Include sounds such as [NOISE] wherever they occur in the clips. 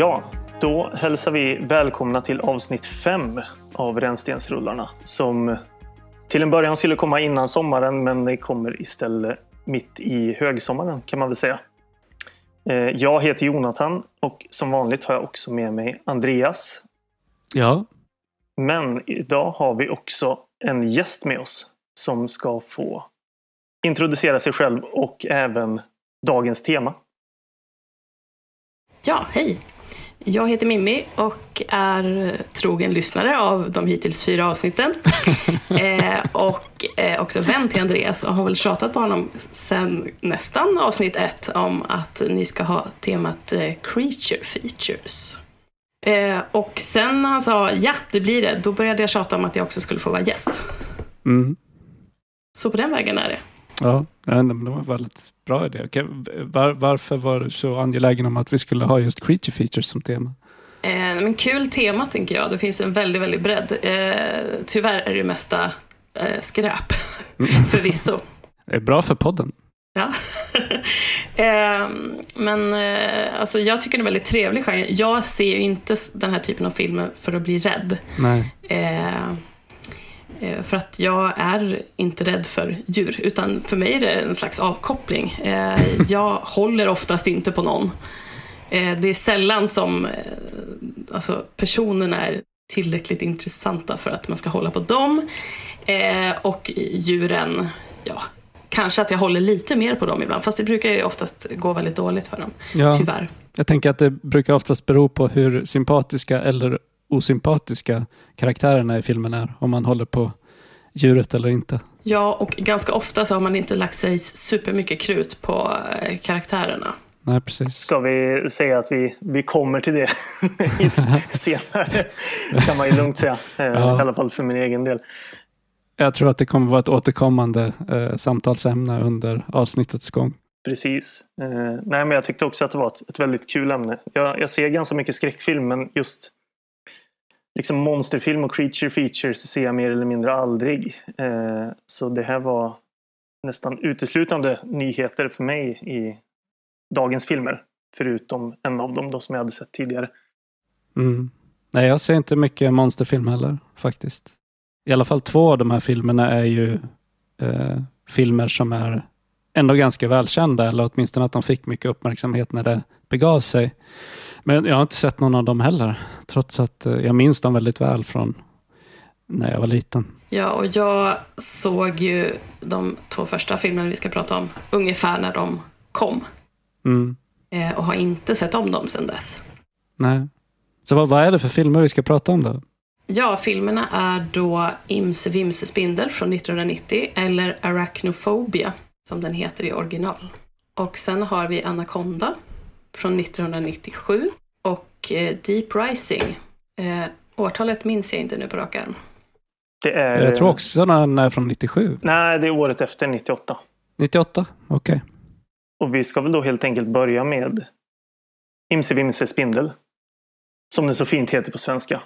Ja, då hälsar vi välkomna till avsnitt 5 av Rännstensrullarna som till en början skulle komma innan sommaren men det kommer istället mitt i högsommaren kan man väl säga. Eh, jag heter Jonathan och som vanligt har jag också med mig Andreas. Ja. Men idag har vi också en gäst med oss som ska få introducera sig själv och även dagens tema. Ja, hej! Jag heter Mimmi och är trogen lyssnare av de hittills fyra avsnitten. [LAUGHS] eh, och eh, också vän till Andreas och har väl tjatat på honom sen nästan avsnitt ett om att ni ska ha temat eh, Creature Features. Eh, och sen när han sa ja, det blir det, då började jag tjata om att jag också skulle få vara gäst. Mm. Så på den vägen är det. Ja, det var väldigt bra idé. Okej, Var, varför var du så angelägen om att vi skulle ha just creature features som tema? Eh, men kul tema tänker jag. Det finns en väldigt, väldigt bredd. Eh, tyvärr är det mesta eh, skräp, [LAUGHS] förvisso. Det är bra för podden. Ja. [LAUGHS] eh, men eh, alltså, jag tycker det är en väldigt trevlig genre. Jag ser ju inte den här typen av filmer för att bli rädd. Nej. Eh, för att jag är inte rädd för djur, utan för mig är det en slags avkoppling. Eh, jag [LAUGHS] håller oftast inte på någon. Eh, det är sällan som eh, alltså, personerna är tillräckligt intressanta för att man ska hålla på dem. Eh, och djuren, ja, kanske att jag håller lite mer på dem ibland, fast det brukar ju oftast gå väldigt dåligt för dem, Ja. tyvärr. Jag tänker att det brukar oftast bero på hur sympatiska eller osympatiska karaktärerna i filmen är. Om man håller på djuret eller inte. Ja, och ganska ofta så har man inte lagt sig supermycket krut på eh, karaktärerna. Nej, precis. Ska vi säga att vi, vi kommer till det [LAUGHS] senare? kan man ju lugnt säga. Eh, Ja. I alla fall för min egen del. Jag tror att det kommer vara ett återkommande eh, samtalsämne under avsnittets gång. Precis. Eh, nej, men jag tyckte också att det var ett, ett väldigt kul ämne. Jag, jag ser ganska mycket skräckfilm, men just liksom monsterfilm och creature features ser jag mer eller mindre aldrig. Eh, så det här var nästan uteslutande nyheter för mig i dagens filmer. Förutom en av dem då som jag hade sett tidigare. Mm. Nej, jag ser inte mycket monsterfilm heller faktiskt. I alla fall två av de här filmerna är ju eh, filmer som är ändå ganska välkända, eller åtminstone att de fick mycket uppmärksamhet när det begav sig. Men jag har inte sett någon av dem heller, trots att eh, jag minns dem väldigt väl från när jag var liten. Ja, och jag såg ju de två första filmerna vi ska prata om ungefär när de kom. Mm. Eh, och har inte sett om dem sedan dess. Nej. Så vad, vad är det för filmer vi ska prata om då? Ja, filmerna är då Imse Vimse Spindel från 1990 eller Arachnophobia som den heter i original. Och sen har vi Anaconda från 1997 och eh, Deep Rising. Eh, årtalet minns jag inte nu på rak arm. Det är, Jag tror också den är från 97. Nej, det är året efter 98. 98? Okej. Och vi ska väl då helt enkelt börja med Imse Vimse Spindel. Som det så fint heter på svenska.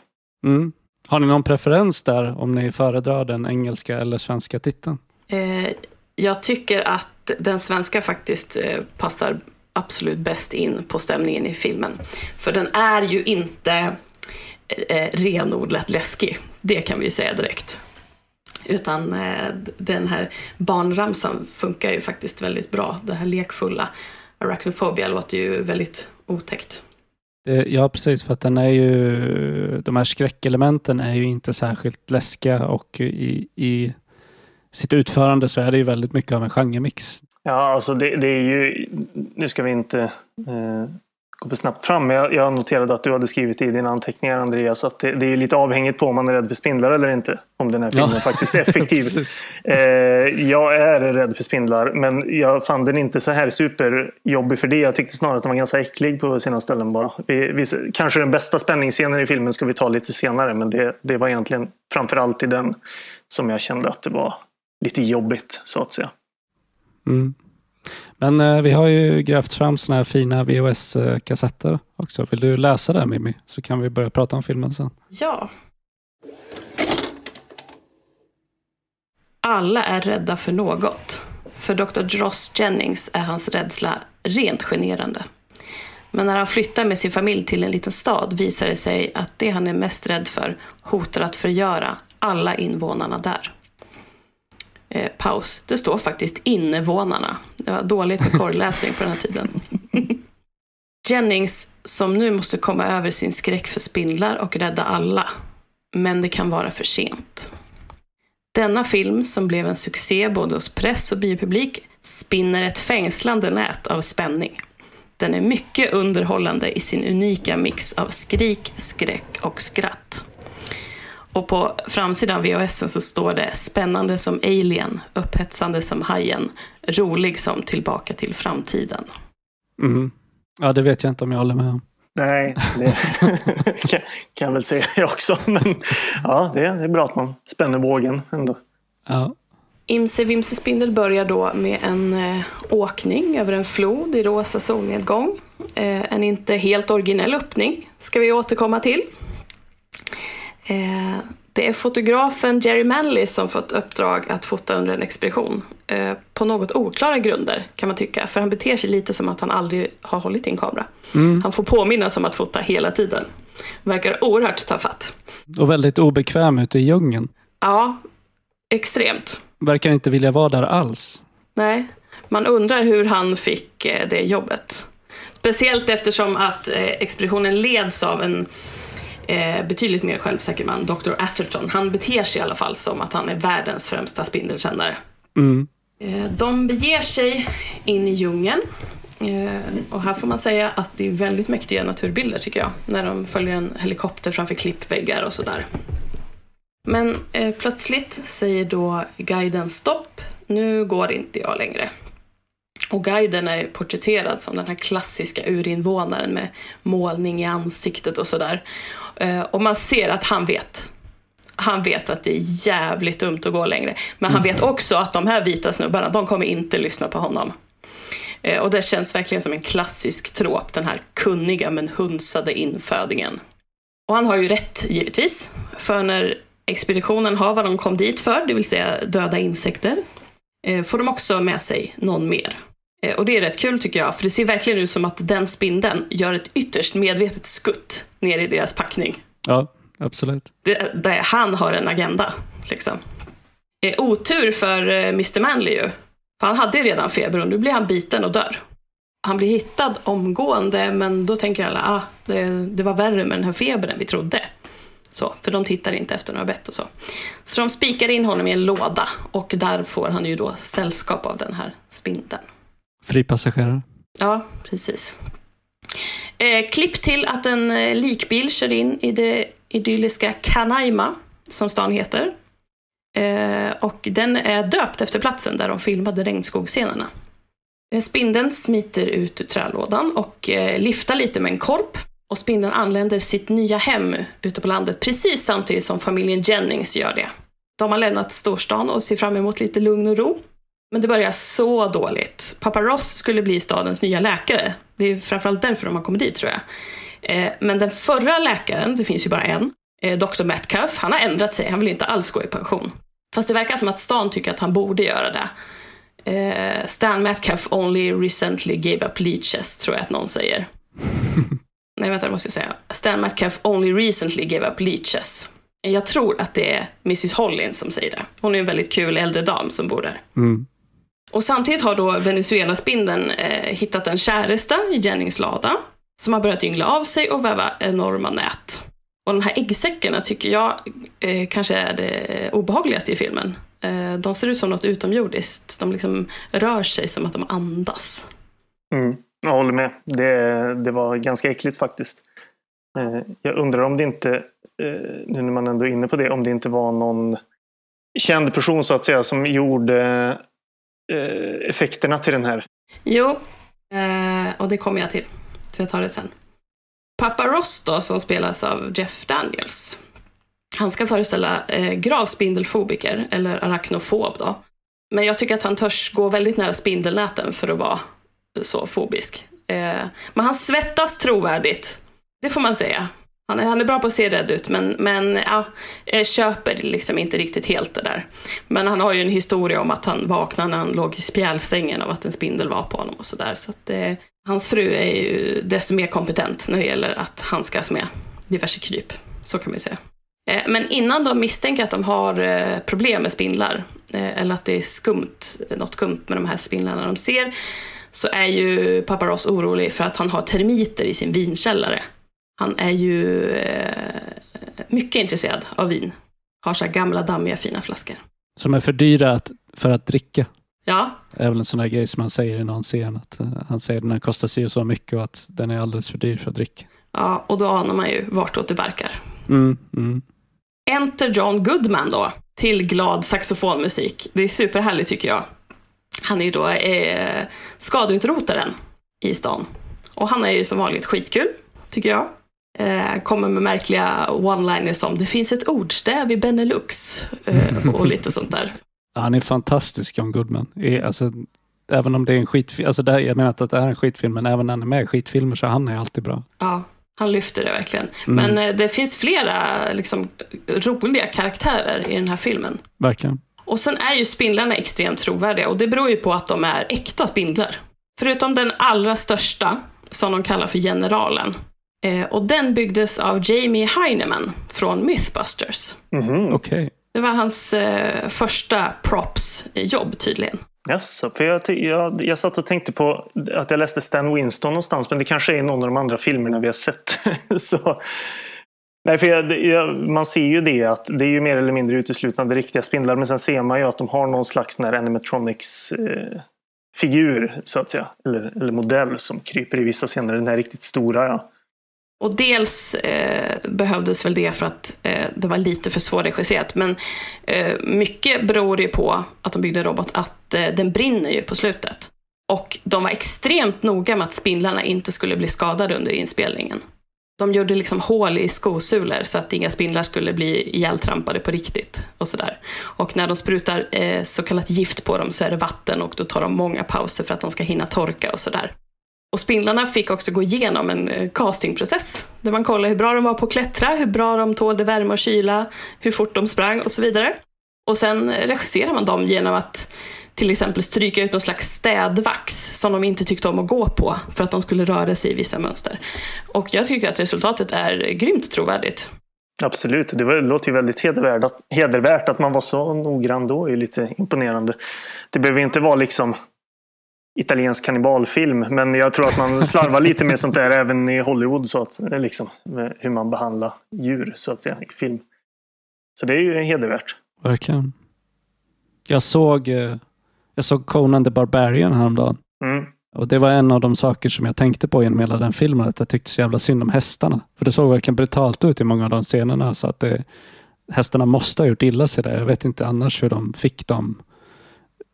Mm. Har ni någon preferens där om ni föredrar den engelska eller svenska titeln? Eh, jag tycker att den svenska faktiskt eh, passar absolut bäst in på stämningen i filmen. För den är ju inte eh, renodlat läskig, det kan vi ju säga direkt. Utan eh, den här barnramsan funkar ju faktiskt väldigt bra. Det här lekfulla. Arachnophobia låter ju väldigt otäckt. Det, ja, precis. För att den är ju... De här skräckelementen är ju inte särskilt läskiga och i, i sitt utförande så är det ju väldigt mycket av en genremix. Ja, alltså det, det är ju... Nu ska vi inte eh, gå för snabbt fram. Men jag, jag noterade att du hade skrivit i dina anteckningar, Andreas, att det, det är lite avhängigt på om man är rädd för spindlar eller inte. Om den här filmen Ja. faktiskt är effektiv. [LAUGHS] Eh, jag är rädd för spindlar, men jag fann den inte så här superjobbig för det. Jag tyckte snarare att den var ganska äcklig på sina ställen bara. Vi, vi, kanske den bästa spänningsscenen i filmen ska vi ta lite senare, men det, det var egentligen framför allt i den som jag kände att det var lite jobbigt, så att säga. Mm. Men eh, vi har ju grävt fram såna här fina VHS-kassetter också. Vill du läsa det Mimmi? Så kan vi börja prata om filmen sen. Ja. Alla är rädda för något. För Dr. Joss Jennings är hans rädsla rent generande. Men när han flyttar med sin familj till en liten stad visar det sig att det han är mest rädd för hotar att förgöra alla invånarna där. Eh, paus. Det står faktiskt invånarna. Det var dåligt med korrläsning på den här tiden. [LAUGHS] Jennings, som nu måste komma över sin skräck för spindlar och rädda alla. Men det kan vara för sent. Denna film, som blev en succé både hos press och biopublik, spinner ett fängslande nät av spänning. Den är mycket underhållande i sin unika mix av skrik, skräck och skratt. Och på framsidan VHS så står det spännande som Alien, upphetsande som Hajen, rolig som Tillbaka till framtiden. Mm. Ja, det vet jag inte om jag håller med om. Nej, det [LAUGHS] kan, kan jag väl säga jag också. Men ja, det är, det är bra att man spänner bågen ändå. Ja. Imse Vimse Spindel börjar då med en eh, åkning över en flod i rosa solnedgång. Eh, en inte helt originell öppning ska vi återkomma till. Eh, det är fotografen Jerry Manley som fått uppdrag att fota under en expedition. Eh, på något oklara grunder kan man tycka, för han beter sig lite som att han aldrig har hållit i en kamera. Mm. Han får påminnas om att fota hela tiden. Verkar oerhört tafatt. Och väldigt obekväm ute i djungeln. Ja, extremt. Verkar inte vilja vara där alls. Nej, man undrar hur han fick eh, det jobbet. Speciellt eftersom att expeditionen leds av en eh, betydligt mer självsäker man, Dr. Atherton. Han beter sig i alla fall som att han är världens främsta spindelkännare. Mm. Eh, de beger sig in i djungeln. Eh, och här får man säga att det är väldigt mäktiga naturbilder tycker jag. När de följer en helikopter framför klippväggar och sådär. Men eh, plötsligt säger då guiden stopp. Nu går inte jag längre. Och guiden är porträtterad som den här klassiska urinvånaren med målning i ansiktet och sådär. Eh, och man ser att han vet. Han vet att det är jävligt dumt att gå längre. Men han vet också att de här vita snubbarna, de kommer inte lyssna på honom. Eh, och det känns verkligen som en klassisk trop, den här kunniga men hunsade infödingen. Och han har ju rätt, givetvis. För när expeditionen har vad de kom dit för, det vill säga döda insekter, får de också med sig någon mer. Eh, Och det är rätt kul tycker jag, för det ser verkligen ut som att den spindeln gör ett ytterst medvetet skutt ner i deras packning. Ja, absolut. Det, där han har en agenda, liksom. Eh, Otur för eh, Mr Manley ju. För han hade redan feber och nu blir han biten och dör. Han blir hittad omgående, men då tänker alla, ah, det, det var värre med den här febern än vi trodde. Så, för de tittar inte efter några bett och så. Så de spikar in honom i en låda och där får han ju då sällskap av den här spindeln. Fri passagerare. Ja, precis. Eh, klipp till att en eh, likbil kör in i det idylliska Kanaima, som stan heter. Eh, och den är döpt efter platsen där de filmade regnskogsscenerna. Eh, Spindeln smiter ut ur trälådan och eh, liftar lite med en korp. Och spindeln anländer sitt nya hem ute på landet precis samtidigt som familjen Jennings gör det. De har lämnat storstan och ser fram emot lite lugn och ro. Men det börjar så dåligt. Pappa Ross skulle bli stadens nya läkare. Det är framförallt därför de har kommit dit tror jag. Eh, men den förra läkaren, det finns ju bara en, eh, Dr. Metcalf, han har ändrat sig. Han vill inte alls gå i pension. Fast det verkar som att stan tycker att han borde göra det. Eh, stan Metcalf only recently gave up leeches, tror jag att någon säger. [LAUGHS] Nej, vänta, det måste jag säga. Stan Metcalf only recently gave up leeches. Jag tror att det är Mrs Hollins som säger det. Hon är en väldigt kul äldre dam som bor där. Mm. Och samtidigt har då Venezuelaspindeln eh, hittat en käresta i Jennings lada som har börjat yngla av sig och väva enorma nät. Och de här äggsäckarna tycker jag eh, kanske är det obehagligaste i filmen. Eh, de ser ut som något utomjordiskt. De liksom rör sig som att de andas. Mm, jag håller med. Det, det var ganska äckligt faktiskt. Eh, Jag undrar om det inte, eh, nu när man ändå är inne på det, om det inte var någon känd person så att säga som gjorde eh, effekterna till den här. Jo, eh, och det kommer jag till. Så jag tar det sen. Pappa Ross då, som spelas av Jeff Daniels. Han ska föreställa eh, gravspindelfobiker, eller arachnofob då. Men jag tycker att han törs gå väldigt nära spindelnäten för att vara så fobisk. Eh, men han svettas trovärdigt. Det får man säga. Han är, han är bra på att se rädd ut, men, men ja, köper liksom inte riktigt helt det där. Men han har ju en historia om att han vaknade när han låg i spjälsängen av att en spindel var på honom och sådär. Så att eh, hans fru är ju desto mer kompetent när det gäller att handskas med diverse kryp. Så kan man ju säga. Eh, men innan de misstänker att de har eh, problem med spindlar, eh, eller att det är skumt, något skumt med de här spindlarna de ser, så är ju pappa Ross orolig för att han har termiter i sin vinkällare. Han är ju mycket intresserad av vin. Har så gamla dammiga fina flaskor. Som är för dyra för att dricka. Ja. Det är väl en sån där grej som han säger i någon scen. Att han säger att den här kostar sig så mycket och att den är alldeles för dyr för att dricka. Ja, och då anar man ju vartåt det barkar. Mm, mm. Enter John Goodman då, till glad saxofonmusik. Det är superhärligt tycker jag. Han är ju då eh, skadeutrotaren i stan. Och han är ju som vanligt skitkul, tycker jag. Eh, kommer med märkliga one-liners som det finns ett ordstäv i Benelux eh, och lite sånt där. [LAUGHS] Han är fantastisk, John Goodman. Alltså, även om det är en skitfilm, alltså jag menar att det är en skitfilm, men även när han är med i skitfilmer så han är alltid bra. Ja, han lyfter det verkligen. Mm. Men eh, det finns flera liksom, roliga karaktärer i den här filmen. Verkligen. Och sen är ju spindlarna extremt trovärdiga och det beror ju på att de är äkta spindlar. Förutom den allra största, som de kallar för Generalen. Eh, och den byggdes av Jamie Heineman från Mythbusters. Mm. Okay. Det var hans eh, första props-jobb tydligen. Jaså, för jag, jag, jag satt och tänkte på att jag läste Stan Winston någonstans, men det kanske är någon av de andra filmerna vi har sett. [LAUGHS] så, nej, för jag, jag, man ser ju det att det är ju mer eller mindre uteslutande riktiga spindlar, men sen ser man ju att de har någon slags när animatronics eh, figur, så att säga, eller, eller modell som kryper i vissa scener. Den här riktigt stora, ja. Och dels eh, behövdes väl det för att eh, det var lite för svårregisserat, men eh, mycket beror ju på att de byggde en robot att eh, den brinner ju på slutet. Och de var extremt noga med att spindlarna inte skulle bli skadade under inspelningen. De gjorde liksom hål i skosulor så att inga spindlar skulle bli ihjältrampade på riktigt. Och sådär. Och när de sprutar eh, så kallat gift på dem så är det vatten och då tar de många pauser för att de ska hinna torka och sådär. Och spindlarna fick också gå igenom en eh, castingprocess där man kollade hur bra de var på att klättra, hur bra de tålde värme och kyla, hur fort de sprang och så vidare. Och sen regisserar man dem genom att till exempel stryka ut någon slags städvax som de inte tyckte om att gå på för att de skulle röra sig i vissa mönster. Och jag tycker att resultatet är grymt trovärdigt. Absolut, det låter ju väldigt hedervärt att, hedervärt att man var så noggrann då, är lite imponerande. Det behöver inte vara liksom italiensk kannibalfilm. Men jag tror att man slarvar lite med sånt där även i Hollywood. Så att, liksom, hur man behandlar djur så att säga i film. Så det är ju hedervärt. Verkligen. Jag såg, eh, jag såg Conan the Barbarian häromdagen. Mm. Och Det var en av de saker som jag tänkte på genom hela den filmen. Att jag tyckte så jävla synd om hästarna. För det såg verkligen brutalt ut i många av de scenerna. Så att det, hästarna måste ha gjort illa sig där. Jag vet inte annars hur de fick de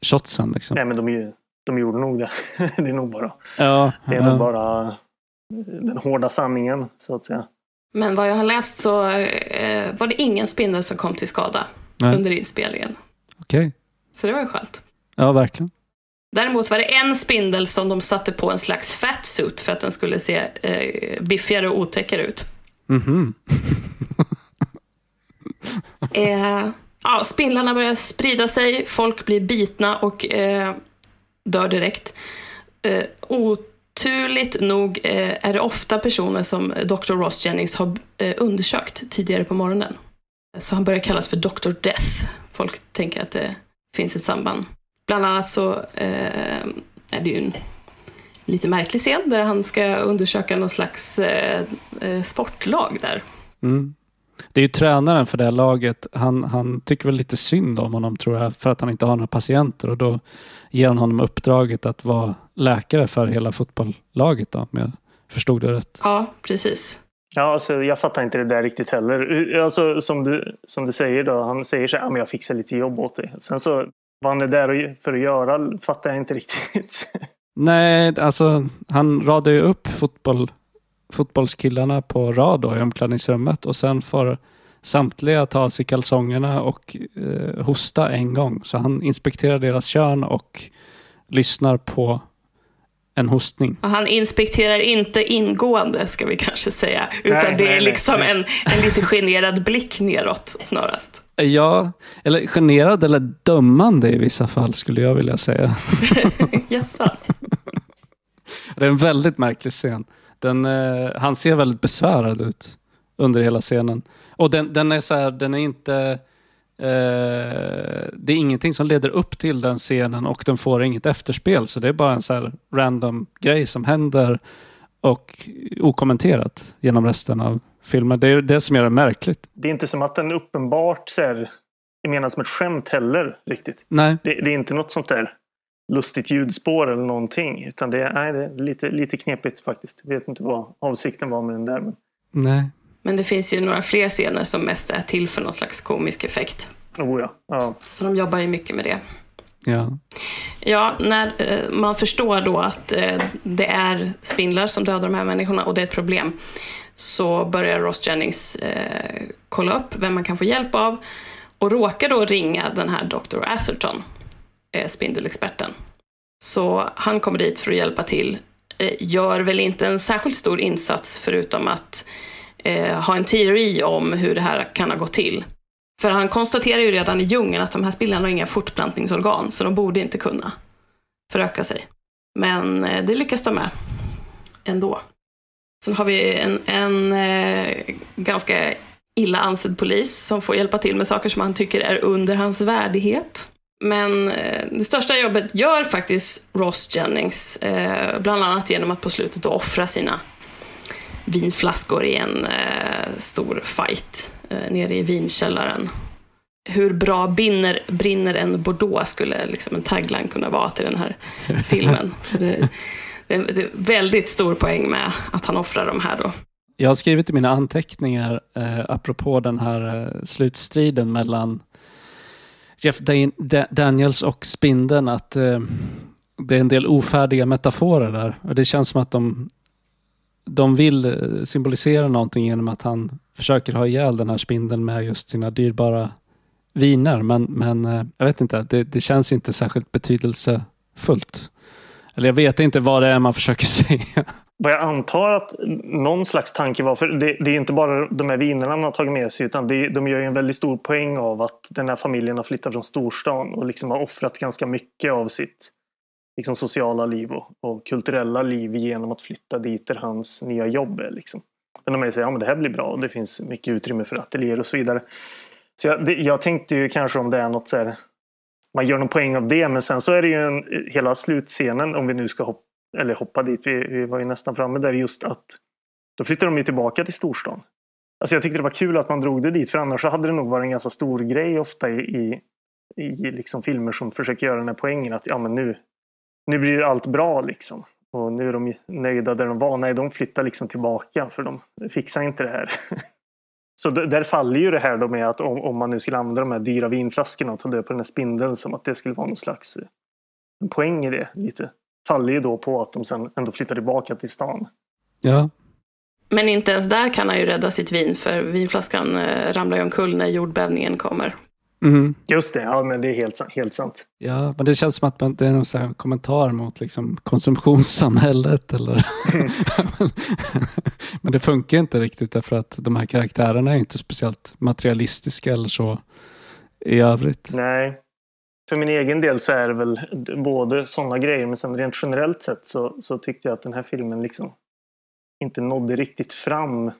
shotsen. Liksom. Nej, men de de gjorde nog det. [LAUGHS] det är nog bara, ja, det är ja. nog bara den hårda sanningen så att säga. Men vad jag har läst så eh, var det ingen spindel som kom till skada Nej. under inspelningen. Okej. Okay. Så det var ju skönt. Ja, verkligen. Däremot var det en spindel som de satte på en slags fatsuit för att den skulle se eh, biffigare och otäckare ut. -hmm. [LAUGHS] eh, ja, spindlarna börjar sprida sig, folk blir bitna och eh, dör direkt. Eh, oturligt nog eh, är det ofta personer som Dr. Ross Jennings har eh, undersökt tidigare på morgonen. Så han börjar kallas för Dr. Death. Folk tänker att det finns ett samband. Bland annat så eh, är det ju en lite märklig scen där han ska undersöka någon slags eh, eh, sportlag där. Mm. Det är ju tränaren för det här laget. Han, han tycker väl lite synd om honom tror jag för att han inte har några patienter och då ger han honom uppdraget att vara läkare för hela fotbollslaget då, om jag förstod det rätt. Ja, precis. Ja, alltså, jag fattar inte det där riktigt heller. Alltså, som, du, som du säger, då, han säger så här, ja, men jag fixar lite jobb åt dig. Sen så, vad han är där för att göra fattar jag inte riktigt. [LAUGHS] Nej, alltså han radar ju upp fotboll, fotbollskillarna på rad då, i omklädningsrummet och sen får samtliga ta av sig kalsongerna och eh, hosta en gång. Så han inspekterar deras kön och lyssnar på en hostning. Och han inspekterar inte ingående, ska vi kanske säga. Utan Nej, det är nej, liksom nej. En, en lite generad blick neråt snarast. Ja, eller generad eller dömande i vissa fall skulle jag vilja säga. [LAUGHS] Jaså? Det är en väldigt märklig scen. Den, eh, han ser väldigt besvärad ut under hela scenen. Och den, den är så här, den är inte... Eh, det är ingenting som leder upp till den scenen och den får inget efterspel. Så det är bara en så här random grej som händer och okommenterat genom resten av filmen. Det är det som gör det märkligt. Det är inte som att den uppenbart så här, är menad som ett skämt heller riktigt. Nej, Det, det är inte något sånt där lustigt ljudspår eller någonting. Utan det är, nej, det är lite, lite knepigt faktiskt. Jag vet inte vad avsikten var med den där. Men, nej. Men det finns ju några fler scener som mest är till för någon slags komisk effekt. oh ja. ja. Så de jobbar ju mycket med det. Ja. Ja, när eh, man förstår då att eh, det är spindlar som dödar de här människorna och det är ett problem så börjar Ross Jennings eh, kolla upp vem man kan få hjälp av och råkar då ringa den här Dr. Atherton, spindelexperten. Så han kommer dit för att hjälpa till. Gör väl inte en särskilt stor insats förutom att eh, ha en teori om hur det här kan ha gått till. För han konstaterar ju redan i djungeln att de här spillarna har inga fortplantningsorgan, så de borde inte kunna föröka sig. Men eh, det lyckas de med ändå. Sen har vi en, en eh, ganska illa ansedd polis som får hjälpa till med saker som han tycker är under hans värdighet. Men eh, det största jobbet gör faktiskt Ross Jennings, eh, bland annat genom att på slutet offra sina vinflaskor i en eh, stor fight eh, nere i vinkällaren. Hur bra binner, brinner en Bordeaux skulle liksom en tagline kunna vara till den här filmen. [LAUGHS] Det, det, är- det är väldigt stor poäng med att han offrar de här då. Jag har skrivit i mina anteckningar eh, apropå den här eh, slutstriden mellan Jeff Dan- Da- Daniels och Spindeln att eh, det är en del ofärdiga metaforer där. Och det känns som att de, de vill eh, symbolisera någonting genom att han försöker ha ihjäl den här spindeln med just sina dyrbara viner. Men, men eh, jag vet inte, det, det känns inte särskilt betydelsefullt. Eller jag vet inte vad det är man försöker [LAUGHS] säga. Vad jag antar att någon slags tanke var, för det, det är inte bara de här vinerna man har tagit med sig utan det, de gör ju en väldigt stor poäng av att den här familjen har flyttat från storstan och liksom har offrat ganska mycket av sitt liksom, sociala liv och, och kulturella liv genom att flytta dit där hans nya jobb är. Liksom. Men de är säger ja men det här blir bra och det finns mycket utrymme för ateljéer och så vidare. Så jag, det, jag tänkte ju kanske om det är något så här, man gör någon poäng av det men sen så är det ju en, hela slutscenen om vi nu ska hoppa eller hoppa dit, vi, vi var ju nästan framme där just att då flyttar de ju tillbaka till storstan. Alltså jag tyckte det var kul att man drog det dit för annars så hade det nog varit en ganska stor grej ofta i, i, i liksom filmer som försöker göra den här poängen att ja men nu, nu blir allt bra liksom. Och nu är de nöjda där de var. Nej, de flyttar liksom tillbaka för de fixar inte det här. [LAUGHS] Så där faller ju det här då med att om, om man nu skulle använda de här dyra vinflaskorna och ta död på den här spindeln som att det skulle vara någon slags eh, poäng i det lite. Faller ju då på att de sen ändå flyttar tillbaka till stan. Ja, Men inte ens där kan han ju rädda sitt vin för vinflaskan eh, ramlar ju omkull när jordbävningen kommer. Mhm. Just det, ja men det är helt, sant- helt sant. Ja, men det känns som att man, det är någon så kommentar mot liksom konsumtionssamhället. Eller [LAUGHS] men det funkar inte riktigt därför att de här karaktärerna är inte speciellt materialistiska eller så i övrigt. Nej. För min egen del så är det väl både sådana grejer men sen rent generellt sett så, så tyckte jag att den här filmen liksom inte nådde riktigt fram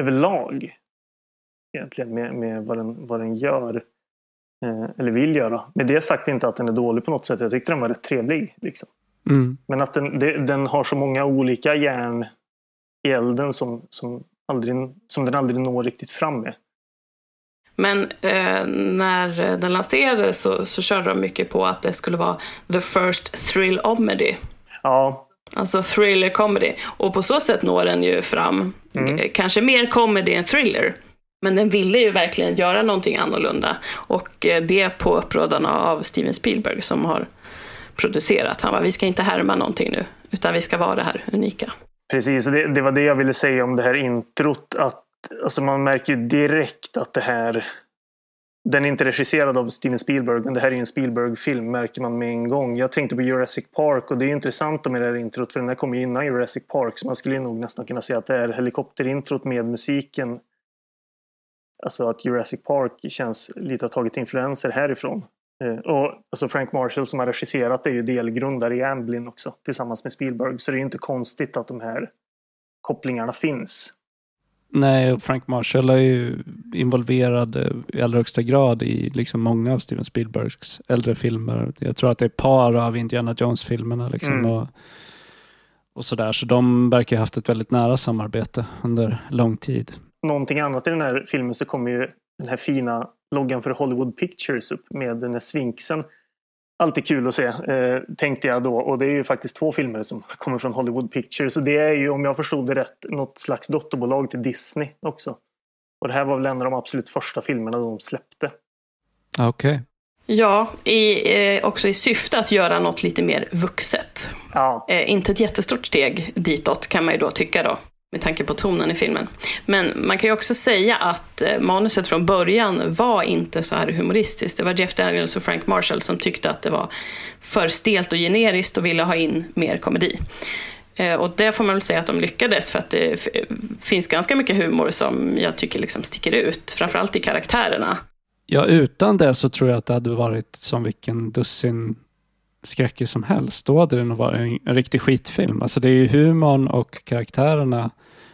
överlag. Egentligen med, med vad, den, vad den gör. Eh, eller vill göra. Med det sagt inte att den är dålig på något sätt. Jag tyckte den var rätt trevlig. Liksom. Mm. Men att den, den har så många olika järn i elden som, som, aldrig, som den aldrig når riktigt fram med. Men eh, när den lanserades så, så körde de mycket på att det skulle vara the first thrill-omedy. Ja, Alltså thriller comedy. Och på så sätt når den ju fram. Mm. Kanske mer comedy än thriller. Men den ville ju verkligen göra någonting annorlunda. Och eh, det på upprådan av Steven Spielberg som har producerat. Han var vi ska inte härma någonting nu, utan vi ska vara det här unika. Precis, och det, det var det jag ville säga om det här introt. Att, alltså man märker ju direkt att det här den är inte regisserad av Steven Spielberg, men det här är en Spielberg-film märker man med en gång. Jag tänkte på Jurassic Park och det är intressant med det här introt för den här kom ju innan Jurassic Park så man skulle nog nästan kunna säga att det är helikopterintrot med musiken. Alltså att Jurassic Park känns lite har tagit influenser härifrån. Eh, och alltså Frank Marshall som har regisserat är ju delgrundare i Amblin också tillsammans med Spielberg så det är inte konstigt att de här kopplingarna finns. Nej, Frank Marshall är ju involverad eh, i allra högsta grad i liksom många av Steven Spielbergs äldre filmer. Jag tror att det är par av Indiana Jones-filmerna. Liksom mm. och, och sådär. Så de verkar ha haft ett väldigt nära samarbete under lång tid. Någonting annat i den här filmen så kommer ju den här fina loggan för Hollywood Pictures upp med den här svinksen alltid kul att se, eh, tänkte jag då. Och det är ju faktiskt två filmer som kommer från Hollywood Pictures. Och det är ju, om jag förstod det rätt, något slags dotterbolag till Disney också. Och det här var väl en av de absolut första filmerna de släppte. Okej. Okay. Ja, i, eh, också i syfte att göra något lite mer vuxet. Ja. Eh, inte ett jättestort steg ditåt kan man ju då tycka då med tanke på tonen i filmen. Men man kan ju också säga att eh, manuset från början var inte så här humoristiskt. Det var Jeff Daniels och Frank Marshall som tyckte att det var för stelt och generiskt och ville ha in mer komedi. Eh, och det får man väl säga att de lyckades för att det finns ganska mycket humor som jag tycker liksom sticker ut, framförallt i karaktärerna. Ja, utan det så tror jag att det hade varit som vilken dussin skräckis som helst. Då hade det nog varit en, en riktig skitfilm. Alltså det är ju humorn och karaktärerna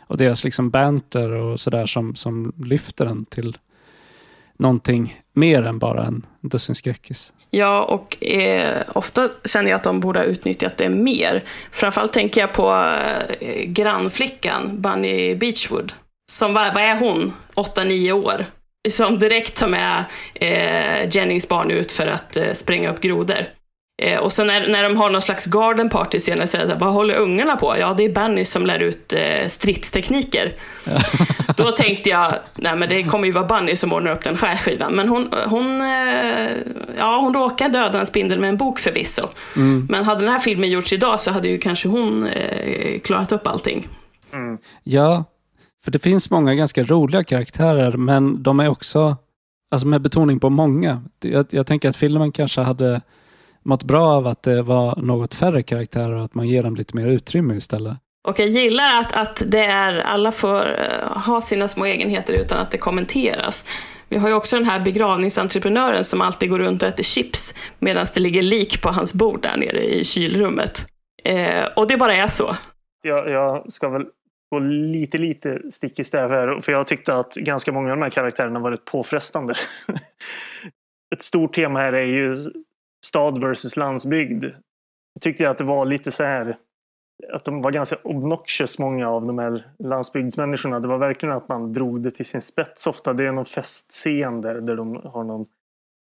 och deras liksom banter och sådär som, som lyfter den till någonting mer än bara en dussin skräckis. Ja, och eh, ofta känner jag att de borde ha utnyttjat det mer. Framförallt tänker jag på eh, grannflickan, Bunny Beachwood. Som, vad, vad är hon? 8-9 år. Som direkt tar med eh, Jennings barn ut för att eh, spränga upp grodor. Eh, och sen när, när de har någon slags garden party senare så är det vad håller ungarna på? Ja, det är Benny som lär ut eh, stridstekniker. [LAUGHS] Då tänkte jag, nej men det kommer ju vara Bunny som ordnar upp den skärskivan. Men hon, hon, eh, ja, hon råkar döda en spindel med en bok förvisso. Mm. Men hade den här filmen gjorts idag så hade ju kanske hon eh, klarat upp allting. Mm. Ja, för det finns många ganska roliga karaktärer, men de är också, alltså med betoning på många. Jag, jag tänker att filmen kanske hade mått bra av att det var något färre karaktärer och att man ger dem lite mer utrymme istället. Och jag gillar att, att det är, alla får uh, ha sina små egenheter utan att det kommenteras. Vi har ju också den här begravningsentreprenören som alltid går runt och äter chips medan det ligger lik på hans bord där nere i kylrummet. Uh, och det bara är så. Jag, jag ska väl gå lite, lite stick i stäv här, för jag tyckte att ganska många av de här karaktärerna varit påfrestande. [LAUGHS] Ett stort tema här är ju stad versus landsbygd. Tyckte Jag att det var lite så här att de var ganska obnoxious många av de här landsbygdsmänniskorna. Det var verkligen att man drog det till sin spets ofta. Det är någon festscen där, där de har någon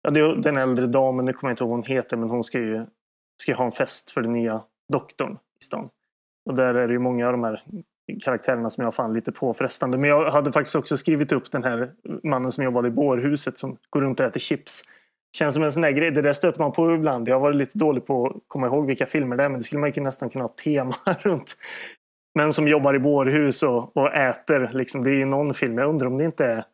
Ja, det är den äldre damen, nu kommer jag inte ihåg vad hon heter, men hon ska ju ska ha en fest för den nya doktorn i stan. Och där är det ju många av de här karaktärerna som jag fann lite påfrestande. Men jag hade faktiskt också skrivit upp den här mannen som jobbade i bårhuset som går runt och äter chips. Känns som en sån där grej. Det där stöter man på ibland. Jag har varit lite dålig på att komma ihåg vilka filmer det är, men det skulle man ju nästan kunna ha tema [LAUGHS] runt. Men som jobbar i bårhus och, och äter. Liksom, det är ju någon film. Jag undrar om det inte är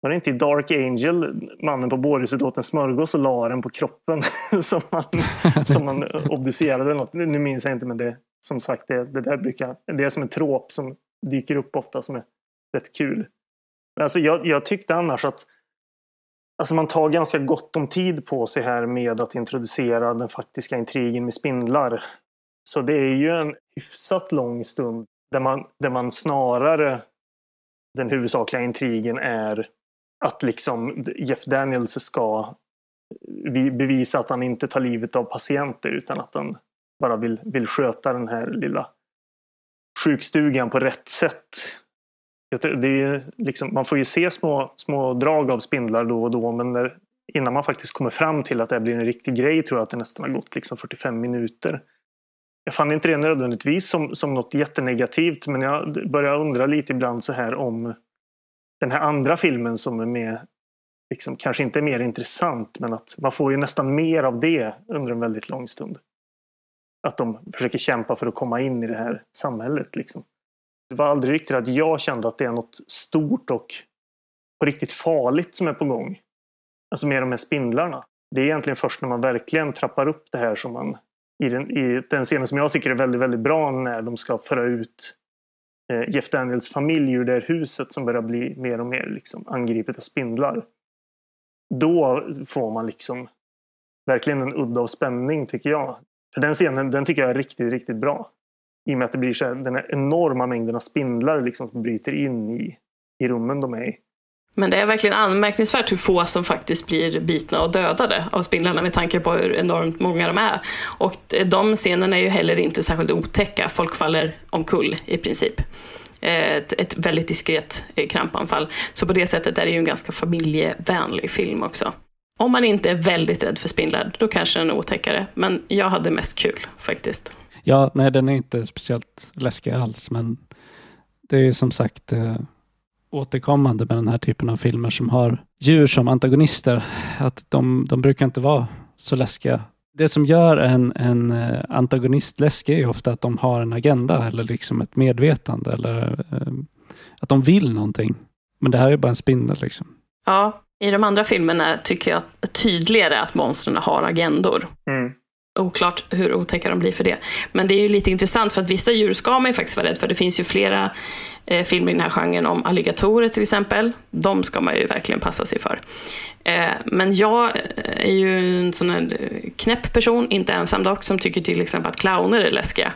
var det inte i Dark Angel mannen på bårhuset åt en smörgås och la den på kroppen [LAUGHS] som man, [LAUGHS] som man obducerade? Något. Nu minns jag inte men det som sagt det, det där brukar, det är som en trop som dyker upp ofta som är rätt kul. Alltså jag, jag tyckte annars att Alltså man tar ganska gott om tid på sig här med att introducera den faktiska intrigen med spindlar. Så det är ju en hyfsat lång stund där man, där man snarare den huvudsakliga intrigen är att liksom Jeff Daniels ska bevisa att han inte tar livet av patienter utan att han bara vill, vill sköta den här lilla sjukstugan på rätt sätt. Det är liksom, man får ju se små, små drag av spindlar då och då men när, innan man faktiskt kommer fram till att det blir en riktig grej tror jag att det nästan har gått liksom 45 minuter. Jag fann inte det nödvändigtvis som, som något jättenegativt men jag börjar undra lite ibland så här om den här andra filmen som är med liksom, kanske inte är mer intressant men att man får ju nästan mer av det under en väldigt lång stund. Att de försöker kämpa för att komma in i det här samhället. Liksom. Det var aldrig riktigt att jag kände att det är något stort och på riktigt farligt som är på gång. Alltså med de här spindlarna. Det är egentligen först när man verkligen trappar upp det här som man i den, i den scenen som jag tycker är väldigt, väldigt bra när de ska föra ut eh, Jeff Daniels familj ur det här huset som börjar bli mer och mer liksom, angripet av spindlar. Då får man liksom verkligen en udda av spänning tycker jag. För den scenen den tycker jag är riktigt, riktigt bra. I och med att det blir så här, den här enorma mängden av spindlar liksom som bryter in i, i rummen de är i. Men det är verkligen anmärkningsvärt hur få som faktiskt blir bitna och dödade av spindlarna med tanke på hur enormt många de är. Och de scenerna är ju heller inte särskilt otäcka. Folk faller omkull i princip. Eh, ett, ett väldigt diskret eh, krampanfall. Så på det sättet är det ju en ganska familjevänlig film också. Om man inte är väldigt rädd för spindlar, då kanske den är otäckare. Men jag hade mest kul faktiskt. Ja, nej den är inte speciellt läskig alls, men det är som sagt eh, återkommande med den här typen av filmer som har djur som antagonister. Att de, de brukar inte vara så läskiga. Det som gör en, en eh, antagonist läskig är ofta att de har en agenda eller liksom ett medvetande eller eh, att de vill någonting. Men det här är bara en spindel liksom. Ja, i de andra filmerna tycker jag tydligare att monstren har agendor. Mm. Oklart hur otäcka de blir för det. Men det är ju lite intressant för att vissa djur ska man ju faktiskt vara rädd för. Det finns ju flera eh, filmer i den här genren om alligatorer till exempel. De ska man ju verkligen passa sig för. Eh, men jag eh, är ju en sån här eh, knäpp person, inte ensam dock, som tycker till exempel att clowner är läskiga.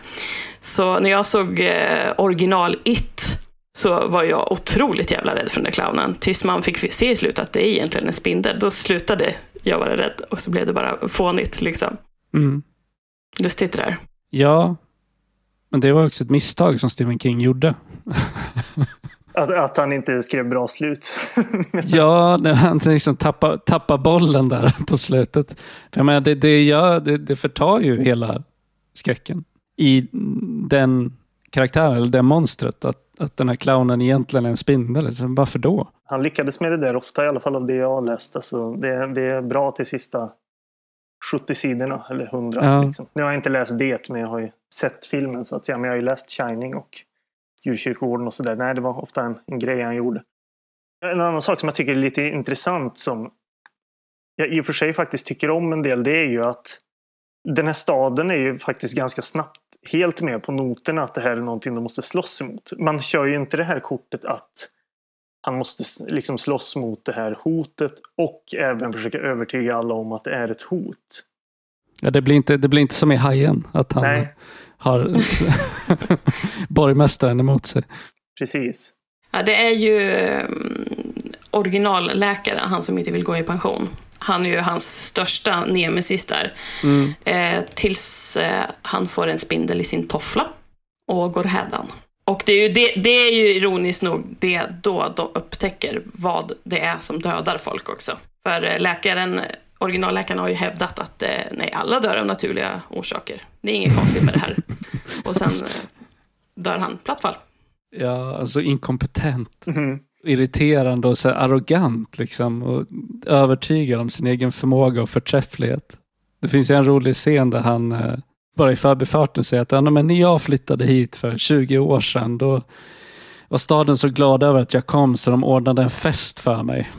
Så när jag såg eh, original It så var jag otroligt jävla rädd för den där clownen. Tills man fick se i slutet att det är egentligen en spindel. Då slutade jag vara rädd och så blev det bara fånigt liksom. Mm. Lustigt det där. Ja, men det var också ett misstag som Stephen King gjorde. [LAUGHS] Att, att han inte skrev bra slut. [LAUGHS] ja, när han liksom tappar, tappar bollen där [LAUGHS] på slutet. För jag menar, det, det, gör, det, det förtar ju hela skräcken i den karaktären, eller det monstret. Att, att den här clownen egentligen är en spindel. Liksom, varför då? Han lyckades med det där ofta, i alla fall av det jag har läst. Alltså, det, det är bra till sista 70 sidorna, eller 100. Ja. Liksom. Nu har jag inte läst det, men jag har ju sett filmen så att säga. Men jag har ju läst Shining och Djurkyrkogården och sådär. Nej, det var ofta en, en grej han gjorde. En annan sak som jag tycker är lite intressant som jag i och för sig faktiskt tycker om en del, det är ju att den här staden är ju faktiskt ganska snabbt helt med på noterna att det här är någonting de måste slåss emot. Man kör ju inte det här kortet att han måste liksom slåss mot det här hotet och även försöka övertyga alla om att det är ett hot. Ja, det, blir inte, det blir inte som i Hajen, att han Nej. har [LAUGHS] borgmästaren emot sig. Precis. Ja, det är ju um, originalläkaren, han som inte vill gå i pension. Han är ju hans största nemesis där. Mm. Eh, tills eh, han får en spindel i sin toffla och går hädan. Och det är, ju det, det är ju ironiskt nog det då de upptäcker vad det är som dödar folk också. För eh, läkaren, originalläkaren har ju hävdat att eh, nej, alla dör av naturliga orsaker. Det är inget konstigt med det här. [LAUGHS] Och sen eh, dör han plattfall. Ja, alltså inkompetent. Mhm. Irriterande och så här arrogant liksom. Och övertygad om sin egen förmåga och förträfflighet. Det finns ju en rolig scen där han eh, bara i förbifarten säger att ja, men när jag flyttade hit för 20 år sedan då var staden så glad över att jag kom så de ordnade en fest för mig.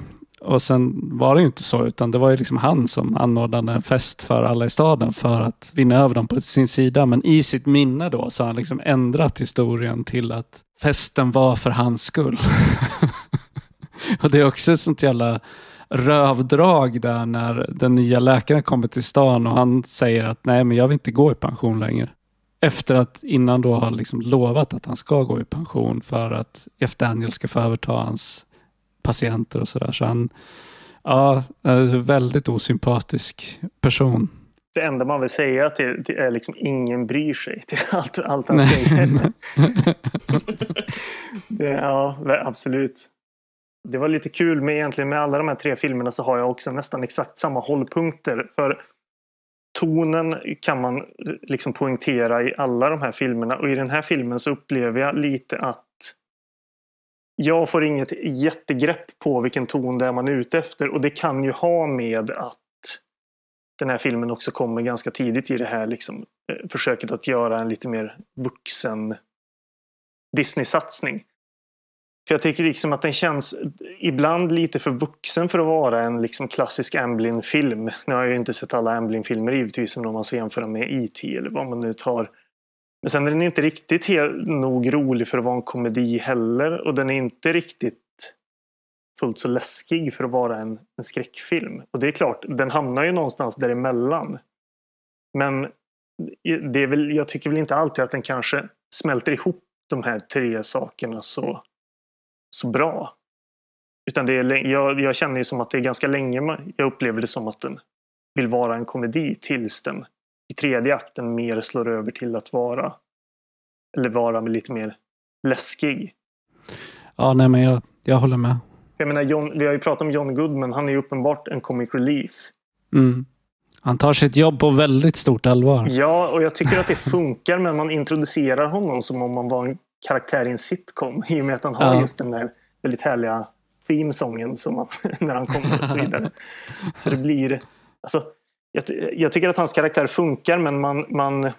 Och sen var det ju inte så, utan det var ju liksom han som anordnade en fest för alla i staden för att vinna över dem på sin sida. Men i sitt minne då så har han liksom ändrat historien till att festen var för hans skull. [LAUGHS] och det är också ett sånt jävla rövdrag där när den nya läkaren kommer till stan och han säger att nej, men jag vill inte gå i pension längre. Efter att innan då har liksom lovat att han ska gå i pension för att Jeff Daniel ska få överta hans patienter och sådär. Så han, ja, en väldigt osympatisk person. Det enda man vill säga till, till är liksom ingen bryr sig till allt, allt han säger. [LAUGHS] [LAUGHS] det, ja, absolut. Det var lite kul med egentligen med alla de här tre filmerna så har jag också nästan exakt samma hållpunkter. För tonen kan man liksom poängtera i alla de här filmerna och i den här filmen så upplever jag lite att jag får inget jättegrepp på vilken ton det är man är ute efter och det kan ju ha med att den här filmen också kommer ganska tidigt i det här liksom, eh, försöket att göra en lite mer vuxen Disney-satsning. För jag tycker liksom att den känns ibland lite för vuxen för att vara en liksom klassisk Amblin-film. Nu har jag ju inte sett alla Amblin-filmer givetvis, om man ska jämföra med IT eller vad man nu tar. Men sen är den inte riktigt helt nog rolig för att vara en komedi heller. Och den är inte riktigt fullt så läskig för att vara en, en skräckfilm. Och det är klart, den hamnar ju någonstans däremellan. Men det är väl, jag tycker väl inte alltid att den kanske smälter ihop de här tre sakerna så, så bra. Utan det är, jag, jag känner ju som att det är ganska länge jag upplever det som att den vill vara en komedi tills den i tredje akten mer slår över till att vara eller vara lite mer läskig. Ja, nej men jag, jag håller med. Jag menar, John, vi har ju pratat om John Goodman. Han är ju uppenbart en comic relief. Mm. Han tar sitt jobb på väldigt stort allvar. Ja, och jag tycker att det [LAUGHS] funkar, men man introducerar honom som om man var en karaktär i en sitcom. [LAUGHS] I och med att han har ja. just den där väldigt härliga themesången som man, [LAUGHS] när han kommer och så vidare. [LAUGHS] Så det blir... Alltså, jag, jag, tycker att hans karaktär funkar, men man, man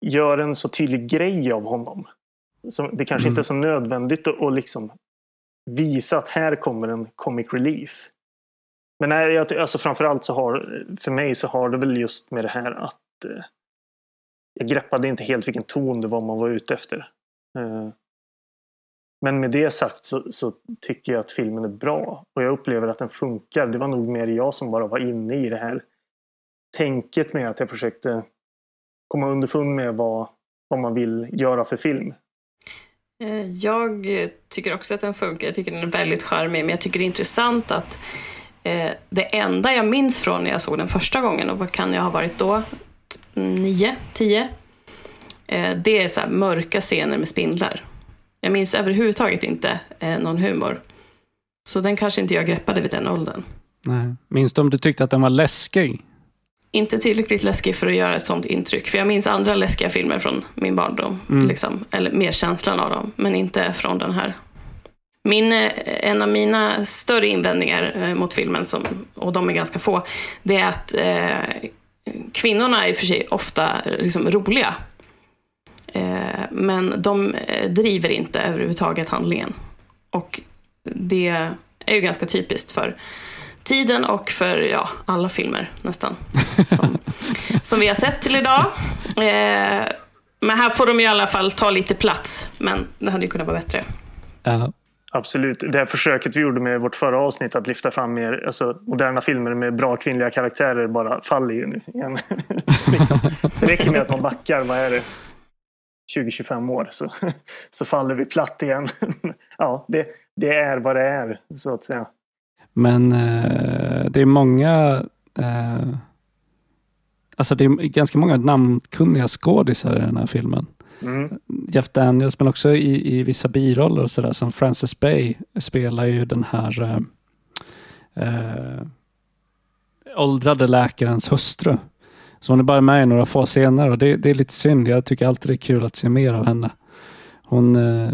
gör en så tydlig grej av honom. Så det kanske mm. inte är så nödvändigt att, att liksom visa att här kommer en comic relief. Men nej, jag, alltså framförallt så har, för mig så har det väl just med det här att eh, jag greppade inte helt vilken ton det var man var ute efter. Eh, men med det sagt så, så, tycker jag att filmen är bra och jag upplever att den funkar. Det var nog mer jag som bara var inne i det här tänket med att jag försökte komma underfund med vad, vad man vill göra för film. Eh, jag tycker också att den funkar. Jag tycker den är väldigt charmig, men jag tycker det är intressant att eh, det enda jag minns från när jag såg den första gången, och vad kan jag ha varit då? Nio, tio? Eh, det är så mörka scener med spindlar. Jag minns överhuvudtaget inte eh, någon humor. Så den kanske inte jag greppade vid den åldern. Nej. Minns du om du tyckte att den var läskig? inte tillräckligt läskig för att göra ett sånt intryck. För jag minns andra läskiga filmer från min barndom. Mm. Liksom, eller mer känslan av dem, men inte från den här. Min, eh, en av mina större invändningar mot filmen, som, och de är ganska få, det är att eh, kvinnorna är i och för sig ofta liksom, roliga. Eh, men de eh, driver inte överhuvudtaget handlingen. Och det är ju ganska typiskt för tiden och för ja, alla filmer nästan. Som, [LAUGHS] som vi har sett till idag. Eh, men här får de i alla fall ta lite plats. Men det hade ju kunnat vara bättre. Ja. Absolut. Det här försöket vi gjorde med vårt förra avsnitt att lyfta fram mer alltså, moderna filmer med bra kvinnliga karaktärer bara faller ju nu igen. [LAUGHS] liksom. Det räcker med att man backar, vad är det, 20-25 år så, [LAUGHS] så faller vi platt igen. [LAUGHS] ja, det, det är vad det är, så att säga. Men eh, det är många eh, Alltså det är ganska många namnkunniga skådisar i den här filmen. Mm. Jeff Daniels men också i, i vissa biroller och sådär som Frances Bay spelar ju den här eh, eh, åldrade läkarens hustru. Så hon är bara med i några få scener och det, det, är lite synd. Jag tycker alltid det är kul att se mer av henne. Hon, eh,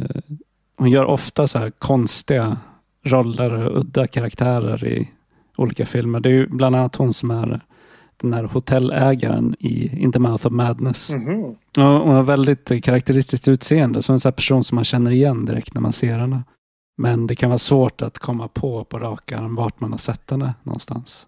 hon gör ofta så här konstiga roller och udda karaktärer i olika filmer. Det är ju bland annat hon som är den här hotellägaren i In the Mouth of Madness. Mm -hmm. hon har väldigt karaktäristiskt utseende, så en sån person som man känner igen direkt när man ser henne. Men det kan vara svårt att komma på på rak arm vart man har sett henne någonstans.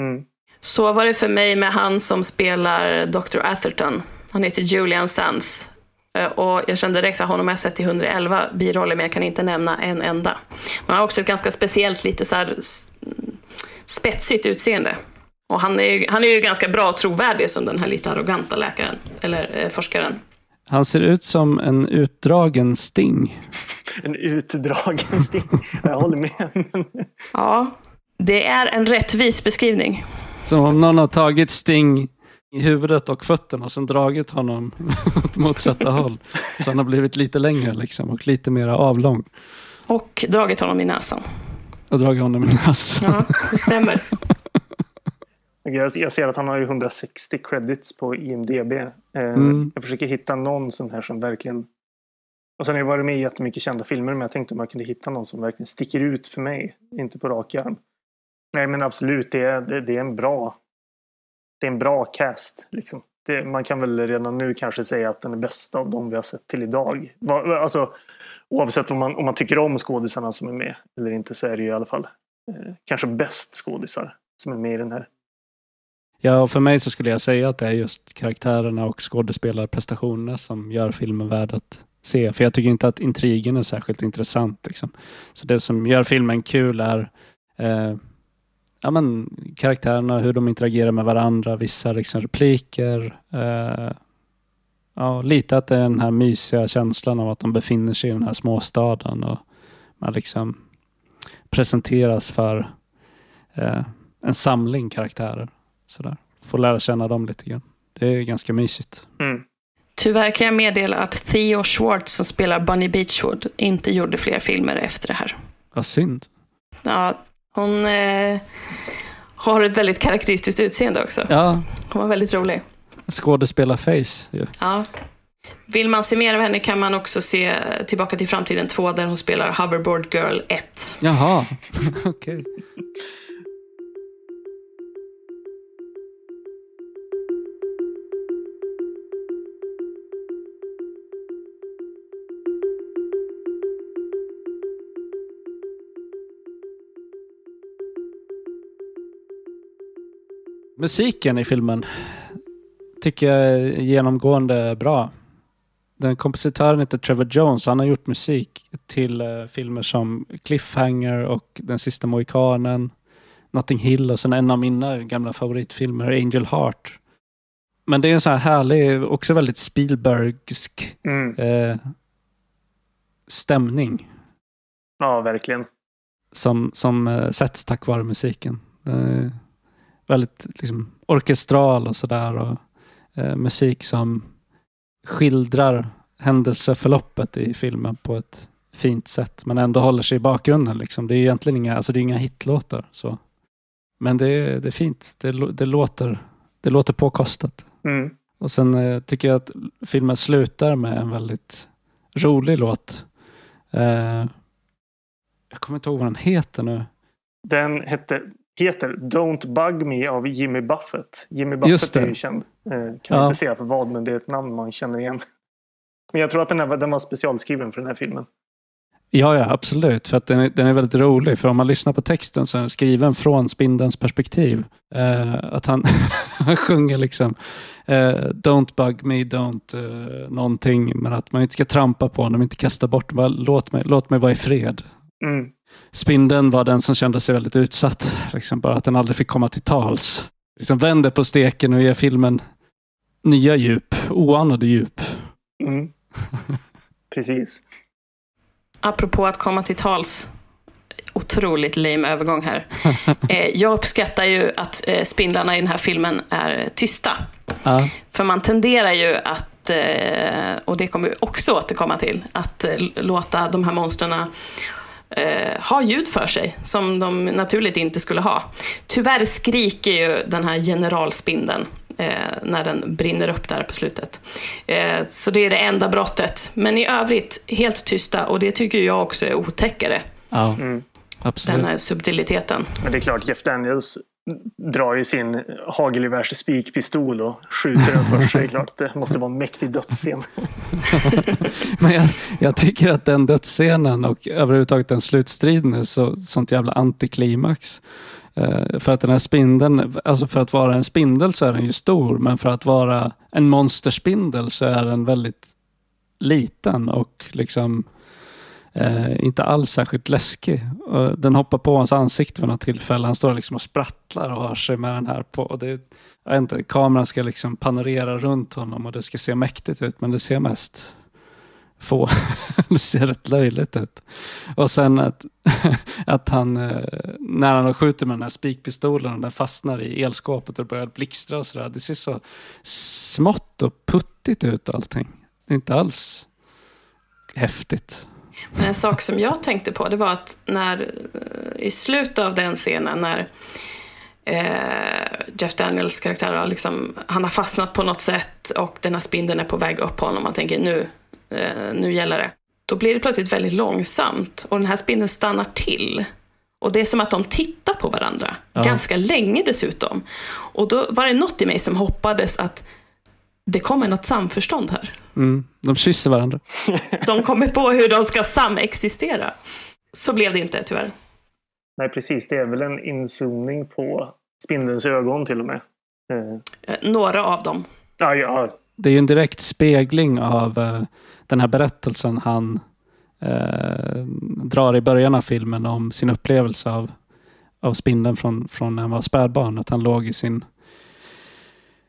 Mm. Så var det för mig med han som spelar Dr. Atherton. Han heter Julian Sands. Eh, och jag kände direkt att honom har jag sett i 111 biroller, men jag kan inte nämna en enda. Han har också ett ganska speciellt, lite så här spetsigt utseende. Och han är, ju, han är ju ganska bra trovärdig som den här lite arroganta läkaren, eller eh, forskaren. Han ser ut som en utdragen Sting. [LAUGHS] en utdragen Sting? Jag håller med. ja, det är en rättvis beskrivning. Som om någon har tagit Sting i huvudet och fötterna och sen dragit honom [LAUGHS] åt motsatta håll. Så han har blivit lite längre liksom och lite mer avlång. Och dragit honom i näsan. Och dragit honom i näsan. Ja, det stämmer. [LAUGHS] Jag ser att han har 160 credits på IMDB. Eh, mm. Jag försöker hitta någon sån här som verkligen... Och sen har jag varit med i jättemycket kända filmer men jag tänkte om jag kunde hitta någon som verkligen sticker ut för mig. Inte på rak arm. Nej men absolut, det är, det, det är en bra det är en bra cast. Liksom. Det, man kan väl redan nu kanske säga att den är bästa av de vi har sett till idag. Va, alltså, oavsett om man, om man tycker om skådisarna som är med eller inte så är det ju i alla fall eh, kanske bäst skådisar som är med i den här. Ja, och för mig så skulle jag säga att det är just karaktärerna och skådespelarprestationerna som gör filmen värd att se. För jag tycker inte att intrigen är särskilt intressant. Liksom. Så det som gör filmen kul är eh, ja, men, karaktärerna, hur de interagerar med varandra, vissa liksom, repliker. Eh, ja, lite att det är den här mysiga känslan av att de befinner sig i den här småstaden och man liksom presenteras för eh, en samling karaktärer. Sådär. Får lära känna dem lite grann. Det är ganska mysigt. Mm. Tyvärr kan jag meddela att Theo Schwartz som spelar Bunny Beachwood inte gjorde fler filmer efter det här. Vad synd. Ja, hon eh, har ett väldigt karaktäristiskt utseende också. Ja, Hon var väldigt rolig. skådespelar-face. ju. Ja. Vill man se mer av henne kan man också se Tillbaka till framtiden 2 där hon spelar Hoverboard Girl 1. Jaha, [LAUGHS] okej. Musiken i filmen tycker jag är genomgående bra. Den kompositören heter Trevor Jones. Han har gjort musik till eh, filmer som Cliffhanger och Den sista mohikanen, Notting Hill och sen en av mina gamla favoritfilmer, Angel Heart. Men det är en sån här härlig, också väldigt Spielbergsk Mm. eh, stämning Ja, verkligen. som, som eh, sätts tack vare musiken. Väldigt liksom, orkestral och sådär. Och, eh, musik som skildrar händelseförloppet i filmen på ett fint sätt. Men ändå håller sig i bakgrunden. Liksom. Det är egentligen inga, alltså det är inga hitlåtar. Så. Men det är, det är fint. Det, det, låter, det låter påkostat. Mm. Och sen eh, tycker jag att filmen slutar med en väldigt rolig låt. Eh, jag kommer inte ihåg vad den heter nu. Den hette, heter Don't Bug Me av Jimmy Buffett. Jimmy Buffett är ju känd. Eh, kan Ja. inte säga för vad, men det är ett namn man känner igen. Men jag tror att den, här, den var specialskriven för den här filmen. Ja, ja, absolut. För att den är, den är väldigt rolig. För om man lyssnar på texten så är den skriven från spindelns perspektiv. Eh, att han, [LAUGHS] han sjunger liksom eh, Don't bug me, don't eh, någonting. Men att man inte ska trampa på honom, inte kasta bort bara, låt, mig, låt mig vara i fred. Mm. Spindeln var den som kände sig väldigt utsatt. Liksom bara att den aldrig fick komma till tals. Liksom vänder på steken och ger filmen nya djup, oanade djup. Mm. [LAUGHS] Precis. Apropå att komma till tals. Otroligt lame övergång här. [LAUGHS] Eh, jag uppskattar ju att eh, spindlarna i den här filmen är tysta. Ja, För man tenderar ju att, eh, och det kommer vi också återkomma till, att låta de här monstren eh, ha ljud för sig som de naturligt inte skulle ha. Tyvärr skriker ju den här generalspindeln eh, när den brinner upp där på slutet. Eh, så det är det enda brottet. Men i övrigt helt tysta och det tycker jag också är otäckare, ja Mm. absolut. den här subtiliteten. Men det är klart, Jeff Daniels drar ju sin hagelgevärs spikpistol och skjuter den först. Så det är klart, det måste vara en mäktig dödsscen. [LAUGHS] Men jag, jag tycker att den dödsscenen och överhuvudtaget den slutstriden är så, sånt jävla antiklimax. Eh, för att den här spindeln, alltså för att vara en spindel så är den ju stor, men för att vara en monsterspindel så är den väldigt liten och liksom eh, inte alls särskilt läskig. Och den hoppar på hans ansikte vid något tillfälle. Han står liksom och sprattlar och har sig med den här på. Och det, jag vet inte, kameran ska liksom panorera runt honom och det ska se mäktigt ut, men det ser mest få. [LAUGHS] det ser rätt löjligt ut. Och sen att, [LAUGHS] att han, eh, när han skjuter med den här spikpistolen och den fastnar i elskåpet och börjar blixtra och sådär. Det ser så smått och puttigt ut allting. Det är inte alls häftigt. En sak som jag tänkte på, det var att när, eh, i slutet av den scenen när eh, Jeff Daniels karaktär har, liksom, han har fastnat på något sätt och den här spindeln är på väg upp på honom. Man tänker nu, eh, nu gäller det. Då blir det plötsligt väldigt långsamt och den här spindeln stannar till. Och det är som att de tittar på varandra, Ja. ganska länge dessutom. Och då var det något i mig som hoppades att det kommer något samförstånd här. Mm. De kysser varandra. De kommer på hur de ska samexistera. Så blev det inte tyvärr. Nej, precis. Det är väl en inzoomning på spindelns ögon till och med. Eh. Några av dem. Ja, ja. Det är ju en direkt spegling av uh, den här berättelsen han uh, drar i början av filmen om sin upplevelse av, av spindeln från, från när han var spädbarn. Att han låg i sin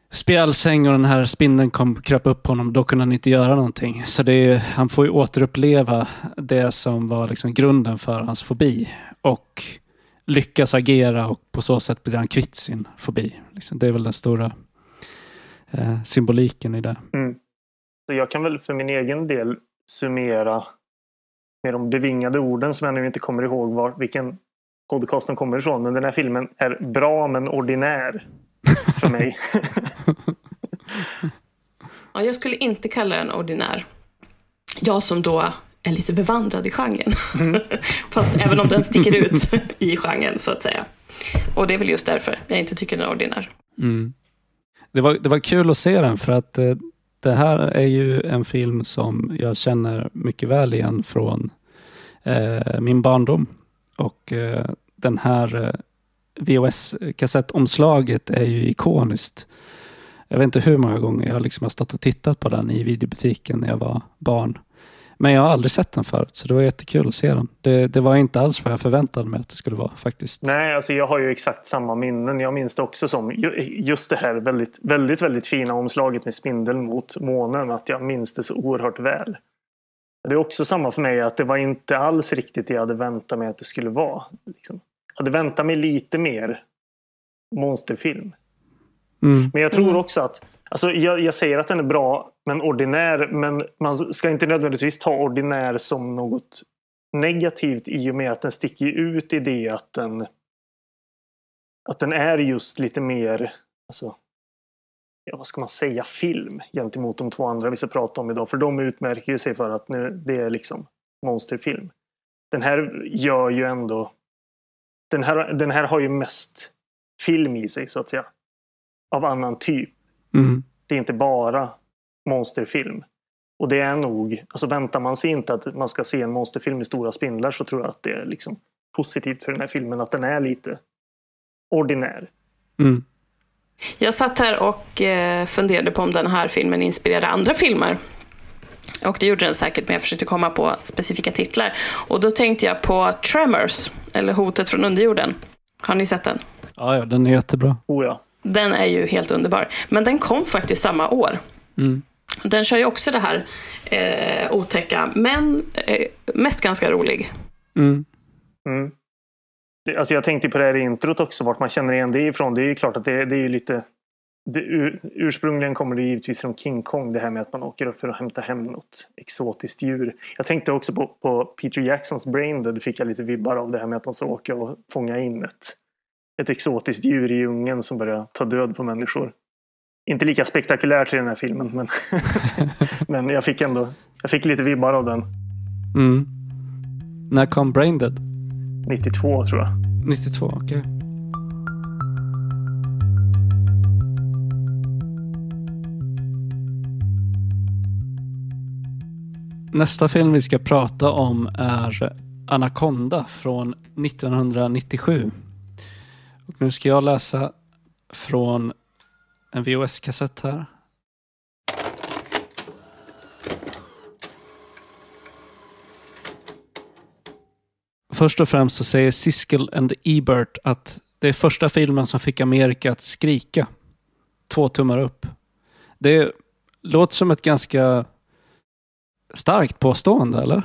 spjälsäng och den här spindeln kom kröp upp på honom. Då kunde han inte göra någonting. Så det är, han får ju återuppleva det som var liksom grunden för hans fobi. Och lyckas agera och på så sätt blir han kvitt sin fobi. Liksom, det är väl den stora eh, symboliken i det. Mm. Så jag kan väl för min egen del summera med de bevingade orden som jag nu inte kommer ihåg var, vilken podcast den kommer ifrån. Men den här filmen är bra men ordinär [LAUGHS] för mig. [LAUGHS] ja, jag skulle inte kalla den ordinär. Jag som då är lite bevandrad i genren. Mm. [LAUGHS] Fast även om den sticker ut i genren så att säga. Och det är väl just därför jag inte tycker den är ordinär. Mm. Det, var, det var kul att se den för att eh, det här är ju en film som jag känner mycket väl igen från eh, min barndom. Och eh, den här eh, VHS-kassettomslaget är ju ikoniskt. Jag vet inte hur många gånger jag liksom har stått och tittat på den i videobutiken när jag var barn. Men jag har aldrig sett den förut, så det var jättekul att se den. Det, det var inte alls vad jag förväntade mig att det skulle vara faktiskt. Nej, alltså jag har ju exakt samma minnen. Jag minns det också som just det här väldigt, väldigt, väldigt fina omslaget med spindeln mot månen. Att jag minns det så oerhört väl. Det är också samma för mig att det var inte alls riktigt det jag hade väntat mig att det skulle vara. Liksom. Hade väntat mig lite mer monsterfilm. Mm. Men jag tror mm. också att Alltså jag, jag, säger att den är bra, men ordinär. Men man ska inte nödvändigtvis ta ordinär som något negativt i och med att den sticker ut i det att den att den är just lite mer, alltså, ja, vad ska man säga, film gentemot de två andra vi ska prata om idag. För de utmärker sig för att nu, det är liksom monsterfilm. Den här gör ju ändå, den här, den här har ju mest film i sig så att säga. Av annan typ. Mm. Det är inte bara monsterfilm. Och det är nog, alltså väntar man sig inte att man ska se en monsterfilm med stora spindlar så tror jag att det är liksom positivt för den här filmen att den är lite ordinär. Mm. Jag satt här och eh, funderade på om den här filmen inspirerade andra filmer. Och det gjorde den säkert, men jag försökte komma på specifika titlar. Och då tänkte jag på Tremors, eller Hotet från underjorden. Har ni sett den? Ja, ja den är jättebra. Oh ja. Den är ju helt underbar. Men den kom faktiskt samma år. Mm. Den kör ju också det här eh, otäcka, men eh, mest ganska rolig. Mm. Mm. Det, alltså jag tänkte på det här i introt också, vart man känner igen det ifrån. Det är ju klart att det, det är ju lite... Det, ur, ursprungligen kommer det givetvis från King Kong, det här med att man åker upp för att hämta hem något exotiskt djur. Jag tänkte också på, på Peter Jacksons Brain, där fick jag lite vibbar av det här med att de ska åka och fånga in ett ett exotiskt djur i djungeln som börjar ta död på människor. Inte lika spektakulärt i den här filmen, men, [LAUGHS] men jag fick ändå jag fick lite vibbar av den. Mm. När kom Braindead? 92 tror jag. 92, okej. Okay. Nästa film vi ska prata om är Anaconda från 1997. Och nu ska jag läsa från en VHS-kassett här. Först och främst så säger Siskel and Ebert att det är första filmen som fick Amerika att skrika. Två tummar upp. Det låter som ett ganska starkt påstående, eller?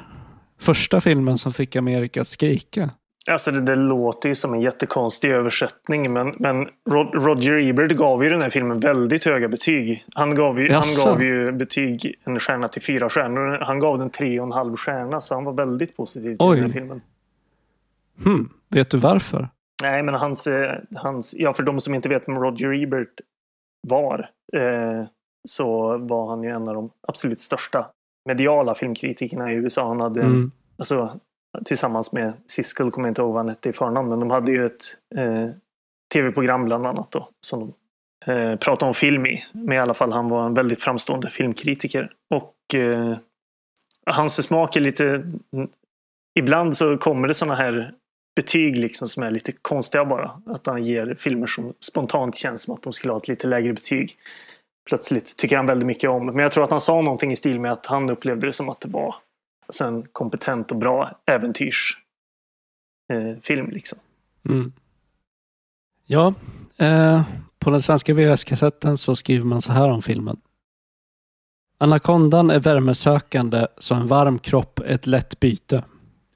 Första filmen som fick Amerika att skrika. Alltså det, det, låter ju som en jättekonstig översättning men, men Roger Ebert gav ju den här filmen väldigt höga betyg. Han gav ju, han gav ju betyg en stjärna till fyra stjärnor. Han gav den tre och en halv stjärna så han var väldigt positiv till Oj. den här filmen. Hmm. Vet du varför? Nej men hans, eh, hans, ja för de som inte vet vem Roger Ebert var eh, så var han ju en av de absolut största mediala filmkritikerna i USA. Han hade mm. alltså, tillsammans med Siskel, kommer jag inte ihåg vad han hette i förnamn, men de hade ju ett eh, tv-program bland annat då, som de eh, prata om film i. Men i alla fall, han var en väldigt framstående filmkritiker. Och eh, hans smak är lite... Ibland så kommer det sådana här betyg liksom som är lite konstiga bara. Att han ger filmer som spontant känns som att de skulle ha ett lite lägre betyg. Plötsligt tycker han väldigt mycket om. Men jag tror att han sa någonting i stil med att han upplevde det som att det var alltså en kompetent och bra äventyrsfilm. Eh, liksom. Mm. Ja, eh, på den svenska VHS-kassetten så skriver man så här om filmen. Anakondan är värmesökande så en varm kropp är ett lätt byte.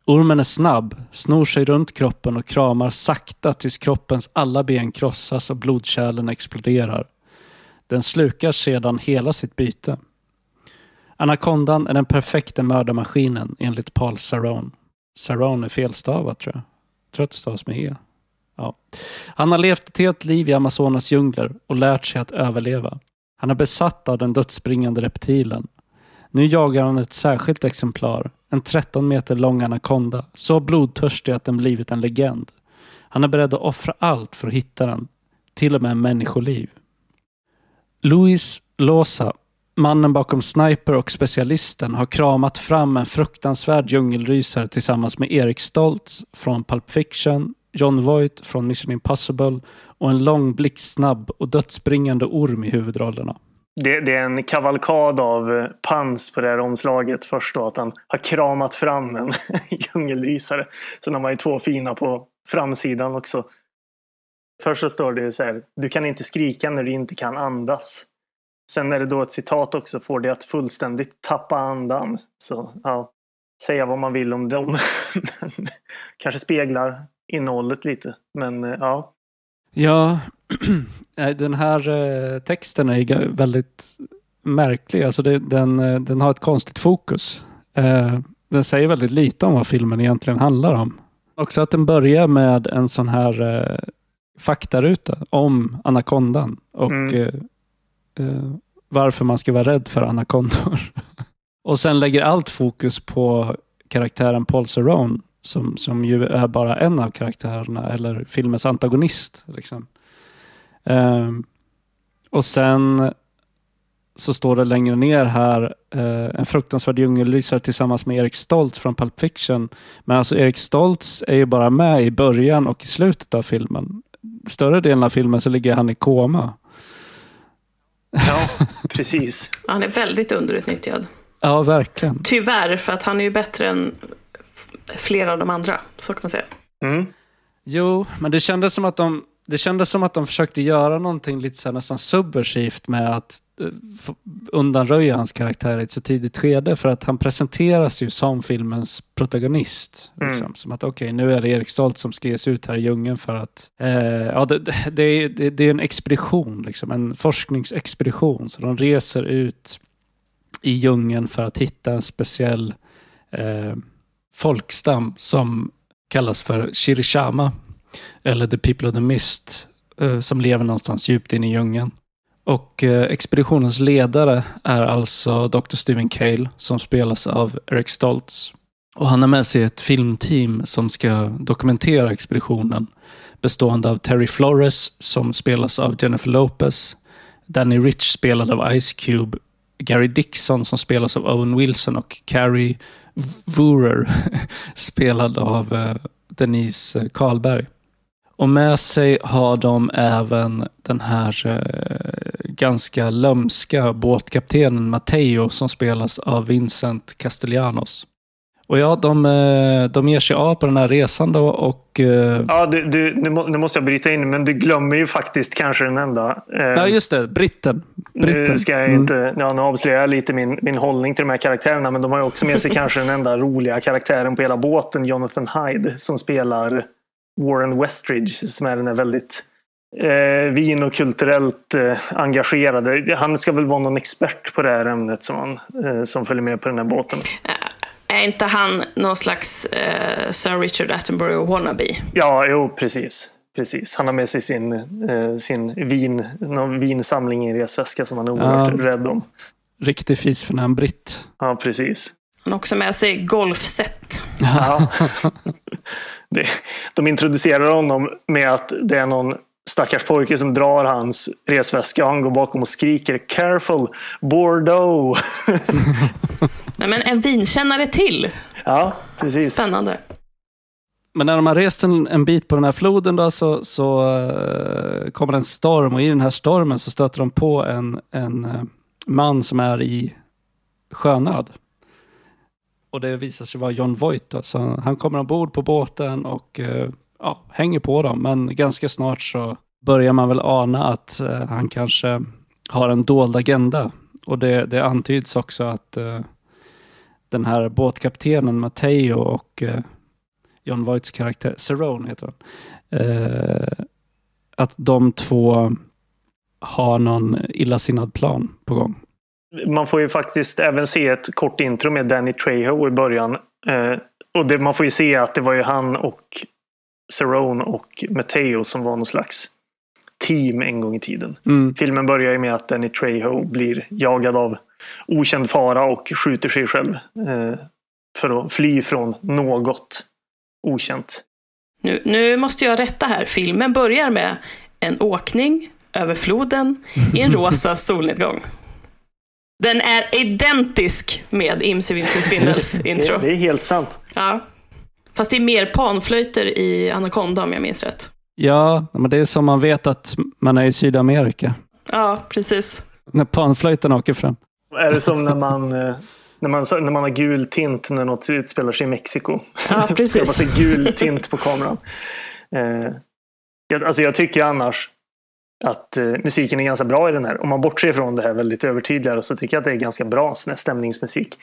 Ormen är snabb, snor sig runt kroppen och kramar sakta tills kroppens alla ben krossas och blodkärlen exploderar. Den slukar sedan hela sitt byte. Anakondan är den perfekta mördarmaskinen enligt Paul Saron. Saron är felstavat tror jag. Jag tror att det stavas med E. Ja. Han har levt ett helt liv i Amazonas djungler och lärt sig att överleva. Han är besatt av den dödsbringande reptilen. Nu jagar han ett särskilt exemplar, en 13 meter lång anakonda, så blodtörstig att den blivit en legend. Han är beredd att offra allt för att hitta den, till och med människoliv. Luis Losa, mannen bakom Sniper och Specialisten, har kramat fram en fruktansvärd djungelrysare tillsammans med Erik Stoltz från Pulp Fiction, John Voight från Mission Impossible och en lång, blixtsnabb och dödsbringande orm i huvudrollerna. Det, det, är en kavalkad av eh, pans på det här omslaget. Först då att han har kramat fram en [LAUGHS] djungelrysare. Sen har man ju två fina på framsidan också. Först så står det så här, du kan inte skrika när du inte kan andas. Sen är det då ett citat också, får det att fullständigt tappa andan. Så ja, säga vad man vill om dem. [LAUGHS] kanske speglar innehållet lite. Men eh, ja. Ja, [CLEARS THROAT] den här eh, texten är väldigt märklig. Alltså det, den, eh, den har ett konstigt fokus. Den säger väldigt lite om vad filmen egentligen handlar om. Också att den börjar med en sån här faktaruta om anakondan och mm. varför man ska vara rädd för anakondor. [LAUGHS] och sen lägger allt fokus på karaktären Paul Cerrone som, som ju är bara en av karaktärerna eller filmens antagonist. Liksom. Um, och sen så står det längre ner här uh, en fruktansvärd djungellysare tillsammans med Erik Stoltz från Pulp Fiction. Men alltså Erik Stoltz är ju bara med i början och i slutet av filmen. Större delen av filmen så ligger han i koma. Ja, [LAUGHS] precis. han är väldigt underutnyttjad. Ja, verkligen. Tyvärr, för att han är ju bättre än flera av de andra, så kan man säga. Mm. Jo, men det kändes som att de det kändes som att de försökte göra någonting lite så nästan subversivt med att uh, undanröja hans karaktär i ett så tidigt skede. För att han presenteras ju som filmens protagonist. Mm. Liksom. Som att okej, okay, nu är det Erik Stolt som ska ges ut här i djungeln för att... Uh, ja, det, det, är, det, det, är en expedition, liksom, en forskningsexpedition. Så de reser ut i djungeln för att hitta en speciell uh, folkstam som kallas för Shirishama, eller The People of the Mist, eh, som lever någonstans djupt inne i djungeln. Och eh, expeditionens ledare är alltså Dr. Stephen Cale, som spelas av Eric Stoltz. Och han har med sig ett filmteam som ska dokumentera expeditionen, bestående av Terry Flores, som spelas av Jennifer Lopez, Danny Rich spelad av Ice Cube, Gary Dixon som spelas av Owen Wilson och Carrie Wurer, [LAUGHS] spelad av eh, Denise Karlberg. Och med sig har de även den här eh, ganska lömska båtkaptenen Matteo som spelas av Vincent Castellanos. Och ja, de, eh, de ger sig av på den här resan då och... Eh, ja, du, du, nu måste jag bryta in, men du glömmer ju faktiskt kanske den enda. Eh, ja, just det. Britten. Britten. Nu, ska jag inte, mm. ja, nu avslöjar jag lite min, min hållning till de här karaktärerna, men de har ju också med sig [LAUGHS] kanske den enda roliga karaktären på hela båten, Jonathan Hyde, som spelar Warren Westridge, som är den här väldigt eh, vin och kulturellt eh, engagerade. Han ska väl vara någon expert på det här ämnet som, han, eh, som följer med på den här båten. Är inte han någon slags eh, Sir Richard Attenborough wannabe? Ja, jo, precis. Precis. Han har med sig sin, eh, sin vin, någon vinsamling i en resväska som han är oerhört ja, rädd om. Riktig fisförnäm britt. Ja, precis. Han har också med sig golfset. Ja. [LAUGHS] [LAUGHS] de introducerar honom med att det är någon stackars pojke som drar hans resväska och han går bakom och skriker “Careful! Bordeaux!” Nej, men en vinkännare till. [LAUGHS] Ja, precis. Spännande. Men när de har rest en, en bit på den här floden då, så, så uh, kommer det en storm och i den här stormen så stöter de på en, en uh, man som är i sjönöd. Och det visar sig vara John Voight. Då, så han kommer ombord på båten och eh, ja, hänger på dem. Men ganska snart så börjar man väl ana att eh, han kanske har en dold agenda. Och det, det antyds också att eh, den här båtkaptenen Matteo och John Voights karaktär, Cerrone heter han. Att de två har någon illasinnad plan på gång. Man får ju faktiskt även se ett kort intro med Danny Trejo i början. Eh, och det, man får ju se att det var ju han och Cerrone och Matteo som var någon slags team en gång i tiden. Mm. Filmen börjar ju med att Danny Trejo blir jagad av okänd fara och skjuter sig själv. Eh, för att fly från något okänt. Nu, nu måste jag rätta här. Filmen börjar med en åkning över floden i en rosa [LAUGHS] solnedgång. Den är identisk med Imse Vimse Spindels intro. Det, det är helt sant. Ja. Fast det är mer panflöjter i Anaconda om jag minns rätt. Ja, men det är som man vet att man är i Sydamerika. Ja, precis. När panflöjten åker fram. Är det som när man eh, när man, när man har gul tint när något utspelar sig i Mexiko. Ja, [LAUGHS] precis. så man se gul tint på kameran. Eh, jag, alltså jag tycker annars att eh, musiken är ganska bra i den här. Om man bortser från det här väldigt övertydliga så tycker jag att det är ganska bra stämningsmusik.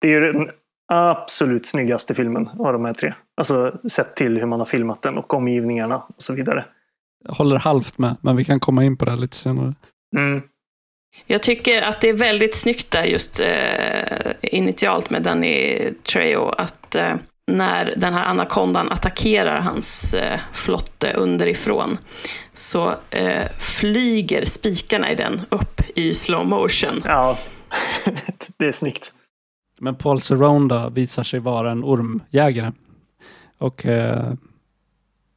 Det är den absolut snyggaste filmen av de här tre. Alltså sett till hur man har filmat den och omgivningarna och så vidare. Jag håller halvt med, men vi kan komma in på det lite senare. Mm. Jag tycker att det är väldigt snyggt där just eh, initialt med Danny Trejo att eh, när den här anakondan attackerar hans eh, flotte underifrån så eh, flyger spikarna i den upp i slow motion. Ja, [LAUGHS] det är snyggt. Men Paul Cerrone visar sig vara en ormjägare. Och eh,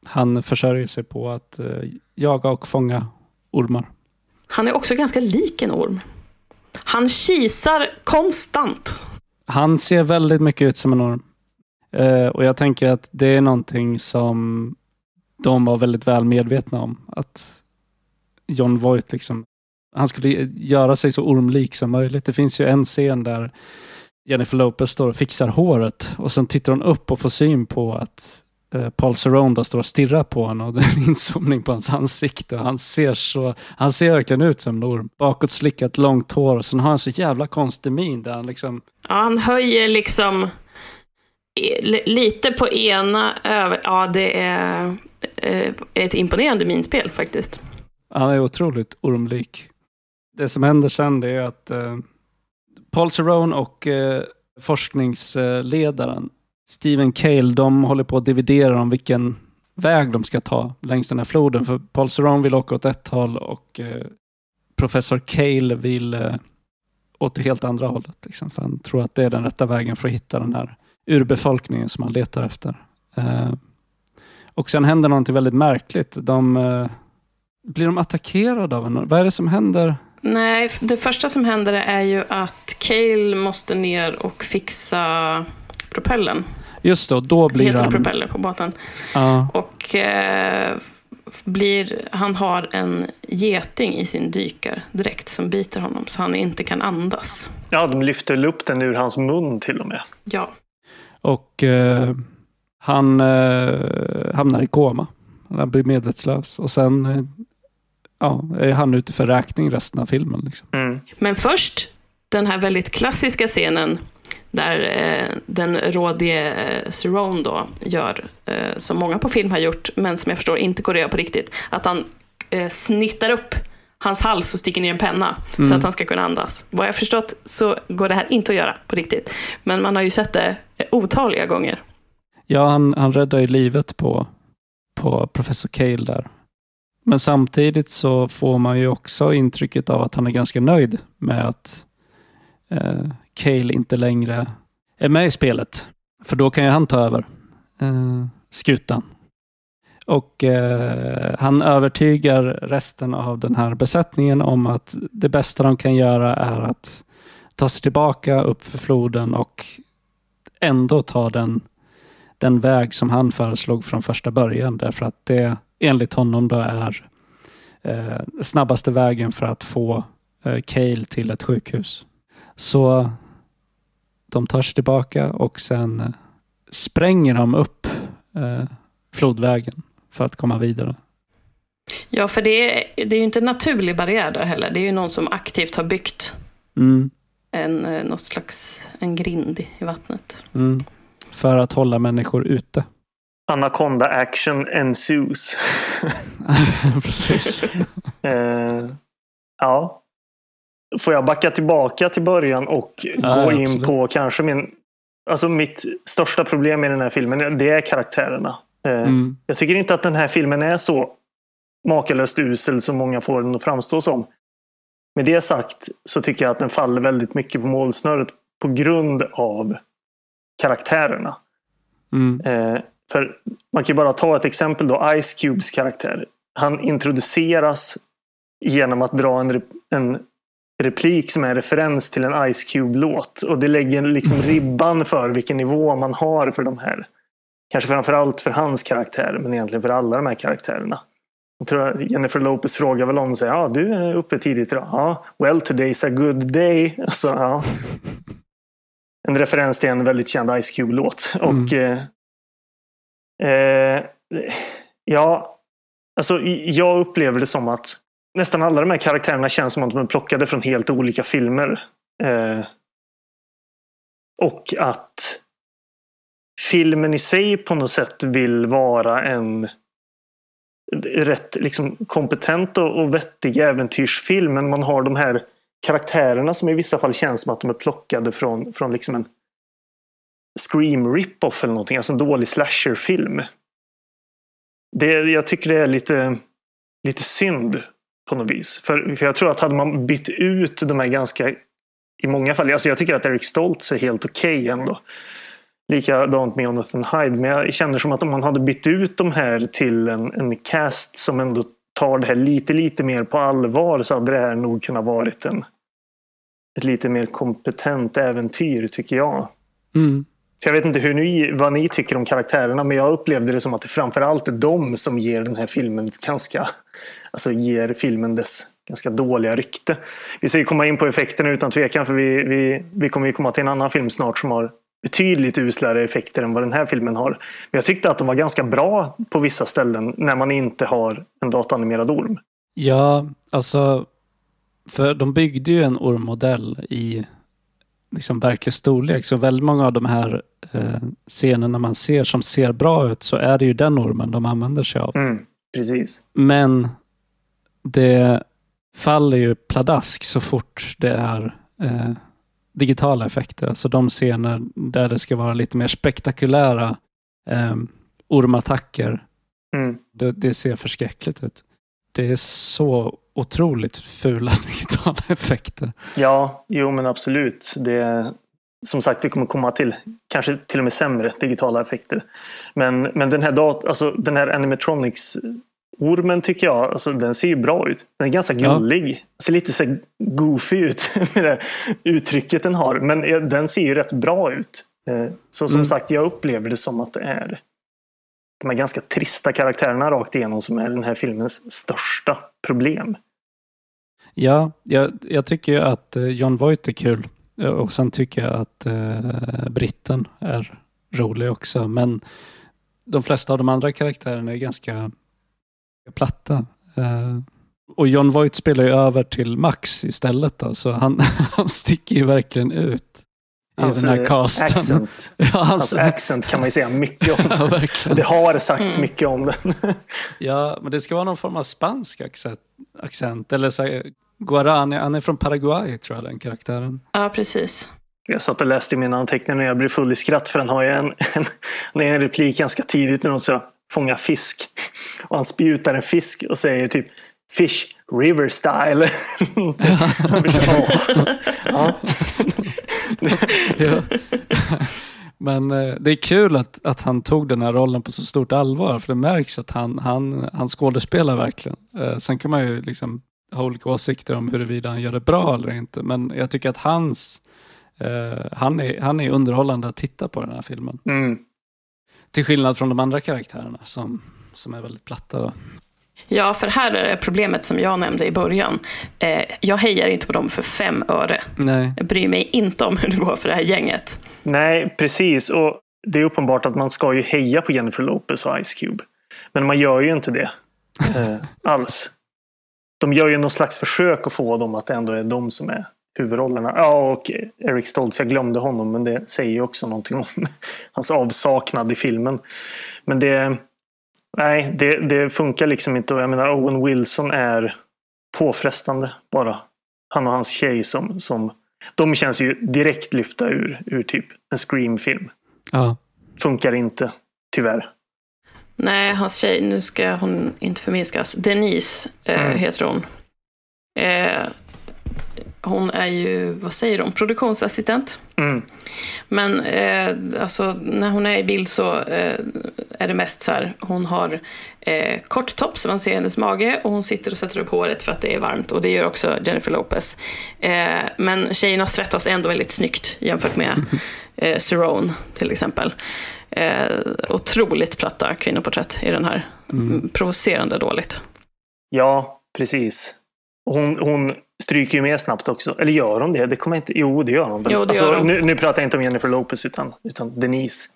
han försörjer sig på att eh, jaga och fånga ormar. Han är också ganska lik en orm. Han kisar konstant. Han ser väldigt mycket ut som en orm. Eh, och jag tänker att det är någonting som de var väldigt väl medvetna om. Att John Voight liksom, han skulle göra sig så ormlik som möjligt. Det finns ju en scen där Jennifer Lopez står och fixar håret och sen tittar hon upp och får syn på att eh, Paul Cerrone står och stirrar på honom och det är en inzoomning på hans ansikte. Han ser, så, han ser verkligen ut som en orm. Bakåt slickat långt hår och sen har han så jävla konstig min där han liksom... Ja, han höjer liksom lite på ena över... Ja, det är eh, ett imponerande minspel faktiskt. Han är otroligt ormlik. Det som händer sen det är att eh, Paul Cerrone och eh, forskningsledaren Steven Cale, de håller på att dividera om vilken väg de ska ta längs den här floden. För Paul Ceron vill åka åt ett håll och eh, professor Cale vill eh, åt det helt andra hållet. Liksom, för han tror att det är den rätta vägen för att hitta den här urbefolkningen som han letar efter. Eh, och sen händer någonting väldigt märkligt. De, eh, blir de attackerade av en? Vad är det som händer? Nej, det första som händer är ju att Cale måste ner och fixa propellen. Just det, då blir Heter han... propeller på båten. Ja. Och eh, blir, han har en geting i sin dykardräkt som biter honom så han inte kan andas. Ja, de lyfter upp den ur hans mun till och med. Ja. Och eh, han eh, hamnar i koma. Han blir medvetslös och sen eh, ja, är han ute för räkning resten av filmen. Liksom. Mm. Men först den här väldigt klassiska scenen där eh, den rådige eh, Cerrone då gör, eh, som många på film har gjort, men som jag förstår inte går att på riktigt, att han eh, snittar upp hans hals och sticker ner en penna mm. så att han ska kunna andas. Vad jag förstått så går det här inte att göra på riktigt, men man har ju sett det otaliga gånger. Ja, han, han räddar ju livet på, på professor Cale där. Men samtidigt så får man ju också intrycket av att han är ganska nöjd med att eh, Cale inte längre är med i spelet. För då kan ju han ta över eh, skutan. Och eh, han övertygar resten av den här besättningen om att det bästa de kan göra är att ta sig tillbaka upp för floden och ändå ta den, den väg som han föreslog från första början. Därför att det enligt honom då är eh, snabbaste vägen för att få eh, Cale till ett sjukhus. Så de tar sig tillbaka och sen eh, spränger de upp eh, flodvägen för att komma vidare. Ja, för det är, det är ju inte en naturlig barriär där heller. Det är ju någon som aktivt har byggt Mm, en, eh, något slags en grind i vattnet. mm. För att hålla människor ute. Anaconda action ensues. [LAUGHS] Precis. [LAUGHS] Eh, ja. Får jag backa tillbaka till början och Ja, gå in absolut. på kanske min... Alltså mitt största problem i den här filmen, det är karaktärerna. Eh, Mm. Jag tycker inte att den här filmen är så makalöst usel som många får den att framstå som. Med det sagt så tycker jag att den faller väldigt mycket på målsnöret på grund av karaktärerna. Mm. Eh, för man kan bara ta ett exempel då, Ice Cubes karaktär. Han introduceras genom att dra en, en replik som är en referens till en Ice Cube-låt. Och det lägger liksom ribban för vilken nivå man har för de här. Kanske framförallt för hans karaktär, men egentligen för alla de här karaktärerna. Jag tror att Jennifer Lopez frågar väl om säger ja, du är uppe tidigt idag. Ja, well today's a good day. [LAUGHS] Så, ja. En referens till en väldigt känd Ice Cube-låt. Och eh, eh, ja, alltså jag upplever det som att nästan alla de här karaktärerna känns som att de är plockade från helt olika filmer. Eh, och att filmen i sig på något sätt vill vara en rätt liksom, kompetent och, och vettig äventyrsfilm. Men man har de här karaktärerna som i vissa fall känns som att de är plockade från, från liksom en Scream rip-off eller någonting. Alltså en dålig slasherfilm. Det, jag tycker det är lite, lite synd på något vis. För, för jag tror att hade man bytt ut de här ganska, i många fall, alltså jag tycker att Eric Stoltz är helt okej okay ändå. Likadant med Jonathan Hyde. Men jag känner som att om man hade bytt ut de här till en, en cast som ändå tar det här lite, lite mer på allvar så hade det här nog kunnat varit en, ett lite mer kompetent äventyr tycker jag. Mm. Jag vet inte hur ni, vad ni tycker om karaktärerna men jag upplevde det som att det framförallt är de som ger den här filmen ganska, alltså ger filmen dess ganska dåliga rykte. Vi ska ju komma in på effekterna utan tvekan för vi, vi, vi kommer ju komma till en annan film snart som har betydligt uslare effekter än vad den här filmen har. Men jag tyckte att de var ganska bra på vissa ställen när man inte har en dataanimerad orm. Ja, alltså, för de byggde ju en ormmodell i liksom verklig storlek. Så väldigt många av de här eh, scenerna man ser som ser bra ut så är det ju den ormen de använder sig av. Mm, precis. Men det faller ju pladask så fort det är eh, digitala effekter. Alltså de scener där det ska vara lite mer spektakulära eh, ormattacker. Mm. Det, det ser förskräckligt ut. Det är så otroligt fula [LAUGHS] digitala effekter. Ja, jo men absolut. Det, som sagt, vi kommer komma till kanske till och med sämre digitala effekter. Men, men den här, dat alltså, den här animatronics Ormen tycker jag, alltså, den ser ju bra ut. Den är ganska gullig. Ja. Ser lite så goofy ut [LAUGHS] med det uttrycket den har. Men den ser ju rätt bra ut. Så som mm. sagt, jag upplever det som att det är de här ganska trista karaktärerna rakt igenom som är den här filmens största problem. Ja, jag, jag tycker ju att John Voight är kul. Och sen tycker jag att eh, britten är rolig också. Men de flesta av de andra karaktärerna är ganska platta. Uh, och John Voight spelar ju över till Max istället då, så han, [LAUGHS] han sticker ju verkligen ut i hans, den här casten. Accent. [LAUGHS] ja, hans, hans accent kan man ju säga mycket om. [LAUGHS] ja, verkligen. Och det har sagts mycket om den. ja, men det ska vara någon form av spansk accent. Eller så Guarani, han är från Paraguay tror jag den karaktären. Ja, precis. Jag satt och läste i mina anteckningar när jag blev full i skratt för han har ju en, en, en replik ganska tidigt när de så fånga fisk. Och han spjutar en fisk och säger typ Fish river style. [LAUGHS] ja. ja. Men eh, det är kul att, att han tog den här rollen på så stort allvar, för det märks att han, han, han skådespelar verkligen. Eh, sen kan man ju liksom ha olika åsikter om huruvida han gör det bra eller inte, men jag tycker att hans, eh, han, är, han är underhållande att titta på den här filmen. Mm. Till skillnad från de andra karaktärerna som, som är väldigt platta. Då. Ja, för här är det problemet som jag nämnde i början. Eh, jag hejar inte på dem för fem öre. Nej. Jag bryr mig inte om hur det går för det här gänget. Nej, precis. Och det är uppenbart att man ska ju heja på Jennifer Lopez och Ice Cube. Men man gör ju inte det eh, [LAUGHS] alls. De gör ju någon slags försök att få dem att ändå är de som är huvudrollerna. Ja, och Eric Stoltz, jag glömde honom, men det säger ju också någonting om [LAUGHS] hans avsaknad i filmen. Men det, nej, det, det funkar liksom inte. Och jag menar, Owen Wilson är påfrestande bara. Han och hans tjej som, som de känns ju direkt lyfta ur, ur typ en Scream-film. Ja. Funkar inte, tyvärr. Nej, hans tjej, nu ska hon inte förminskas. Denise eh, Mm. heter hon. Eh, hon är ju, vad säger de, produktionsassistent. Mm. Men eh, alltså, när hon är i bild så eh, är det mest så här, hon har eh, kort topp så man ser hennes mage och hon sitter och sätter upp håret för att det är varmt och det gör också Jennifer Lopez. Eh, men tjejerna svettas ändå väldigt snyggt jämfört med [LAUGHS] eh, Cerrone till exempel. Eh, otroligt platta kvinnoporträtt i den här. Mm. Provocerande dåligt. Ja, precis. Hon, hon stryker ju med snabbt också. Eller gör hon det? det kommer inte... Jo, det gör hon. Jo, det alltså, gör hon. Nu, nu pratar jag inte om Jennifer Lopez utan, utan Denise.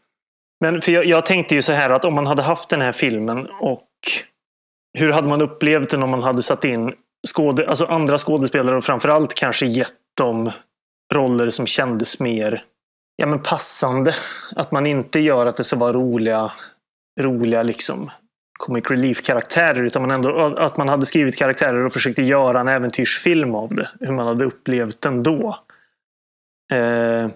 Men för jag, jag tänkte ju så här att om man hade haft den här filmen och hur hade man upplevt den om man hade satt in skåde, alltså andra skådespelare och framförallt kanske gett dem roller som kändes mer ja, men passande. Att man inte gör att det ska vara roliga, roliga liksom comic relief-karaktärer utan man ändå, att man hade skrivit karaktärer och försökte göra en äventyrsfilm av det. Hur man hade upplevt den då. Eh,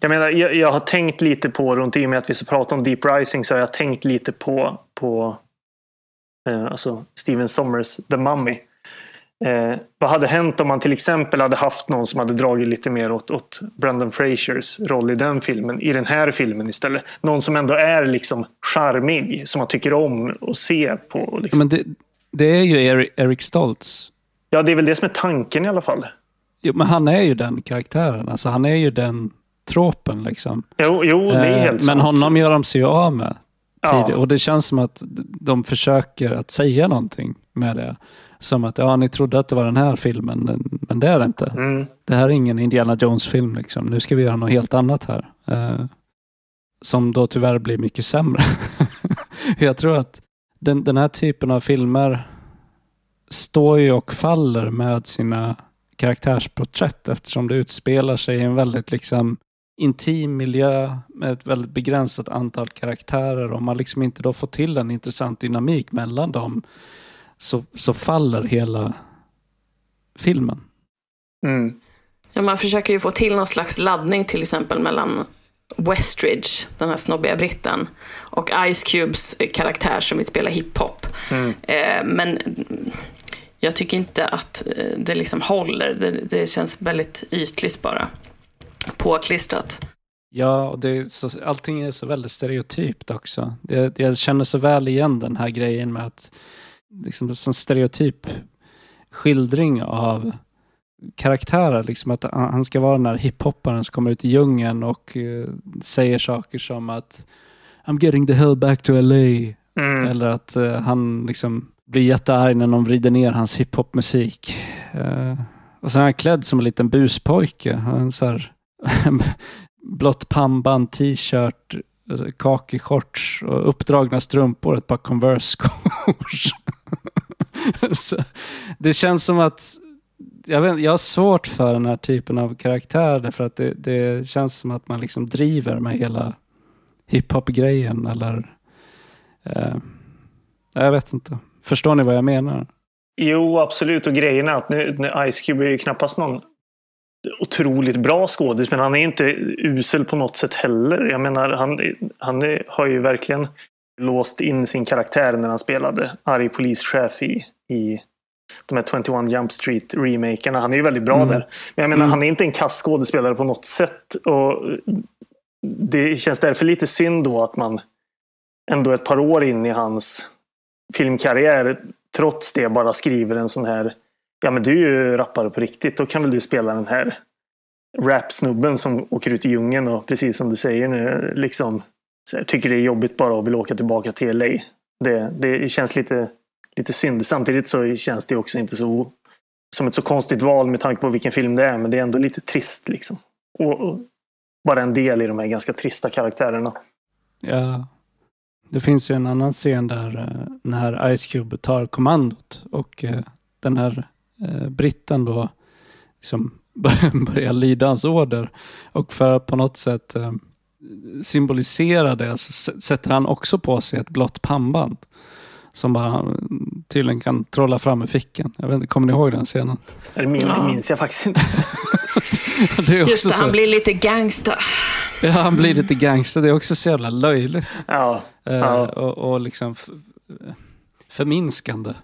jag menar, jag, jag har tänkt lite på, runt i och med att vi ska prata om Deep Rising, så har jag tänkt lite på, på eh, alltså Steven Sommers The Mummy. Eh, vad hade hänt om man till exempel hade haft någon som hade dragit lite mer åt, åt Brandon Frasers roll i den filmen, i den här filmen istället? Någon som ändå är liksom charmig, som man tycker om att se på. Liksom. Men det, det är ju Eric, Eric Stoltz. Ja, det är väl det som är tanken i alla fall. Jo, men han är ju den karaktären. Alltså, han är ju den tropen liksom. Jo, jo det är Eh, helt Men sant. honom gör de sig ju av med. Ja. Och det känns som att de försöker att säga någonting med det. Som att, ja, ni trodde att det var den här filmen, men- det är det inte. Mm. Det här är ingen Indiana Jones-film. Liksom. Nu ska vi göra något helt annat här. Eh, som då tyvärr blir mycket sämre. [LAUGHS] Jag tror att den, den här typen av filmer står ju och faller med sina karaktärsporträtt eftersom det utspelar sig i en väldigt liksom intim miljö med ett väldigt begränsat antal karaktärer och man liksom inte då får till en intressant dynamik mellan dem så, så faller hela filmen. Mm. Ja, man försöker ju få till någon slags laddning till exempel mellan Westridge, den här snobbiga britten, och Ice Cubes karaktär som vill spela hiphop. Mm. Eh, men jag tycker inte att eh, det liksom håller. Det, det känns väldigt ytligt bara. Påklistrat. Ja, och det är så, allting är så väldigt stereotypt också. Det, jag känner så väl igen den här grejen med att liksom, som stereotyp skildring av karaktärer. Liksom att han ska vara den här hiphopparen som kommer ut i djungeln och eh, säger saker som att I'm getting the hell back to LA. Mm. Eller att eh, han liksom blir jättearg när någon vrider ner hans hiphopmusik. Uh, och så är han klädd som en liten buspojke. Han så här [LAUGHS] blått pannband, t-shirt, alltså, kakig-shorts och uppdragna strumpor, ett par Converse-skor. [LAUGHS] Så det känns som att jag, vet, jag har svårt för den här typen av karaktär därför att det, det känns som att man liksom driver med hela hiphop-grejen eller eh, jag vet inte. Förstår ni vad jag menar? Jo, absolut. Och grejen är att nu, nu Ice Cube är ju knappast någon otroligt bra skådis, men han är inte usel på något sätt heller. Jag menar, han, han är, har ju verkligen låst in sin karaktär när han spelade arg polischef i, i de här 21 Jump Street-remakerna. Han är ju väldigt bra Mm. där. Men jag menar, Mm. han är inte en kass skådespelare på något sätt. Och det känns därför lite synd då att man ändå ett par år in i hans filmkarriär trots det bara skriver en sån här Ja men du är ju rappare på riktigt, då kan väl du spela den här rap-snubben som åker ut i djungeln och precis som du säger nu liksom här, tycker det är jobbigt bara och vill åka tillbaka till LA. Det, det känns lite, lite synd. Samtidigt så känns det också inte så som ett så konstigt val med tanke på vilken film det är, men det är ändå lite trist liksom. Och, och bara en del i de här ganska trista karaktärerna. Ja. Det finns ju en annan scen där eh, när Ice Cube tar kommandot och eh, den här eh, britten då liksom [LAUGHS] börjar lyda hans order. Och för att på något sätt symbolisera det så sätter han också på sig ett blått pannband. Som bara tydligen kan trolla fram i fickan. Jag vet inte, kommer ni ihåg den scenen? Det minns, ja. minns jag faktiskt inte. [LAUGHS] det är också Just det, så. han blir lite gangster. Ja, han blir lite gangster. Det är också så jävla löjligt. Ja. Uh, ja. Och, och liksom förminskande.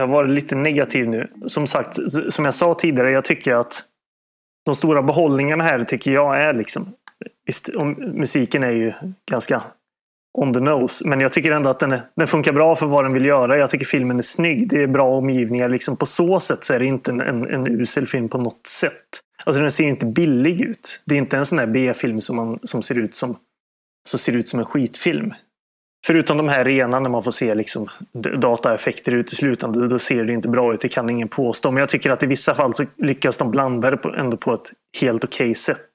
Jag var lite negativ nu. Som sagt, som jag sa tidigare, jag tycker att de stora behållningarna här tycker jag är liksom... Visst, musiken är ju ganska on the nose. Men jag tycker ändå att den, är, den funkar bra för vad den vill göra. Jag tycker filmen är snygg. Det är bra omgivningar. Liksom på så sätt så är det inte en, en, en usel film på något sätt. Alltså den ser inte billig ut. Det är inte en sån där B-film som, som ser ut som som ser ut som en skitfilm. Förutom de här rena när man får se liksom dataeffekter uteslutande, då ser det inte bra ut. Det kan ingen påstå. Men jag tycker att i vissa fall så lyckas de blanda det ändå på ett helt okej okay sätt.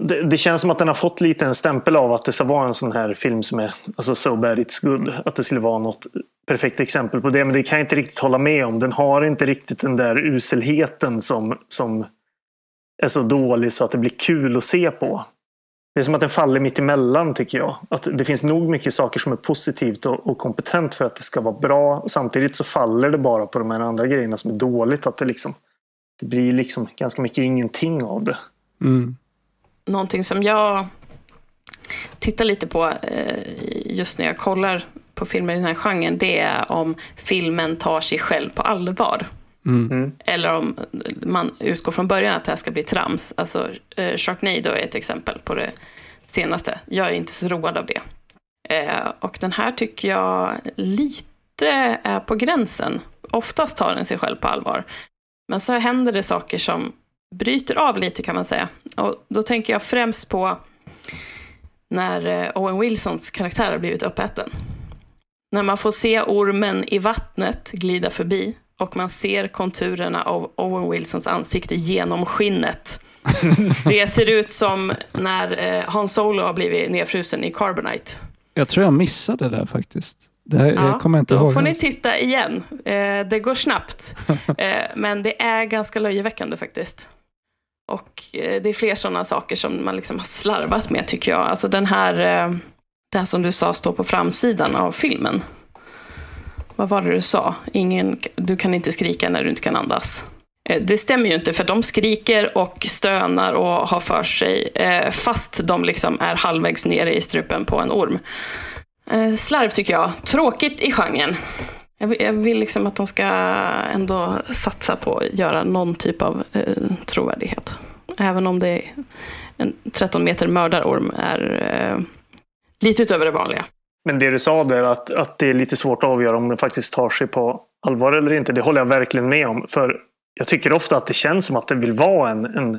Det, det, känns som att den har fått lite en stämpel av att det ska vara en sån här film som är alltså so bad it's good. Att det skulle vara något perfekt exempel på det. Men det kan jag inte riktigt hålla med om. Den har inte riktigt den där uselheten som, som är så dålig så att det blir kul att se på. Det är som att den faller mitt emellan tycker jag. Att det finns nog mycket saker som är positivt och, och, kompetent för att det ska vara bra. Samtidigt så faller det bara på de här andra grejerna som är dåligt. Att det, liksom, det blir liksom ganska mycket ingenting av det. Mm. Någonting som jag tittar lite på eh, just när jag kollar på filmer i den här genren, det är om filmen tar sig själv på allvar. Mm. mm. Eller om man utgår från början att det här ska bli trams. Alltså, eh, Sharknado är ett exempel på det senaste. Jag är inte så road av det. Eh, och den här tycker jag lite är på gränsen. Oftast tar den sig själv på allvar. Men så händer det saker som bryter av lite kan man säga. Och då tänker jag främst på när eh, Owen Wilsons karaktär har blivit uppäten. När man får se ormen i vattnet glida förbi och man ser konturerna av Owen Wilsons ansikte genom skinnet. [LAUGHS] Det ser ut som när eh, Han Solo har blivit nedfrusen i Carbonite. Jag tror jag missade det där faktiskt. Det här, ja, jag kommer inte då ihåg. får ni titta igen. Eh, det går snabbt. [LAUGHS] Eh, men det är ganska löjeväckande faktiskt. Och det är fler sådana saker som man liksom har slarvat med tycker jag. Alltså den här, det här som du sa står på framsidan av filmen vad var det du sa? Ingen, du kan inte skrika när du inte kan andas. Eh, det stämmer ju inte, för de skriker och stönar och har för sig, eh, fast de liksom är halvvägs nere i strupen på en orm. Eh, slarv tycker jag. Tråkigt i genren. Jag vill liksom att de ska ändå satsa på att göra någon typ av trovärdighet. Även om det är en 13 meter mördarorm är lite utöver det vanliga. Men det du sa där att, att det är lite svårt att avgöra om den faktiskt tar sig på allvar eller inte. Det håller jag verkligen med om. För jag tycker ofta att det känns som att det vill vara en, en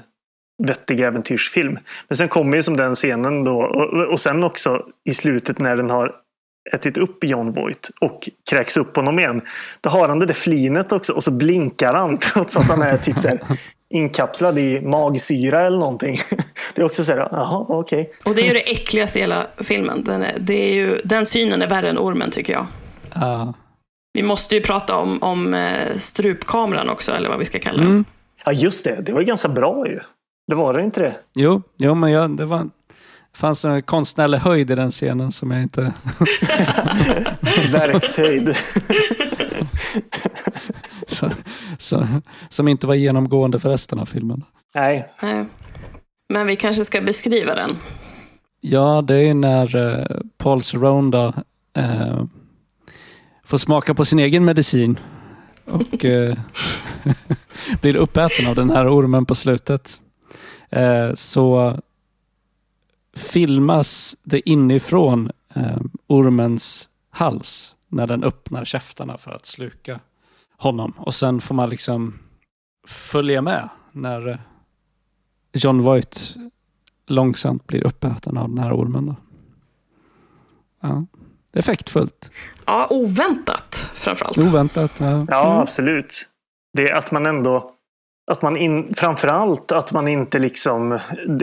vettig äventyrsfilm. Men sen kommer ju som den scenen då och, och sen också i slutet när den har ätit upp John Voight och kräks upp honom igen. Då har han det där flinet också och så blinkar han [LAUGHS] trots att han är typ så här, inkapslad i magsyra eller någonting. [LAUGHS] Det är också så här, jaha, okej. Okay. Och det är ju det äckligaste i hela filmen. Den, är, det är ju, den synen är värre än ormen tycker jag. Uh. Vi måste ju prata om, om eh, strupkameran också, eller vad vi ska kalla den. Mm. Ja, just det. Det var ju ganska bra ju. Det var det inte det? Jo, jo men jag, det var, fanns en konstnärlig höjd i den scenen som jag inte... [LAUGHS] [LAUGHS] Verkshöjd. Så, så, som inte var genomgående för resten av filmen. Nej. Nej. Men vi kanske ska beskriva den. Ja, det är när uh, Paul Cerrone uh, får smaka på sin egen medicin och uh, [LAUGHS] blir uppäten av den här ormen på slutet. Uh, så filmas det inifrån ormens hals när den öppnar käftarna för att sluka honom. Och sen får man liksom följa med när John Voight långsamt blir uppäten av den här ormen. Då. Ja. Effektfullt. Ja, oväntat framförallt. Oväntat, ja. Ja, mm. absolut. Det är att man ändå att man in, framförallt att man inte liksom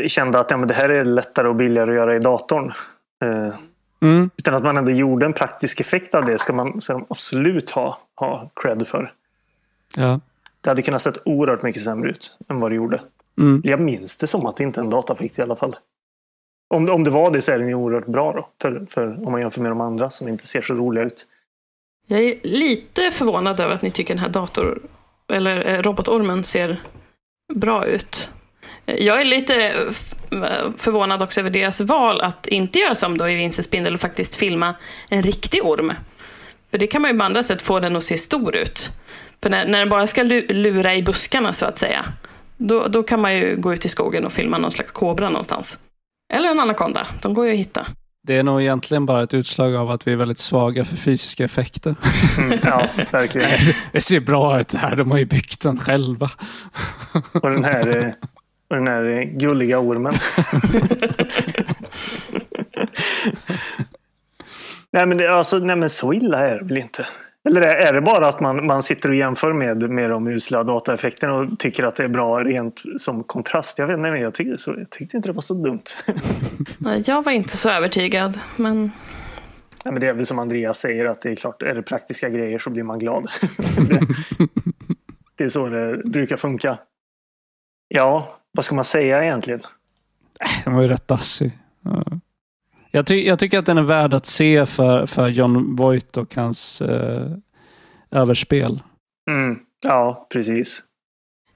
kände att ja, men det här är lättare och billigare att göra i datorn. Eh, mm. Utan att man ändå gjorde en praktisk effekt av det ska man, ska de absolut ha, ha cred för. Ja. Det hade kunnat sett oerhört mycket sämre ut än vad det gjorde. Mm. Jag minns det som att det inte är en datafikt i alla fall. Om, om det var det så är den ju oerhört bra då. För, för, om man jämför med de andra som inte ser så roliga ut. Jag är lite förvånad över att ni tycker den här dator eller eh, robotormen ser bra ut. Jag är lite förvånad också över deras val att inte göra som då i Vinces spindel och faktiskt filma en riktig orm. För det kan man ju på andra sätt få den att se stor ut. För när, när den bara ska lura i buskarna så att säga, då, då kan man ju gå ut i skogen och filma någon slags kobra någonstans. Eller en anakonda, de går ju att hitta. Det är nog egentligen bara ett utslag av att vi är väldigt svaga för fysiska effekter. Mm, ja, verkligen. [LAUGHS] det ser bra ut det här, de har ju byggt den själva. Och den här, eh, och den här gulliga ormen. [LAUGHS] nej, men det, alltså, nej men så illa är det väl inte. Eller är det bara att man, man sitter och jämför med, med de usla dataeffekterna och tycker att det är bra rent som kontrast? Jag vet inte, jag, tyckte, så, jag tyckte inte det var så dumt. [LAUGHS] jag var inte så övertygad, men... Nej, men det är väl som Andreas säger, att det är klart, är det praktiska grejer så blir man glad. [LAUGHS] det är så det brukar funka. Ja, vad ska man säga egentligen? Den var ju rätt dassig. Jag, ty jag, tycker att den är värd att se för, för John Voight och hans eh, överspel. Mm, ja, precis.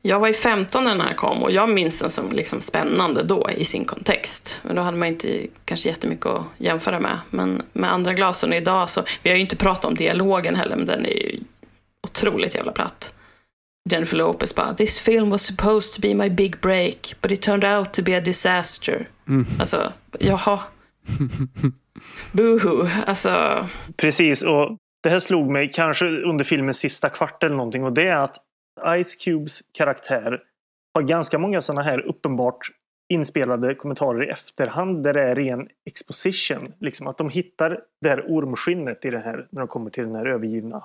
Jag var i 15 när den här kom och jag minns den som liksom spännande då i sin kontext. Men då hade man inte kanske jättemycket att jämföra med. Men med andra glasen idag så, vi har ju inte pratat om dialogen heller, men den är ju otroligt jävla platt. Jennifer Lopez bara “This film was supposed to be my big break, but it turned out to be a disaster”. Mm. Alltså, jaha. Boohoo, alltså. Precis, och det här slog mig kanske under filmens sista kvart eller någonting och det är att Ice Cubes karaktär har ganska många sådana här uppenbart inspelade kommentarer i efterhand där det är ren exposition. Liksom att de hittar det här ormskinnet i det här när de kommer till den här övergivna,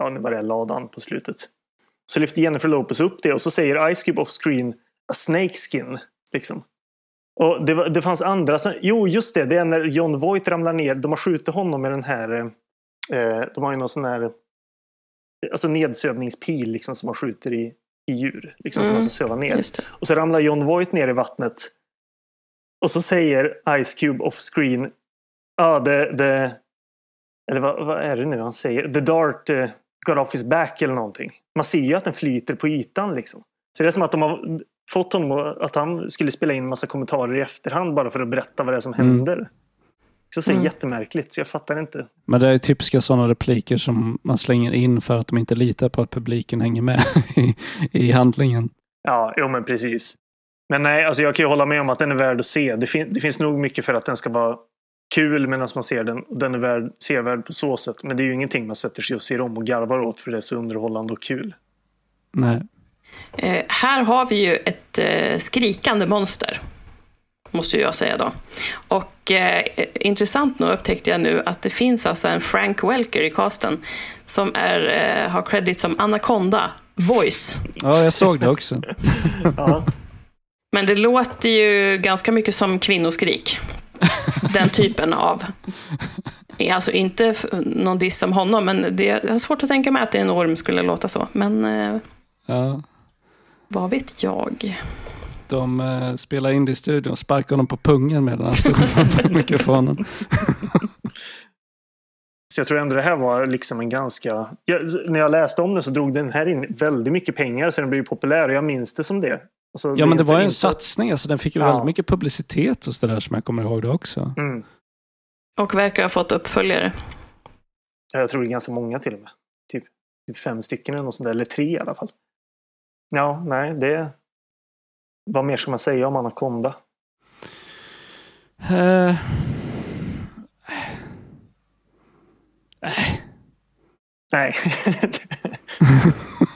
ja nu var det ladan på slutet. Så lyfter Jennifer Lopez upp det och så säger Ice Cube off screen a snake skin. Liksom. Och det, var, det fanns andra. Jo, just det. Det är när John Voight ramlar ner. De har skjutit honom med den här... Eh, de har ju någon sån här... Alltså nedsövningspil liksom, som man skjuter i, i djur. Liksom, mm. Som man ska söva ner. Och så ramlar John Voight ner i vattnet. Och så säger Ice Cube off screen. Ja, ah, det. Eller vad, vad, är det nu han säger? The Dart uh, got off his back eller någonting. Man ser ju att den flyter på ytan liksom. Så det är som att de har fått honom att han skulle spela in massa kommentarer i efterhand bara för att berätta vad det är som mm. händer. Så det är mm. jättemärkligt, så jag fattar inte. Men det är typiska sådana repliker som man slänger in för att de inte litar på att publiken hänger med [LAUGHS] i, i handlingen. Ja, jo men precis. Men nej, alltså jag kan ju hålla med om att den är värd att se. Det, fin det finns nog mycket för att den ska vara kul medan man ser den. Den är värd, sevärd på så sätt. Men det är ju ingenting man sätter sig och ser om och garvar åt för det är så underhållande och kul. Nej. Eh, här har vi ju ett eh, skrikande monster, måste jag säga då. Och eh, intressant nog upptäckte jag nu att det finns alltså en Frank Welker i casten som är, eh, har credit som Anaconda, voice. Ja, jag såg det också. [LAUGHS] ja. Men det låter ju ganska mycket som kvinnoskrik. [LAUGHS] Den typen av. Alltså inte någon diss om honom, men det är svårt att tänka mig att en orm skulle låta så. Men eh, ja. Vad vet jag? De uh, spelar in det i studion och sparkar honom på pungen medan han stod framför [LAUGHS] mikrofonen. Så jag tror ändå det här var liksom en ganska... Jag, när jag läste om det så drog den här in väldigt mycket pengar så den blev populär och jag minns det som det. Alltså, Ja, men det var ju en satsning. Alltså, den fick ju Ja. väldigt mycket publicitet och så där som jag kommer ihåg det också. Mm. Och verkar ha fått uppföljare. Ja, Jag tror det är ganska många till och med. Typ, typ fem stycken eller något sånt där. Eller tre i alla fall. Ja, nej, det... Vad mer ska man säga om Anaconda? Eh, Nej. [LAUGHS] [LAUGHS]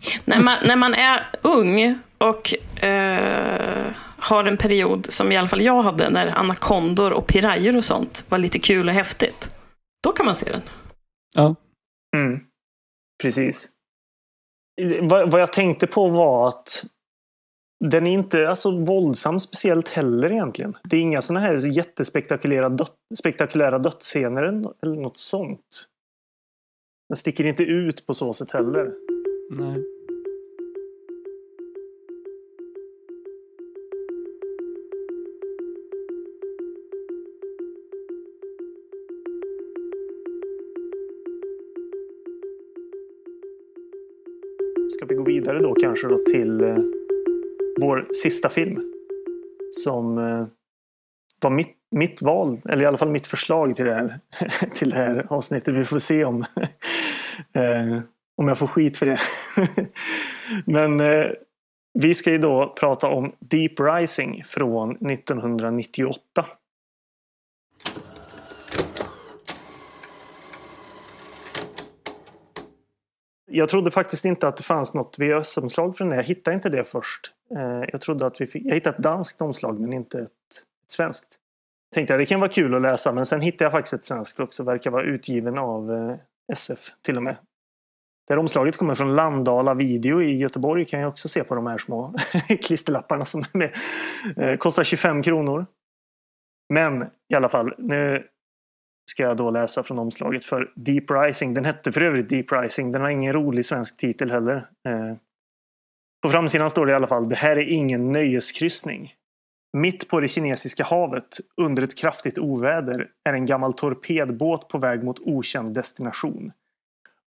[LAUGHS] När man, när man är ung och eh, har en period, som i alla fall jag hade, när anakondor och pirayor och sånt var lite kul och häftigt. Då kan man se den. ja. Mm. Precis. Vad, vad jag tänkte på var att den är inte alltså, våldsam speciellt heller egentligen. Det är inga sådana här jättespektakulära död, spektakulära dödsscener eller eller något sånt. Den sticker inte ut på så sätt heller. Nej. Ska vi gå vidare då kanske då till eh, vår sista film. Som eh, var mitt, mitt val, eller i alla fall mitt förslag till det här, [LAUGHS] till det här avsnittet. Vi får se om, [LAUGHS] eh, om jag får skit för det. [LAUGHS] Men eh, vi ska ju då prata om Deep Rising från 1998. Jag trodde faktiskt inte att det fanns något VHS-omslag för den här. Jag hittade inte det först. Eh, jag trodde att vi fick... Jag hittade ett danskt omslag men inte ett, ett svenskt. Tänkte jag det kan vara kul att läsa men sen hittade jag faktiskt ett svenskt också. Verkar vara utgiven av eh, SF till och med. Det här omslaget kommer från Landala Video i Göteborg. Kan jag också se på de här små [LAUGHS] klisterlapparna som är med. Eh, Kostar 25 kronor. Men i alla fall, nu ska jag då läsa från omslaget för Deep Rising. Den hette för övrigt Deep Rising. Den har ingen rolig svensk titel heller. Eh, På framsidan står det i alla fall Det här är ingen nöjeskryssning. Mitt på det kinesiska havet, under ett kraftigt oväder, är en gammal torpedbåt på väg mot okänd destination.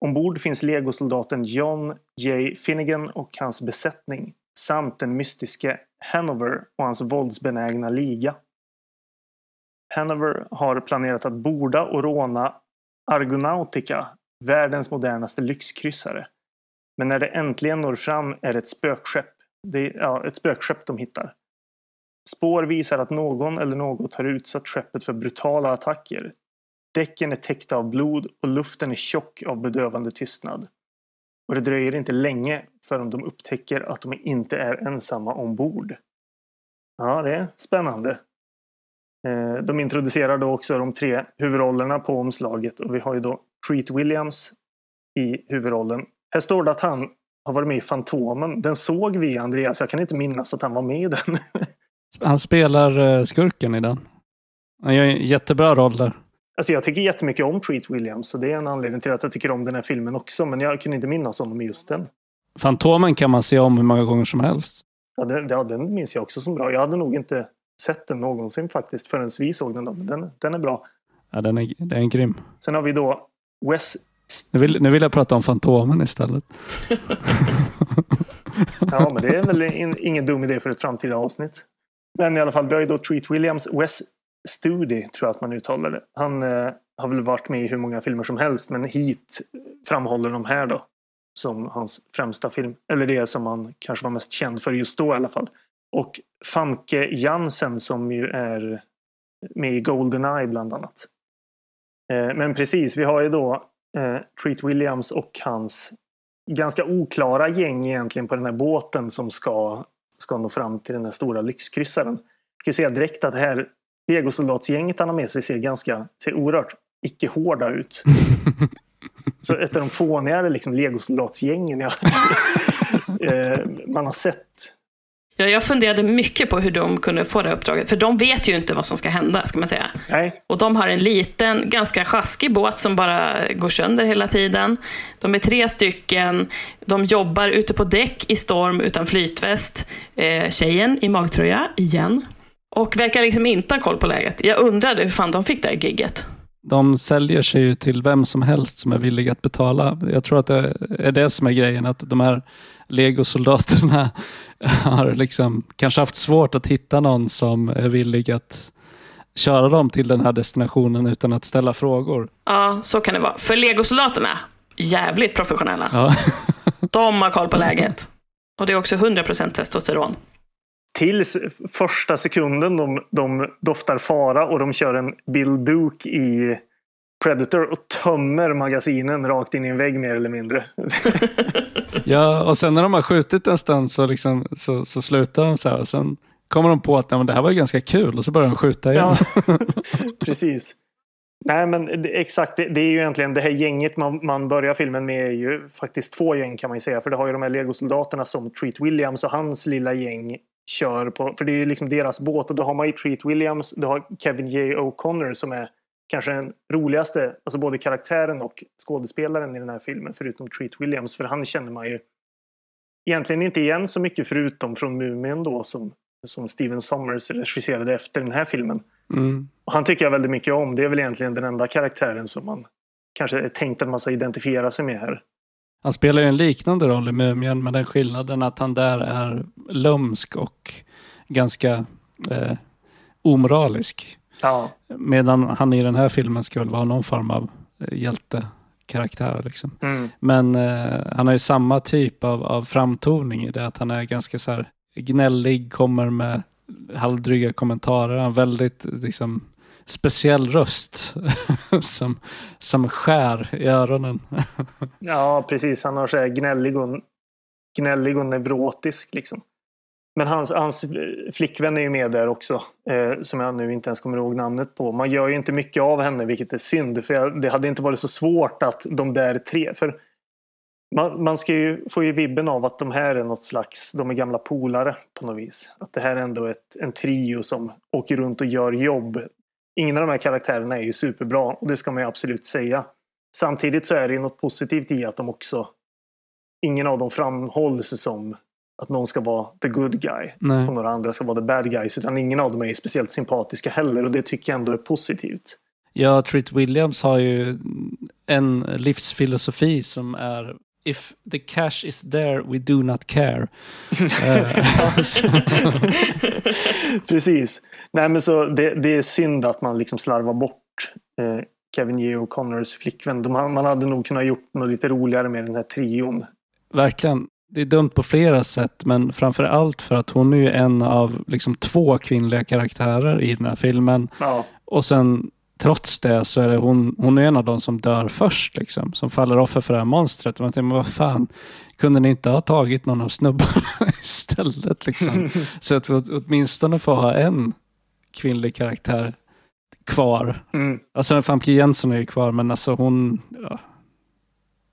Ombord finns legosoldaten John J. Finnegan och hans besättning samt den mystiske Hanover och hans våldsbenägna liga. Hanover har planerat att borda och råna Argonautica, världens modernaste lyxkryssare. Men när det äntligen når fram är det ett spökskepp. Det är ja, ett spökskepp de hittar. Spår visar att någon eller något har utsatt skeppet för brutala attacker. Däcken är täckta av blod och luften är tjock av bedövande tystnad. Och det dröjer inte länge förrän de upptäcker att de inte är ensamma ombord. Ja, det är spännande. Eh, de introducerar då också de tre huvudrollerna på omslaget och vi har ju då Treat Williams i huvudrollen. Här står det att han har varit med i Fantomen. Den såg vi Andreas, jag kan inte minnas att han var med i den. [LAUGHS] Han spelar eh, skurken i den. Han gör en jättebra roll där. Alltså jag tycker jättemycket om Treat Williams så det är en anledning till att jag tycker om den här filmen också. Men jag kunde inte minnas honom i just den. Fantomen kan man se om hur många gånger som helst. Ja, den, ja, den minns jag också som bra. Jag hade nog inte sett den någonsin faktiskt förrän vi såg den. Då. Men den, den är bra. Ja, den är, den är grym. Sen har vi då Wes... Nu vill, nu vill jag prata om Fantomen istället. [LAUGHS] Ja, men det är väl in, ingen dum idé för ett framtida avsnitt. Men i alla fall, vi har ju då Treat Williams. Wes Studi tror jag att man uttalar det. Han eh, har väl varit med i hur många filmer som helst, men hit framhåller de här då som hans främsta film. Eller det som han kanske var mest känd för just då i alla fall. Och Famke Jansen som ju är med i Goldeneye bland annat. Eh, men precis, vi har ju då eh, Treat Williams och hans ganska oklara gäng egentligen på den här båten som ska, ska nå fram till den här stora lyxkryssaren. Jag kan säga direkt att det här legosoldatsgänget han har med sig ser ganska, ser oerhört icke-hårda ut. [LAUGHS] Så ett av de fånigare liksom, legosoldatsgängen jag, [LAUGHS] eh, man har sett. Ja, jag funderade mycket på hur de kunde få det här uppdraget, för de vet ju inte vad som ska hända, ska man säga. Nej, Och de har en liten, ganska sjaskig båt som bara går sönder hela tiden. De är tre stycken, de jobbar ute på däck i storm utan flytväst. Eh, tjejen i magtröja, igen. Och verkar liksom inte ha koll på läget. Jag undrade hur fan de fick det här gigget. De säljer sig ju till vem som helst som är villig att betala. Jag tror att det är det som är grejen, att de här legosoldaterna [LAUGHS] har liksom kanske haft svårt att hitta någon som är villig att köra dem till den här destinationen utan att ställa frågor. Ja, så kan det vara. För legosoldaterna, jävligt professionella. Ja. [LAUGHS] De har koll på läget. Och det är också 100% testosteron. Tills första sekunden de, de doftar fara och de kör en Bill Duke i Predator och tömmer magasinen rakt in i en vägg mer eller mindre. [LAUGHS] ja, och sen när de har skjutit en stund så, liksom, så, så slutar de så här. Och sen kommer de på att nej, men det här var ju ganska kul och så börjar de skjuta igen. Ja, [LAUGHS] precis. Nej, men det, exakt. Det, det, är ju egentligen det här gänget man, man börjar filmen med är ju faktiskt två gäng kan man ju säga. För det har ju de här legosoldaterna som Treat Williams och hans lilla gäng kör på. För det är ju liksom deras båt och då har man ju Treat Williams, du har Kevin J. O'Connor som är kanske den roligaste, alltså både karaktären och skådespelaren i den här filmen, förutom Treat Williams. För han känner man ju egentligen inte igen så mycket förutom från Mumien då som, som Steven Sommers regisserade efter den här filmen. Mm. Och han tycker jag väldigt mycket om. Det är väl egentligen den enda karaktären som man kanske är tänkt att man ska identifiera sig med här. Han spelar ju en liknande roll i Mumien med den skillnaden att han där är lömsk och ganska eh, omoralisk. Ja. Medan han i den här filmen ska väl vara någon form av eh, hjältekaraktär. Liksom. Mm. Men eh, han har ju samma typ av, av framtoning i det att han är ganska så här gnällig, kommer med halvdryga kommentarer. Han har väldigt liksom, speciell röst [LAUGHS] som, som skär i öronen. [LAUGHS] ja, precis. Han har så här gnällig och, gnällig och neurotisk. Liksom. Men hans, hans flickvän är ju med där också, eh, som jag nu inte ens kommer ihåg namnet på. Man gör ju inte mycket av henne, vilket är synd. För jag, det hade inte varit så svårt att de där tre... För man, man ska ju få ju vibben av att de här är något slags, de är gamla polare på något vis. Att det här är ändå ett, en trio som åker runt och gör jobb. Ingen av de här karaktärerna är ju superbra och det ska man ju absolut säga. Samtidigt så är det ju något positivt i att de också, ingen av dem framhålls som att någon ska vara the good guy Nej. och några andra ska vara the bad guys. Utan ingen av dem är speciellt sympatiska heller och det tycker jag ändå är positivt. Ja, Treat Williams har ju en livsfilosofi som är If the cash is there, we do not care. [LAUGHS] Eh, [LAUGHS] Precis. Nej, men så det, det, är synd att man liksom slarvar bort eh, Kevin J. O'Connors flickvän. De, man hade nog kunnat gjort något lite roligare med den här trion. Verkligen. Det är dumt på flera sätt, men framför allt för att hon är en av liksom, två kvinnliga karaktärer i den här filmen. Ja. Och sen trots det så är det hon, hon är en av de som dör först, liksom, som faller offer för det här monstret. Och man tänker, men vad fan, kunde ni inte ha tagit någon av snubbarna [LAUGHS] istället? Liksom? [LAUGHS] så att vi åtminstone får ha en kvinnlig karaktär kvar. Mm. Alltså Famke Jensen är ju kvar, men alltså hon... Ja.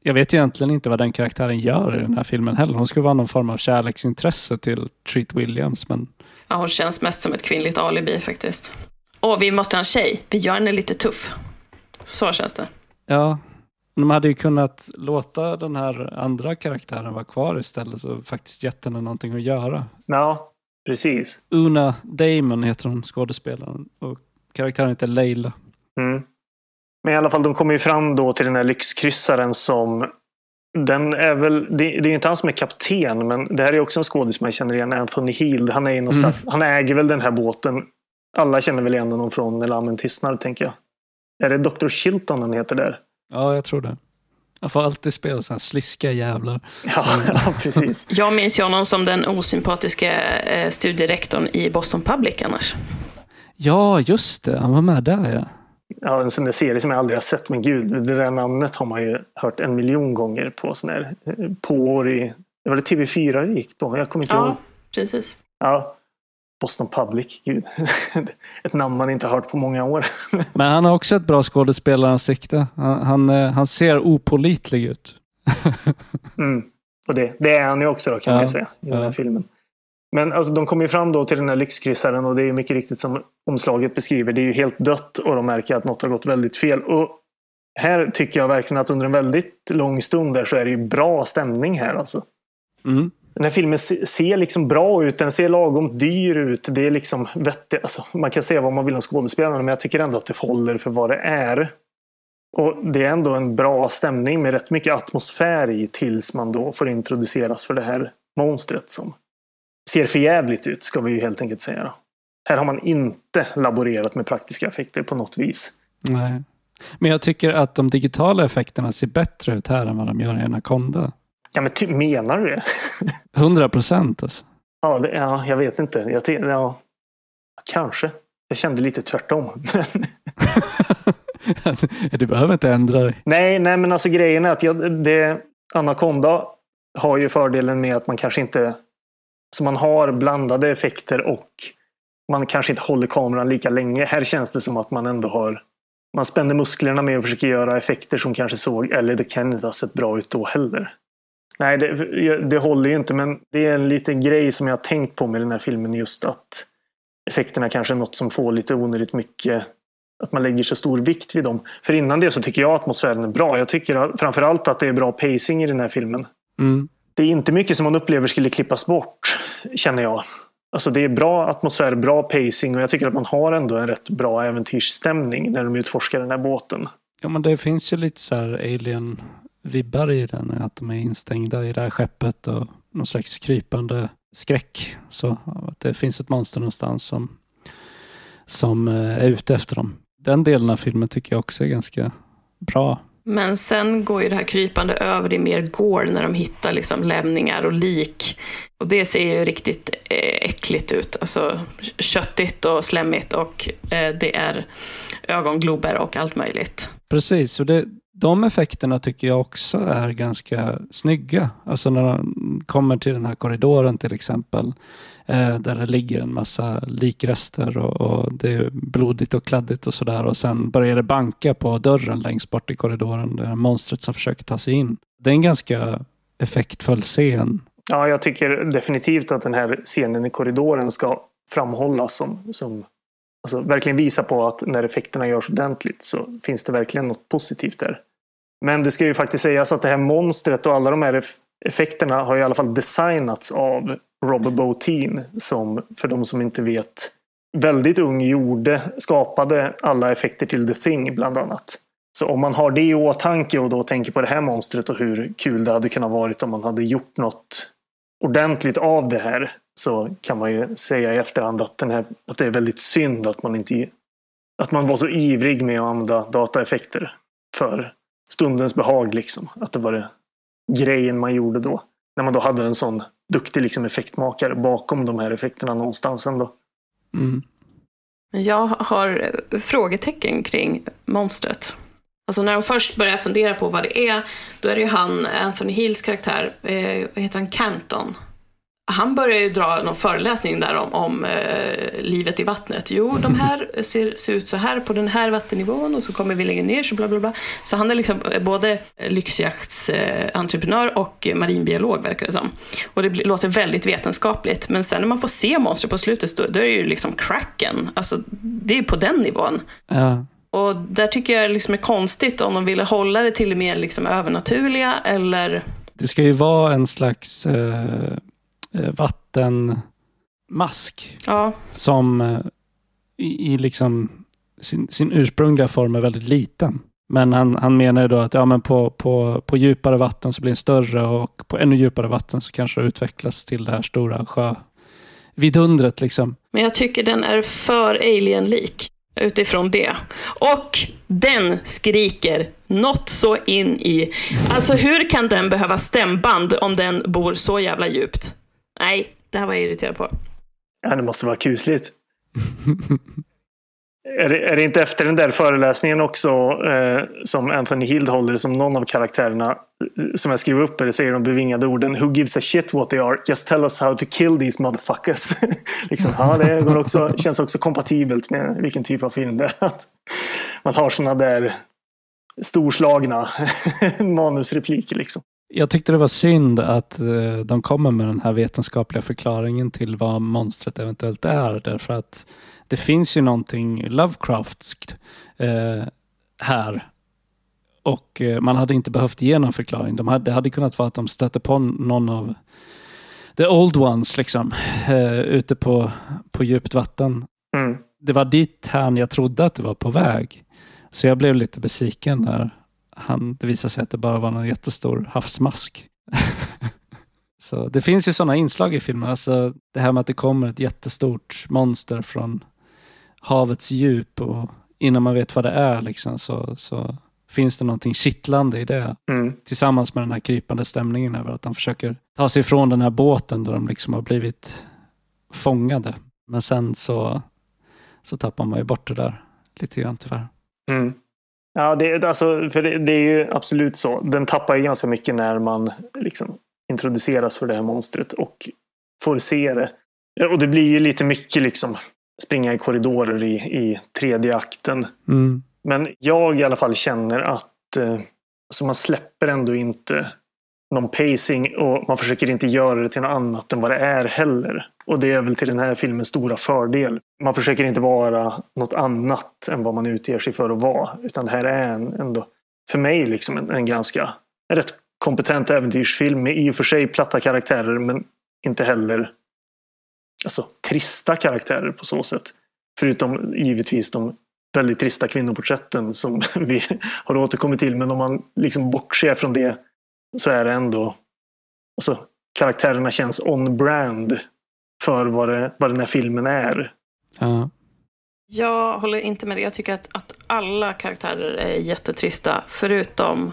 Jag vet egentligen inte vad den karaktären gör i den här filmen heller. Hon ska vara någon form av kärleksintresse till Treat Williams, men... Ja, hon känns mest som ett kvinnligt alibi faktiskt. Åh, vi måste ha en tjej. Vi gör henne lite tuff. Så känns det. Ja, de hade ju kunnat låta den här andra karaktären vara kvar istället och faktiskt gett henne någonting att göra. Ja, precis. Una Damon heter hon, skådespelaren. Och karaktären heter Leila. Mm. Men i alla fall, de kommer ju fram då till den här lyxkryssaren som den är väl, det, är inte han som är kapten, men det här är också en skådis man känner igen, Anthony Hill. Han, är någon mm. slags, han äger väl den här båten. Alla känner väl igen honom från När lammen tystnar, tänker jag. Är det Dr. Chilton han heter där? Ja, jag tror det. Han får alltid spela sådana sliska jävlar. [LAUGHS] Ja, ja, precis. jag minns ju honom som den osympatiska eh, studierektorn i Boston Public annars. Ja, just det. Han var med där, ja. Ja, en sån där serie som jag aldrig har sett. Men gud, det där namnet har man ju hört en miljon gånger på sån här påår i... Det var det TV4 det gick på. Jag kommer inte ja, ihåg. precis. Ja, Boston Public. Gud. [LAUGHS] Ett namn man inte hört på många år. [LAUGHS] Men han har också ett bra skådespelaransikte. Han, han, han ser opolitlig ut. [LAUGHS] mm. Och det, det är han ju också kan ja, man säga i ja. den här filmen. Men alltså, de kommer ju fram då till den här lyxkryssaren och det är mycket riktigt som omslaget beskriver. Det är ju helt dött och de märker att något har gått väldigt fel. Och här tycker jag verkligen att under en väldigt lång stund där så är det ju bra stämning här alltså. Mm. Den här filmen ser liksom bra ut. Den ser lagom dyr ut. Det är liksom vettigt. Alltså, man kan säga vad man vill om skådespelarna men jag tycker ändå att det håller för vad det är. Och det är ändå en bra stämning med rätt mycket atmosfär i tills man då får introduceras för det här monstret som ser för jävligt ut, ska vi ju helt enkelt säga. Då. Här har man inte laborerat med praktiska effekter på något vis. Nej. Men jag tycker att de digitala effekterna ser bättre ut här än vad de gör i Anaconda. Ja, men ty- menar du det? [LAUGHS] 100 procent alltså. Ja, det, ja, jag vet inte. Jag, ja, kanske. Jag kände lite tvärtom. [LAUGHS] du behöver inte ändra dig. nej, nej, men alltså grejen är att jag, det, Anaconda har ju fördelen med att man kanske inte... Så man har blandade effekter och man kanske inte håller kameran lika länge. Här känns det som att man ändå har... Man spänner musklerna med och försöker göra effekter som kanske såg, eller det kan inte ha sett bra ut då heller. Nej, det, det håller ju inte, men det är en liten grej som jag har tänkt på med den här filmen just att effekterna kanske är något som får lite onödigt mycket att man lägger så stor vikt vid dem. För innan det så tycker jag atmosfären är bra. Jag tycker framförallt att det är bra pacing i den här filmen. Mm. Det är inte mycket som man upplever skulle klippas bort, känner jag. Alltså det är bra atmosfär, bra pacing och jag tycker att man har ändå en rätt bra äventyrsstämning när de utforskar den här båten. Ja, men det finns ju lite så här alien-vibbar i den. Att de är instängda i det här skeppet och någon slags krypande skräck. Så att det finns ett monster någonstans som, som eh, är ute efter dem. Den delen av filmen tycker jag också är ganska bra. Men sen går ju det här krypande över i mer gore när de hittar liksom lämningar och lik. Och det ser ju riktigt eh, äckligt ut. Alltså köttigt och slemmigt och eh, det är ögonglober och allt möjligt. Precis, och det, de effekterna tycker jag också är ganska snygga. Alltså när de kommer till den här korridoren till exempel. Eh, där det ligger en massa likrester och, och, det är blodigt och kladdigt och sådär. Och sen börjar det banka på dörren längst bort i korridoren. Det är monstret som försöker ta sig in. Det är en ganska effektfull scen. Ja, jag tycker definitivt att den här scenen i korridoren ska framhållas som, som alltså verkligen visa på att när effekterna görs ordentligt så finns det verkligen något positivt där. Men det ska ju faktiskt sägas att det här monstret och alla de här effekterna har i alla fall designats av Robert Bottin som, för de som inte vet, väldigt ung gjorde, skapade alla effekter till The Thing bland annat. Så om man har det i åtanke och då tänker på det här monstret och hur kul det hade kunnat varit om man hade gjort något ordentligt av det här så kan man ju säga i efterhand att, den här, att det är väldigt synd att man inte att man var så ivrig med att använda dataeffekter för stundens behag. Liksom. Att det var det grejen man gjorde då. När man då hade en sån duktig liksom, effektmakare bakom de här effekterna någonstans ändå. Mm. Jag har frågetecken kring monstret. Alltså när de först börjar fundera på vad det är, då är det ju han, Anthony Hills karaktär, eh, vad heter han, Canton. Han börjar ju dra någon föreläsning där om, om eh, livet i vattnet. Jo, de här [LAUGHS] ser, ser ut så här på den här vattennivån och så kommer vi längre ner så bla bla bla. Så han är liksom både lyxjaktsentreprenör och marinbiolog verkar det som. Och det låter väldigt vetenskapligt. Men sen när man får se monster på slutet då, då är det ju liksom cracken. Alltså, det är ju på den nivån. Ja. Och där tycker jag liksom är konstigt om de ville hålla det till det mer liksom övernaturliga eller... Det ska ju vara en slags eh, vattenmask. Ja. Som eh, i, i liksom sin, sin ursprungliga form är väldigt liten. Men han, han menar ju då att ja, men på, på, på djupare vatten så blir den större och på ännu djupare vatten så kanske det utvecklas till det här stora sjövidundret. Liksom. Men jag tycker den är för alien-lik utifrån det. Och den skriker något så in i... Alltså hur kan den behöva stämband om den bor så jävla djupt? Nej, det här var jag irriterad på. Ja, det måste vara kusligt. [LAUGHS] är, det, är det inte efter den där föreläsningen också eh, som Anthony Hild håller som någon av karaktärerna som jag skriver upp det säger de bevingade orden Who gives a shit what they are? Just tell us how to kill these motherfuckers. [LAUGHS] liksom, ja, det går också, [LAUGHS] känns också kompatibelt med vilken typ av film det är. Att man har sådana där storslagna manusrepliker. Liksom. Jag tyckte det var synd att de kommer med den här vetenskapliga förklaringen till vad monstret eventuellt är. Därför att det finns ju någonting Lovecraftskt eh, här. Och eh, man hade inte behövt ge någon förklaring. De hade, det hade kunnat vara att de stötte på någon av the old ones liksom, eh, ute på, på djupt vatten. Mm. Det var dit här jag trodde att det var på väg. Så jag blev lite besviken när han, det visade sig att det bara var en jättestor havsmask. [LAUGHS] så det finns ju sådana inslag i filmen. Alltså det här med att det kommer ett jättestort monster från havets djup och innan man vet vad det är liksom, så, så finns det någonting kittlande i det. Mm. Tillsammans med den här krypande stämningen över att de försöker ta sig ifrån den här båten där de liksom har blivit fångade. Men sen så, så tappar man ju bort det där lite grann tyvärr. Mm. Ja, det, alltså, för det, det, är ju absolut så. Den tappar ju ganska mycket när man liksom introduceras för det här monstret och får se det. Och det blir ju lite mycket liksom springa i korridorer i, i tredje akten. Mm. Men jag i alla fall känner att eh, alltså man släpper ändå inte någon pacing och man försöker inte göra det till något annat än vad det är heller. Och det är väl till den här filmens stora fördel. Man försöker inte vara något annat än vad man utger sig för att vara. Utan det här är en, ändå, för mig, liksom en, en ganska en rätt kompetent äventyrsfilm med i och för sig platta karaktärer men inte heller alltså, trista karaktärer på så sätt. Förutom givetvis de väldigt trista kvinnoporträtten som [LAUGHS] vi har återkommit till. Men om man liksom bortser från det så är det ändå... Alltså, karaktärerna känns on-brand för vad, det, vad den här filmen är. Ja. Jag håller inte med dig. Jag tycker att, att alla karaktärer är jättetrista, förutom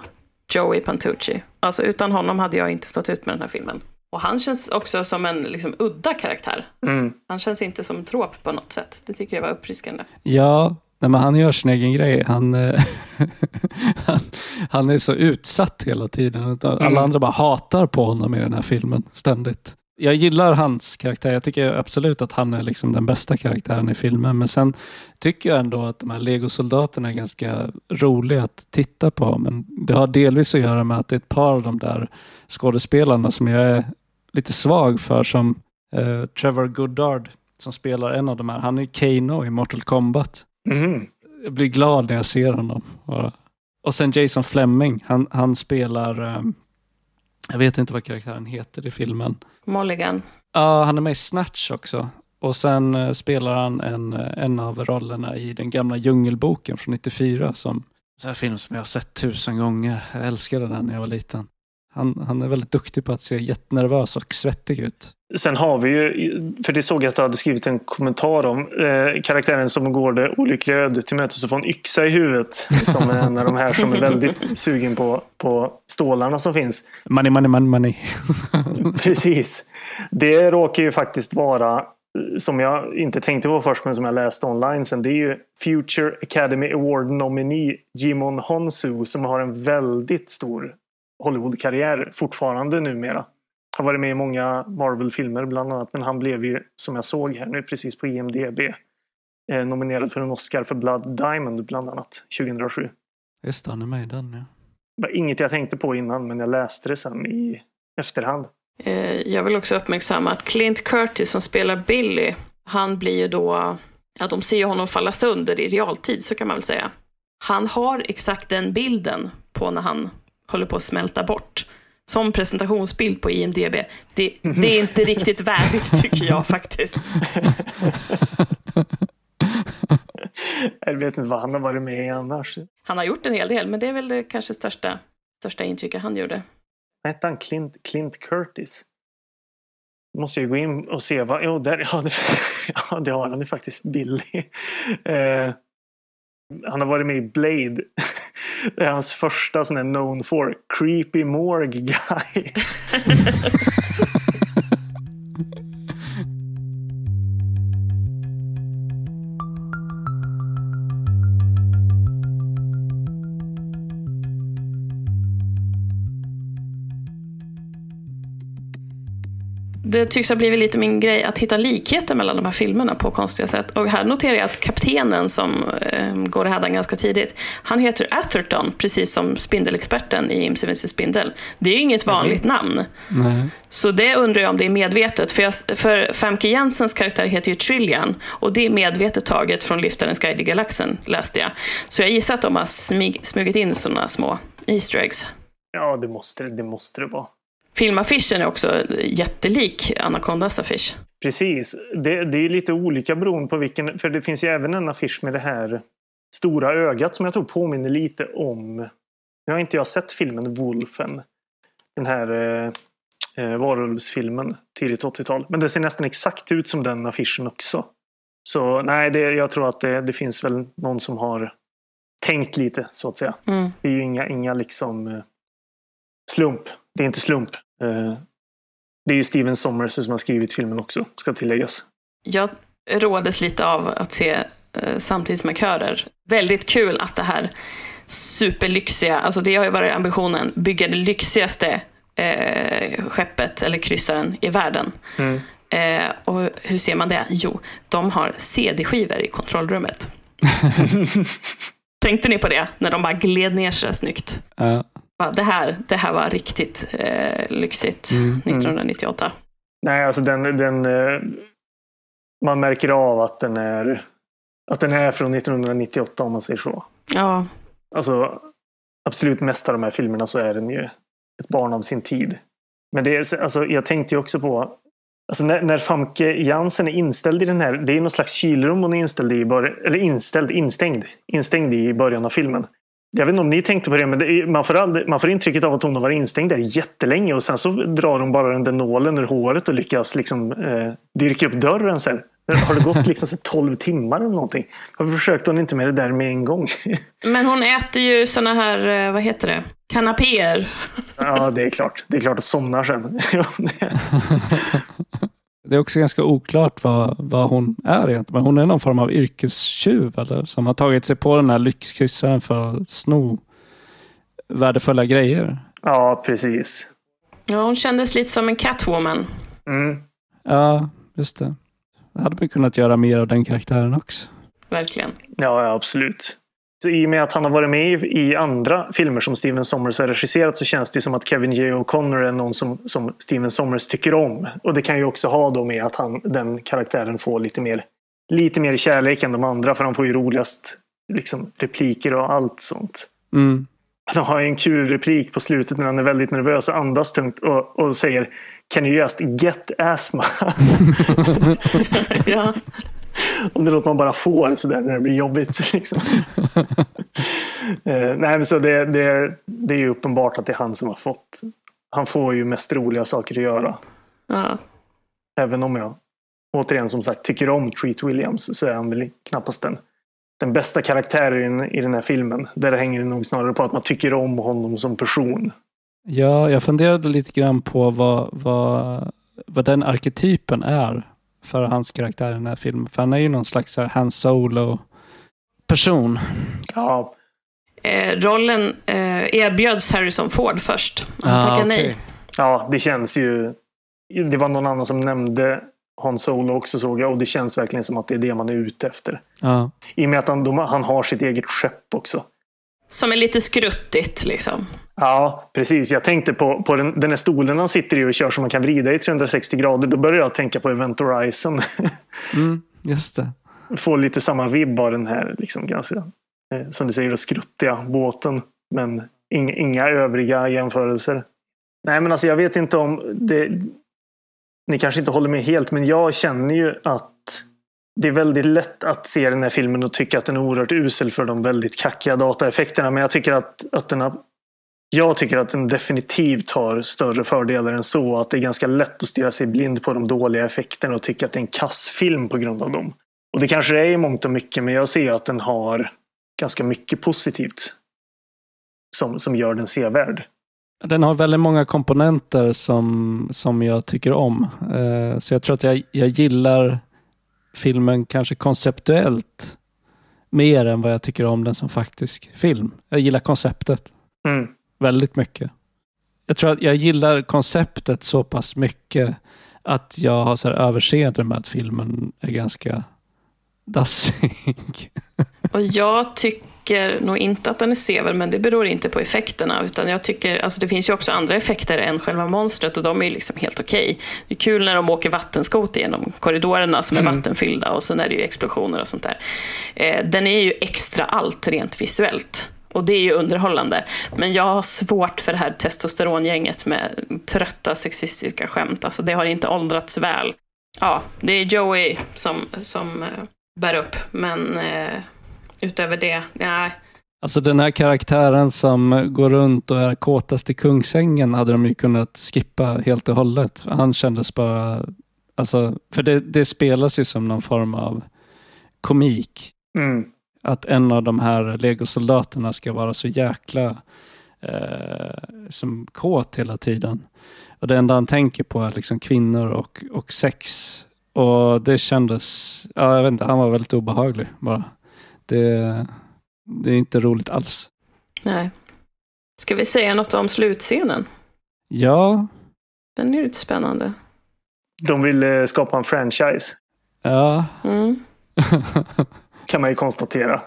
Joey Pantucci. Alltså utan honom hade jag inte stått ut med den här filmen. Och han känns också som en liksom, udda karaktär. Mm. Han känns inte som en trop på något sätt. Det tycker jag var uppfriskande. Ja, nej, men han gör sin egen grej. Han, eh, [LAUGHS] han, han är så utsatt hela tiden. Alla Mm. andra bara hatar på honom i den här filmen ständigt. Jag gillar hans karaktär. Jag tycker absolut att han är liksom den bästa karaktären i filmen. Men sen tycker jag ändå att de här legosoldaterna är ganska roliga att titta på. Men det har delvis att göra med att det är ett par av de där skådespelarna som jag är lite svag för. Som eh, Trevor Goddard som spelar en av de här. Han är Kano i Mortal Kombat. Mhm. Jag blir glad när jag ser honom. Och, och sen Jason Fleming. Han, han spelar, eh, jag vet inte vad karaktären heter i filmen. Mulligan. Ja, han är med i Snatch också. Och sen eh, spelar han en, eh, en av rollerna i den gamla Djungelboken från 94. Som så här film som jag har sett tusen gånger. Jag älskade den när jag var liten. Han, han är väldigt duktig på att se jättenervös och svettig ut. Sen har vi ju, för det såg jag att du hade skrivit en kommentar om, eh, karaktären som går det olyckliga ödet till mötes och får en yxa i huvudet. Som är en av de här som är väldigt sugen på, på stålarna som finns. Money, money, money, money. [LAUGHS] Precis. Det råkar ju faktiskt vara, eh, som jag inte tänkte på först men som jag läste online sen, det är ju Future Academy Award nominee Jimon Honsu som har en väldigt stor Hollywood-karriär fortfarande numera. Har varit med i många Marvel-filmer bland annat, men han blev ju, som jag såg här nu precis på IMDB, eh, nominerad för en Oscar för Blood Diamond bland annat 2007. Just det, han är med i den ja. Det var inget jag tänkte på innan, men jag läste det sen i efterhand. Eh, jag vill också uppmärksamma att Clint Curtis som spelar Billy, han blir ju då, ja de ser ju honom falla sönder i realtid, så kan man väl säga. Han har exakt den bilden på när han håller på att smälta bort. Som presentationsbild på IMDB. Det, det är inte riktigt [LAUGHS] värdigt tycker jag faktiskt. [LAUGHS] Jag vet inte vad han har varit med i annars. Han har gjort en hel del, men det är väl det kanske största, största intrycket han gjorde. Hette han Clint, Clint Curtis? Måste jag gå in och se vad... Jo, där, ja, det, [LAUGHS] ja, det har han ju faktiskt. Billy. Eh, han har varit med i Blade. Det är hans första sån här known for. Creepy Morgue Guy. [LAUGHS] Det tycks ha blivit lite min grej att hitta likheter mellan de här filmerna på konstiga sätt. Och här noterar jag att kaptenen som eh, går i hädan ganska tidigt, han heter Atherton, precis som spindelexperten i Imse Spindel. Det är ju inget vanligt namn. Nej. Så det undrar jag om det är medvetet. För, jag, för Famke Jensens karaktär heter ju Trillian och det är medvetet taget från Liftarens guide i galaxen, läste jag. Så jag gissar att de har smig, smugit in sådana små Easter eggs. Ja, det måste det, det måste det vara. Filmaffischen är också jättelik Anacondas affisch. Precis. Det, det är lite olika beroende på vilken... För det finns ju även en affisch med det här stora ögat som jag tror påminner lite om... Nu har inte jag sett filmen Wolfen. Den här eh, eh, varulvsfilmen tidigt 80-tal. Men det ser nästan exakt ut som den affischen också. Så nej, det, jag tror att det, det finns väl någon som har tänkt lite så att säga. Mm. Det är ju inga, inga liksom eh, slump. Det är inte slump. Eh, det är ju Steven Sommers som har skrivit filmen också, ska tilläggas. Jag rådes lite av att se eh, samtidsmarkörer. Väldigt kul att det här superlyxiga, alltså det har ju varit ambitionen, bygga det lyxigaste eh, skeppet eller kryssaren i världen. Mm. Eh, och hur ser man det? Jo, de har CD-skivor i kontrollrummet. [LAUGHS] Tänkte ni på det? När de bara gled ner så snyggt. Ja. Bara, Det här, det här var riktigt eh, lyxigt Mm, mm. 1998. Nej, alltså den, den eh, man märker av att den är att den är från 1998 om man säger så. Ja, Alltså absolut mest av de här filmerna så är den ju ett barn av sin tid. Men det är, alltså, jag tänkte ju också på Alltså när, när Famke Jansen är inställd i den här, det är någon slags kylrum hon är inställd i, bör- eller inställd, instängd, instängd i början av filmen. Jag vet inte om ni tänkte på det, men det man, får aldrig, man får intrycket av att hon har varit instängd där jättelänge och sen så drar hon bara den där nålen ur håret och lyckas liksom, eh, dyrka upp dörren sen. Har det gått liksom så 12 timmar eller någonting? Varför försökte hon inte med det där med en gång? [LAUGHS] men hon äter ju såna här, eh, vad heter det, kanapéer. ja, det är klart. Det är klart att somnar sen. [LAUGHS] Det är också ganska oklart vad, vad hon är egentligen. Hon är någon form av yrkestjuv eller? Som har tagit sig på den här lyxkryssaren för att sno värdefulla grejer. ja, precis. Ja, hon kändes lite som en Catwoman. Mm. Ja, just det. Det hade man kunnat göra mer av den karaktären också. Verkligen. Ja, ja, absolut. Så I och med att han har varit med i, andra filmer som Steven Sommers har regisserat så känns det som att Kevin J. O'Connor är någon som, som Steven Sommers tycker om. Och det kan ju också ha då med att han, den karaktären får lite mer, lite mer kärlek än de andra för han får ju roligast liksom, repliker och allt sånt. Mm. Han har ju en kul replik på slutet när han är väldigt nervös och andas tungt och, och säger Can you just get asthma? [LAUGHS] ja. [LAUGHS] Om det låter man bara får sådär när det blir jobbigt. [LAUGHS] Liksom. [LAUGHS] eh, nej, men så det, det, det är ju uppenbart att det är han som har fått. Han får ju mest roliga saker att göra. ja. Även om jag återigen som sagt tycker om Treat Williams så är han väl knappast den, den bästa karaktären i den här filmen. Där hänger det nog snarare på att man tycker om honom som person. Ja, jag funderade lite grann på vad, vad, vad den arketypen är för hans karaktär i den här filmen. För han är ju någon slags Han Solo-person. Ja, Eh, rollen eh, erbjöds Harrison Ford först. Han Ah, tackade okej. nej. ja, det känns ju... Det var någon annan som nämnde Han Solo också såg jag och det känns verkligen som att det är det man är ute efter. Ja. I och med att han, de, han har sitt eget skepp också. Som är lite skruttigt liksom. Ja, precis. Jag tänkte på, på den, den här stolen han sitter i och kör som man kan vrida i 360 grader. Då började jag tänka på Event Horizon. [LAUGHS] Mm, just det. Får lite samma vibb av den här, liksom, ganska, eh, som du säger, skruttiga båten. Men inga, inga övriga jämförelser. Nej, men alltså jag vet inte om det... Ni kanske inte håller med helt, men jag känner ju att det är väldigt lätt att se den här filmen och tycka att den är oerhört usel för de väldigt kackiga dataeffekterna. Men jag tycker att, att den har jag tycker att den definitivt har större fördelar än så. Att det är ganska lätt att stirra sig blind på de dåliga effekterna och tycka att det är en kassfilm på grund av dem. Och det kanske det är i mångt och mycket, men jag ser att den har ganska mycket positivt som, som gör den sevärd. Den har väldigt många komponenter som, som jag tycker om. Eh, så jag tror att jag, jag gillar filmen kanske konceptuellt mer än vad jag tycker om den som faktisk film. Jag gillar konceptet Mm. väldigt mycket. Jag tror att jag gillar konceptet så pass mycket att jag har så här överseende med att filmen är ganska dassig. Och jag tycker nog inte att den är sevärd, men det beror inte på effekterna. Utan jag tycker, alltså det finns ju också andra effekter än själva monstret och de är liksom helt okej. Det är kul när de åker vattenskoter genom korridorerna som är vattenfyllda och sen är det ju explosioner och sånt där. Eh, den är ju extra allt rent visuellt. Och det är ju underhållande. Men jag har svårt för det här testosterongänget med trötta sexistiska skämt. Alltså det har inte åldrats väl. Ja, det är Joey som, som eh, bär upp. Men eh, utöver det, nej. Alltså den här karaktären som går runt och är kåtast i kungsängen hade de ju kunnat skippa helt och hållet. Han kändes bara, alltså, för det, det spelas ju som någon form av komik. Mm. Att en av de här legosoldaterna ska vara så jäkla eh, som kåt hela tiden. Och det enda han tänker på är liksom kvinnor och, och sex. Och det kändes, ja jag vet inte, han var väldigt obehaglig bara. Det, det är inte roligt alls. nej. Ska vi säga något om slutscenen? Ja, Den är ju lite spännande. De vill eh, skapa en franchise, ja. Mm. [LAUGHS] kan man ju konstatera.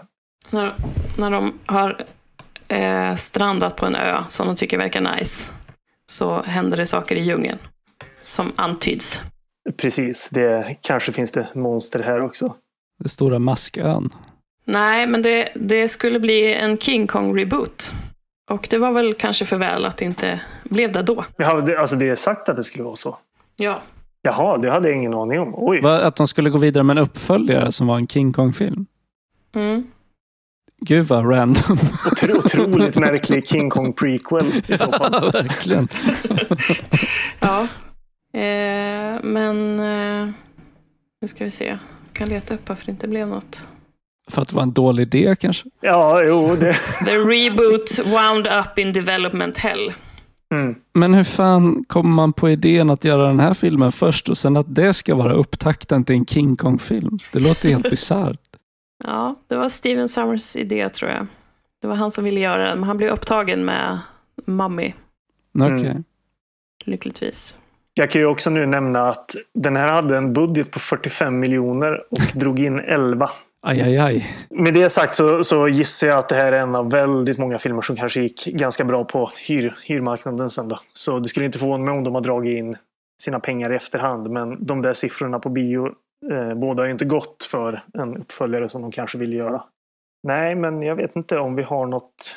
När, när de har eh, strandat på en ö som de tycker verkar nice så händer det saker i djungeln som antyds. Precis, det kanske finns det monster här också. Det stora maskön. Nej, men det, det skulle bli en King Kong-reboot. Och det var väl kanske för väl att det inte blev det då. Jaha, det, alltså det är sagt att det skulle vara så. Ja. Jaha, det hade jag ingen aning om. Oj. Va, att de skulle gå vidare med en uppföljare som var en King Kong-film. Mm. Gud vad random. [LAUGHS] Otro, otroligt märklig King Kong prequel i så fall. Verkligen. [LAUGHS] Ja. Eh, men eh, nu ska vi se. Jag kan leta upp varför det inte blev något. För att det var en dålig idé kanske. Ja, jo, det... [LAUGHS] The reboot wound up in development hell. Mm. Men hur fan kommer man på idén att göra den här filmen först och sen att det ska vara upptakten till en King Kong-film? Det låter helt [LAUGHS] bisarrt. Ja, det var Steven Summers idé tror jag. Det var han som ville göra den, men han blev upptagen med Mummy, Okej. Mm. lyckligtvis. Jag kan ju också nu nämna att den här hade en budget på 45 miljoner och drog in 11. Aj, aj, aj. Med det sagt så, så gissar jag att det här är en av väldigt många filmer som kanske gick ganska bra på hyr, hyrmarknaden sen då. Så det skulle inte förvåna mig om de har dragit in sina pengar i efterhand. Men de där siffrorna på bio eh, båda har inte gått för en uppföljare som de kanske vill göra. Nej, men jag vet inte om vi har något,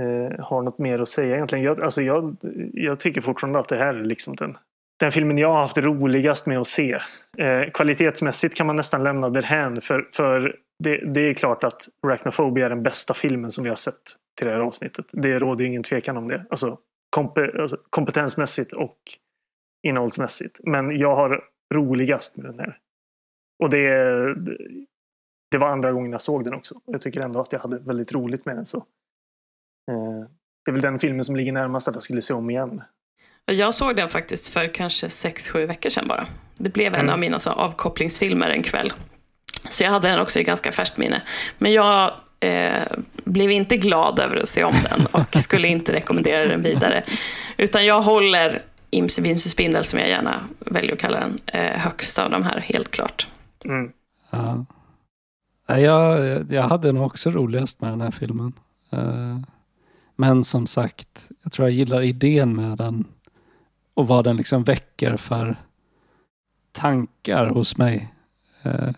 eh, har något mer att säga egentligen. Jag, alltså jag, jag tycker fortfarande att det här är liksom den, den filmen jag har haft roligast med att se. Eh, kvalitetsmässigt kan man nästan lämna därhän. För, för det, det är klart att Arachnophobia är den bästa filmen som vi har sett till det här avsnittet. Det råder ingen tvekan om det. Alltså, komp alltså kompetensmässigt och innehållsmässigt. Men jag har roligast med den här. Och det, det var andra gången jag såg den också. Jag tycker ändå att jag hade väldigt roligt med den. Så. Eh, det är väl den filmen som ligger närmast att jag skulle se om igen. Jag såg den faktiskt för kanske 6-7 veckor sedan bara. Det blev en Mm. av mina så, avkopplingsfilmer en kväll. Så jag hade den också i ganska färskt minne. Men jag eh, blev inte glad över att se om den och [LAUGHS] skulle inte rekommendera den vidare. Utan jag håller Imse Vimse Spindel, som jag gärna väljer att kalla den, eh, högst av de här, helt klart. Mm. Ja. Jag, jag hade nog också roligast med den här filmen. Eh, Men som sagt, jag tror jag gillar idén med den och vad den liksom väcker för tankar hos mig. Eh,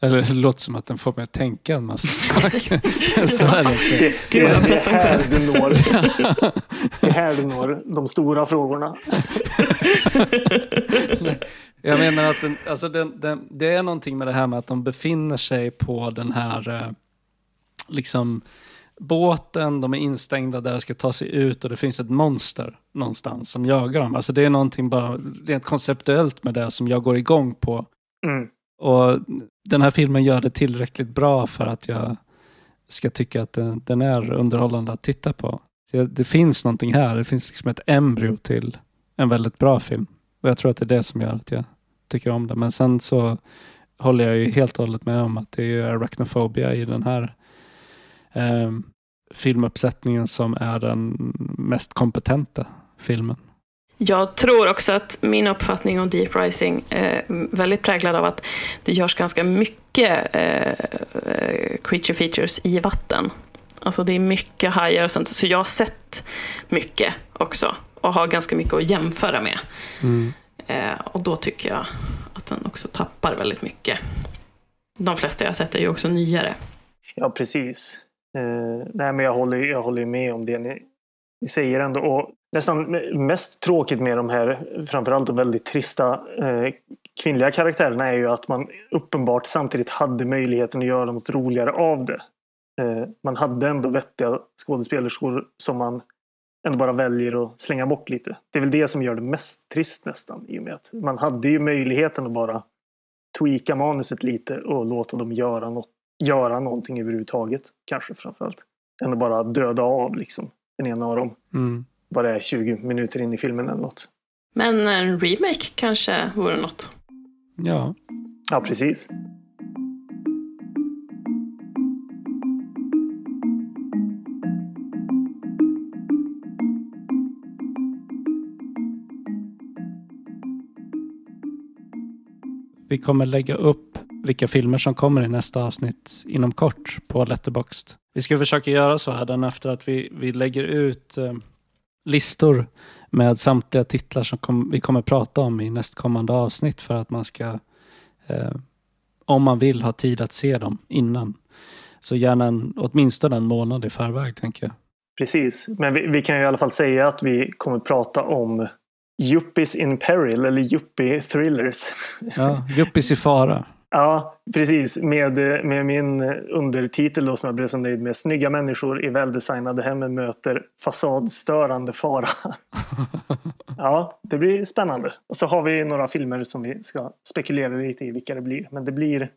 Eller det låter som att den får mig att tänka en massa [LAUGHS] saker. [LAUGHS] Så är det inte. Det, det, det, är här du [LAUGHS] når, det är här du når de stora frågorna. Jag menar att den, alltså den, den, det är någonting med det här med att de befinner sig på den här eh, liksom båten, de är instängda där, ska ta sig ut och det finns ett monster någonstans som jagar dem. Alltså det är någonting bara rent konceptuellt med det som jag går igång på. Mm. Och den här filmen gör det tillräckligt bra för att jag ska tycka att den, den är underhållande att titta på. Så det finns någonting här, det finns liksom ett embryo till en väldigt bra film. Och jag tror att det är det som gör att jag tycker om det. Men sen så håller jag ju helt och hållet med om att det är arachnophobia i den här eh, filmuppsättningen som är den mest kompetenta filmen. Jag tror också att min uppfattning om Deep Rising är väldigt präglad av att det görs ganska mycket eh, creature features i vatten. Alltså det är mycket hajar och sånt, så jag har sett mycket också och har ganska mycket att jämföra med. Eh, och då tycker jag att den också tappar väldigt mycket. De flesta jag har sett är ju också nyare. Ja, precis. Eh, nej, men jag håller, jag håller med om det ni, ni säger ändå. Och nästan mest tråkigt med de här, framförallt väldigt trista eh, kvinnliga karaktärerna är ju att man uppenbart samtidigt hade möjligheten att göra något roligare av det. Eh, man hade ändå vettiga skådespelerskor som man ändå bara väljer att slänga bort lite. Det är väl det som gör det mest trist nästan. I och med att man hade ju möjligheten att bara tweaka manuset lite och låta dem göra, något, göra någonting överhuvudtaget. Kanske framförallt. Än att bara döda av liksom, den ena av dem. Mm. Bara det är 20 minuter in i filmen eller något. Men en remake kanske vore något. Ja. Ja, precis. Vi kommer lägga upp vilka filmer som kommer i nästa avsnitt inom kort på Letterboxd. Vi ska försöka göra så här efter att vi, vi lägger ut eh, listor med samtliga titlar som kom, vi kommer prata om i nästkommande avsnitt för att man ska, eh, om man vill, ha tid att se dem innan. Så gärna en, åtminstone en månad i förväg, tänker jag. Precis, men vi, vi kan ju i alla fall säga att vi kommer prata om Yuppies in Peril eller Yuppie Thrillers. Ja, Yuppies i fara. Ja, precis. Med, med min undertitel då som jag blev så nöjd med. Snygga människor i väldesignade hem möter fasadstörande fara. [LAUGHS] ja, det blir spännande. Och så har vi några filmer som vi ska spekulera lite i vilka det blir. Men det blir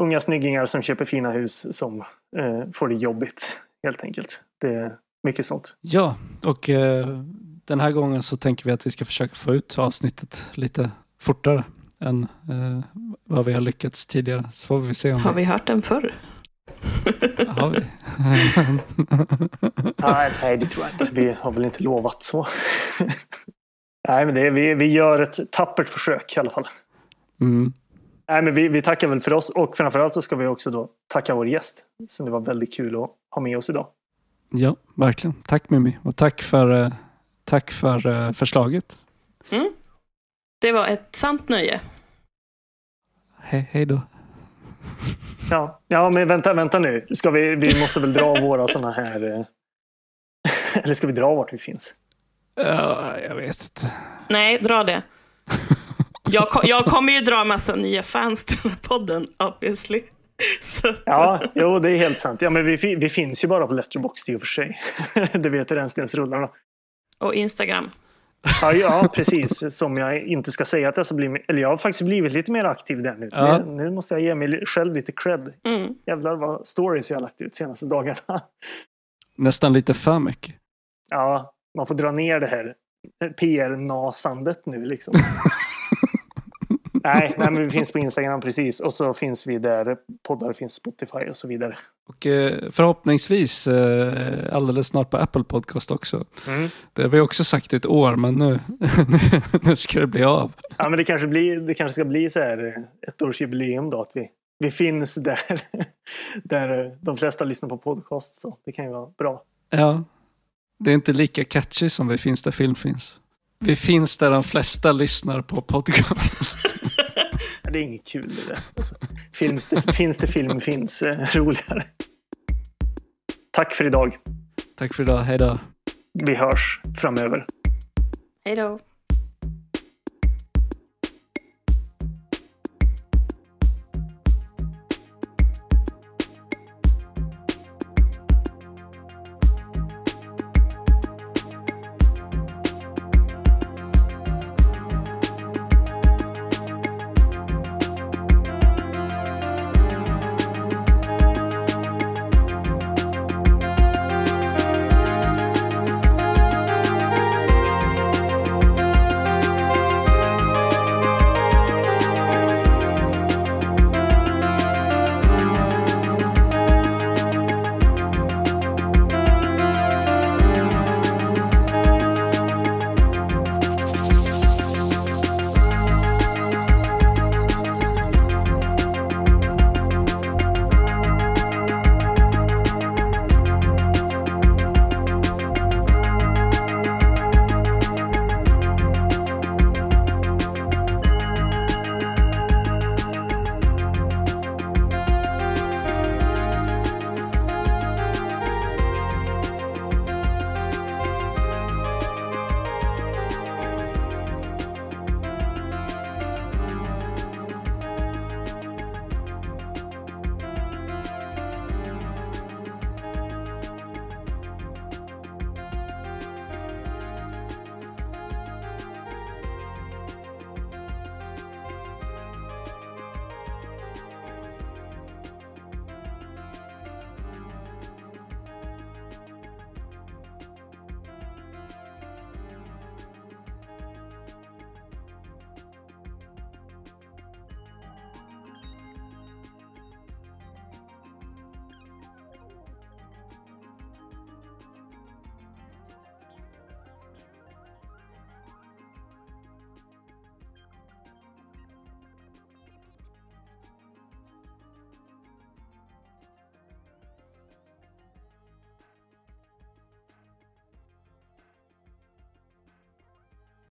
unga snyggingar som köper fina hus som eh, får det jobbigt helt enkelt. Det är mycket sånt. Ja, och eh, den här gången så tänker vi att vi ska försöka få ut avsnittet lite fortare än eh, vad vi har lyckats tidigare. Så får vi se om Har vi hört den förr? [LAUGHS] Har vi? [LAUGHS] nej, nej, det tror jag inte. Vi har väl inte lovat så. [LAUGHS] nej, men det är, vi, vi gör ett tappert försök i alla fall. Mm. Nej, men vi, vi tackar väl för oss och framförallt så ska vi också då tacka vår gäst. Så det var väldigt kul att ha med oss idag. Ja, verkligen. Tack Mimmi och tack för, eh, tack för eh, förslaget. Mm. Det var ett sant nöje. He hej då. Ja, ja, men vänta, vänta nu. Ska vi, vi måste väl dra våra sådana här... eh, [LAUGHS] Eller ska vi dra vart vi finns? Ja, jag vet inte. Nej, dra det. Jag, ko- jag kommer ju dra massa nya fans till den här podden, obviously. Så, Ja, jo, det är helt sant. Ja, men vi, vi finns ju bara på Letterboxd i och för sig. [LAUGHS] det vet rännstensrullarna. Och Instagram. Ja, ja, precis. Som jag inte ska säga att jag ska bli... Eller jag har faktiskt blivit lite mer aktiv där nu. Ja. Nu, nu måste jag ge mig själv lite cred. Mm. Jävlar vad stories jag har lagt ut senaste dagarna. [LAUGHS] Nästan lite för mycket. Ja, man får dra ner det här PR-nasandet nu liksom. [LAUGHS] nej, nej, men vi finns på Instagram precis. Och så finns vi där poddar finns Spotify och så vidare. Och eh, förhoppningsvis eh, alldeles snart på Apple Podcast också. Mm. Det har vi också sagt i ett år, men nu, [LAUGHS] nu ska det bli av. Ja, men det kanske, blir, det kanske ska bli så här eh, ett årsjubileum då. Att vi, vi finns där, [LAUGHS] där de flesta lyssnar på podcast. Så det kan ju vara bra. Ja, det är inte lika catchy som vi finns där film finns. Vi finns där de flesta lyssnar på podcast. [LAUGHS] Det är inget kul det där. Alltså, finns, det, finns det film finns eh, roligare. Tack för idag. Tack för idag, hej då. Vi hörs framöver. Hej då.